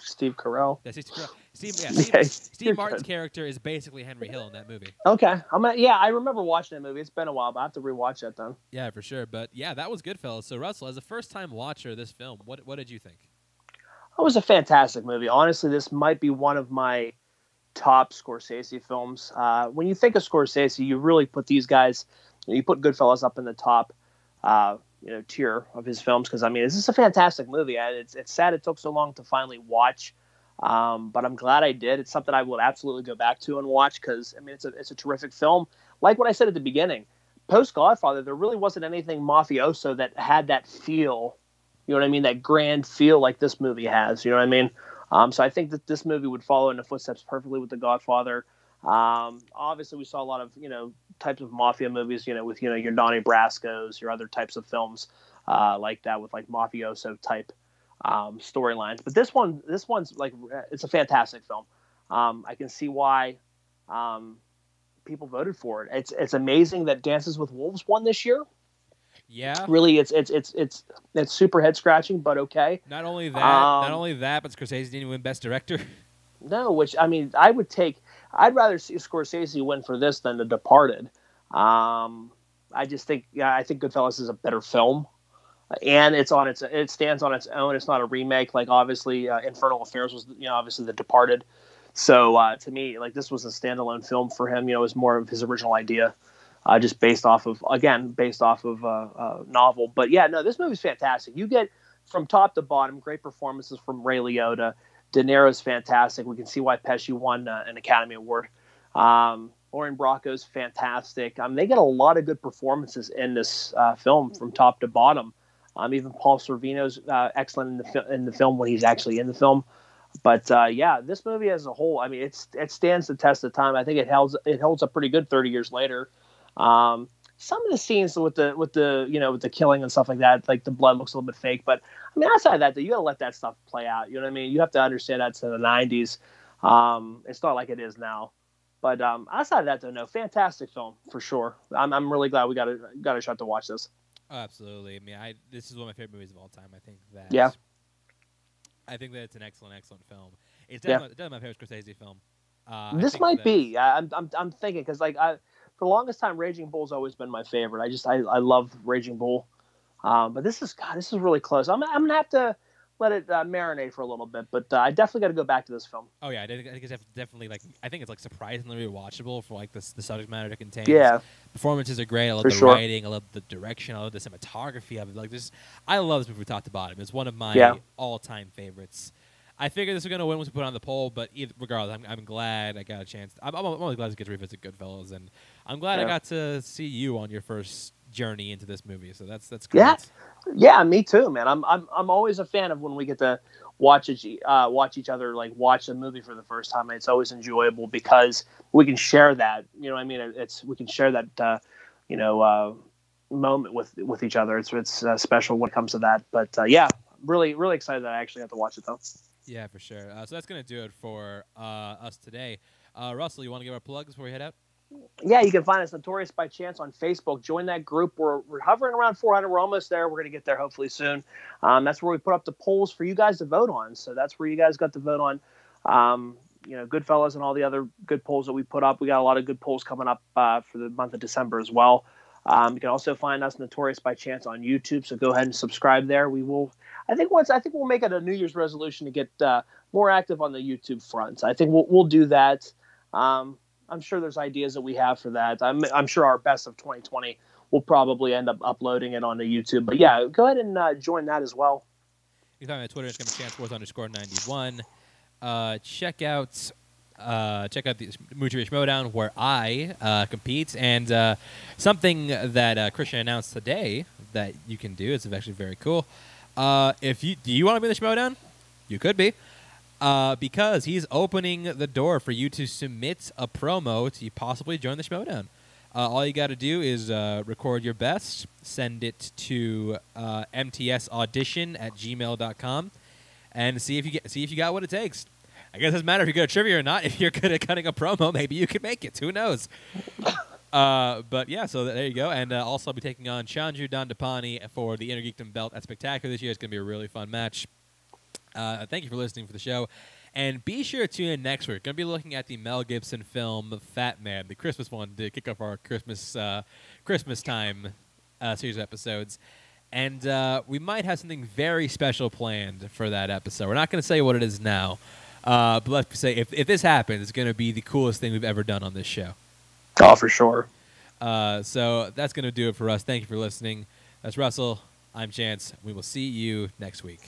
Steve Carell? That's Steve Carell. Steve, yeah, Yeah, Steve, you're Steve Martin's good. character is basically Henry Hill in that movie. Okay, I'm gonna, yeah, I remember watching that movie. It's been a while, but I have to rewatch that then. Yeah, for sure. But yeah, that was Goodfellas. So Russell, as a first-time watcher of this film, what what did you think? It was a fantastic movie. Honestly, this might be one of my top Scorsese films. Uh, when you think of Scorsese, you really put these guys, you put Goodfellas up in the top, uh, you know, tier of his films because I mean, this is a fantastic movie. It's it's sad it took so long to finally watch, um, but I'm glad I did. It's something I will absolutely go back to and watch because I mean, it's a it's a terrific film. Like what I said at the beginning, post Godfather, there really wasn't anything mafioso that had that feel. You know what I mean? That grand feel like this movie has. You know what I mean? Um, so I think that this movie would follow in the footsteps perfectly with The Godfather. Um, obviously, we saw a lot of you know types of mafia movies. You know, with you know your Donnie Brasco's, your other types of films uh, like that with like mafioso type um, storylines. But this one, this one's like it's a fantastic film. Um, I can see why um, people voted for it. It's it's amazing that Dances with Wolves won this year. Yeah. Really, it's it's it's it's it's super head scratching, but okay. Not only that, not Um, only that, but Scorsese didn't win Best Director. No, which I mean, I would take. I'd rather see Scorsese win for this than The Departed. Um, I just think, yeah, I think Goodfellas is a better film, and it's on its it stands on its own. It's not a remake. Like obviously, uh, Infernal Affairs was, you know, obviously The Departed. So uh, to me, like this was a standalone film for him. You know, it was more of his original idea. Uh, just based off of again based off of uh, uh, novel. But yeah, no, this movie's fantastic. You get from top to bottom great performances from Ray Liotta. De Niro's fantastic. We can see why Pesci won uh, an Academy Award. Um, Lauren Bracco's fantastic. Um, they get a lot of good performances in this uh, film from top to bottom. Um, even Paul Sorvino's uh, excellent in the fi- in the film when he's actually in the film. But uh, yeah, this movie as a whole, I mean, it's it stands the test of time. I think it holds it holds up pretty good thirty years later. Um, some of the scenes with the with the you know with the killing and stuff like that, like the blood looks a little bit fake. But I mean, outside of that, though, you got to let that stuff play out. You know what I mean? You have to understand that's in the '90s. Um, it's not like it is now. But um, outside of that, though, no, fantastic film for sure. I'm, I'm really glad we got a got a shot to watch this. Oh, absolutely. I mean, I this is one of my favorite movies of all time. I think that. Yeah. I think that it's an excellent, excellent film. It's Yeah. definitely, definitely my favorite Scorsese film. Uh, this might be. I- I'm I'm I'm thinking because like I for the longest time, Raging Bull's always been my favorite. I just I, I love Raging Bull. Um, but this is God, this is really close. I'm I'm gonna have to let it uh, marinate for a little bit, but uh, I definitely got to go back to this film. Oh yeah, I think, it's definitely like I think it's like surprisingly rewatchable for like the the subject matter it contains. Yeah, performances are great. I love For the sure. writing. I love the direction. I love the cinematography of it. Like this, I love this movie from top to bottom. It's one of my Yeah. all-time favorites. I figured this was gonna win once we put it on the poll, but either, regardless, I'm, I'm glad I got a chance. I'm, I'm only glad to get to revisit Goodfellas, and I'm glad I got to see you on your first journey into this movie. So that's that's great. Yeah. yeah, me too, man. I'm I'm I'm always a fan of when we get to watch each uh, watch each other like watch a movie for the first time. It's always enjoyable because we can share that. You know, what I mean, it's we can share that. Uh, you know. Uh, moment with with each other it's it's uh, special when it comes to that but uh, yeah really really excited that i actually have to watch it though Yeah, for sure. Uh, so that's gonna do it for uh, us today. Uh, Russell, you want to give our plugs before we head out? yeah, you can find us Notorious by Chance on Facebook. Join that group. We're, we're hovering around 400. We're almost there. We're going to get there hopefully soon. Um, that's where we put up the polls for you guys to vote on. So that's where you guys got to vote on, um, you know, Goodfellas and all the other good polls that we put up. We got a lot of good polls coming up uh, for the month of December as well. Um, you can also find us Notorious by Chance on YouTube. So go ahead and subscribe there. We will. I think once I think we'll make it a New Year's resolution to get uh, more active on the YouTube front. I think we'll we'll do that. Um, I'm sure there's ideas that we have for that. I'm, I'm sure our best of 2020 will probably end up uploading it onto YouTube. But yeah, go ahead and uh, join that as well. You can find me on Twitter. It's going to be Chance Wars underscore ninety one. Uh, check out uh, check out the Movie Trivia Schmoedown where I uh, compete, and uh, something that uh, Kristian announced today that you can do. It's actually very cool. Uh, if you do you want to be in the Schmoedown, you could be. Uh, because he's opening the door for you to submit a promo to possibly join the Schmoedown. Uh, all you got to do is uh, record your best, send it to uh, mtsaudition at gmail.com, and see if you get see if you got what it takes. I guess it doesn't matter if you're good at trivia or not. If you're good at cutting a promo, maybe you can make it. Who knows? Uh, but yeah, so there you go. And uh, also, I'll be taking on Chanju Dandapani for the Inner Geekdom belt at Spectacular this year. It's going to be a really fun match. Uh, thank you for listening for the show. And be sure to tune in next week. Going to be looking at the Mel Gibson film Fatman, the Christmas one, to kick off our Christmas uh, Christmas time uh, series of episodes. And uh, we might have something very special planned for that episode. We're not going to say what it is now, but let's say if, if this happens, it's going to be the coolest thing we've ever done on this show. Oh, for sure. Uh, so that's going to do it for us. Thank you for listening. That's Russell. I'm Chance. We will see you next week.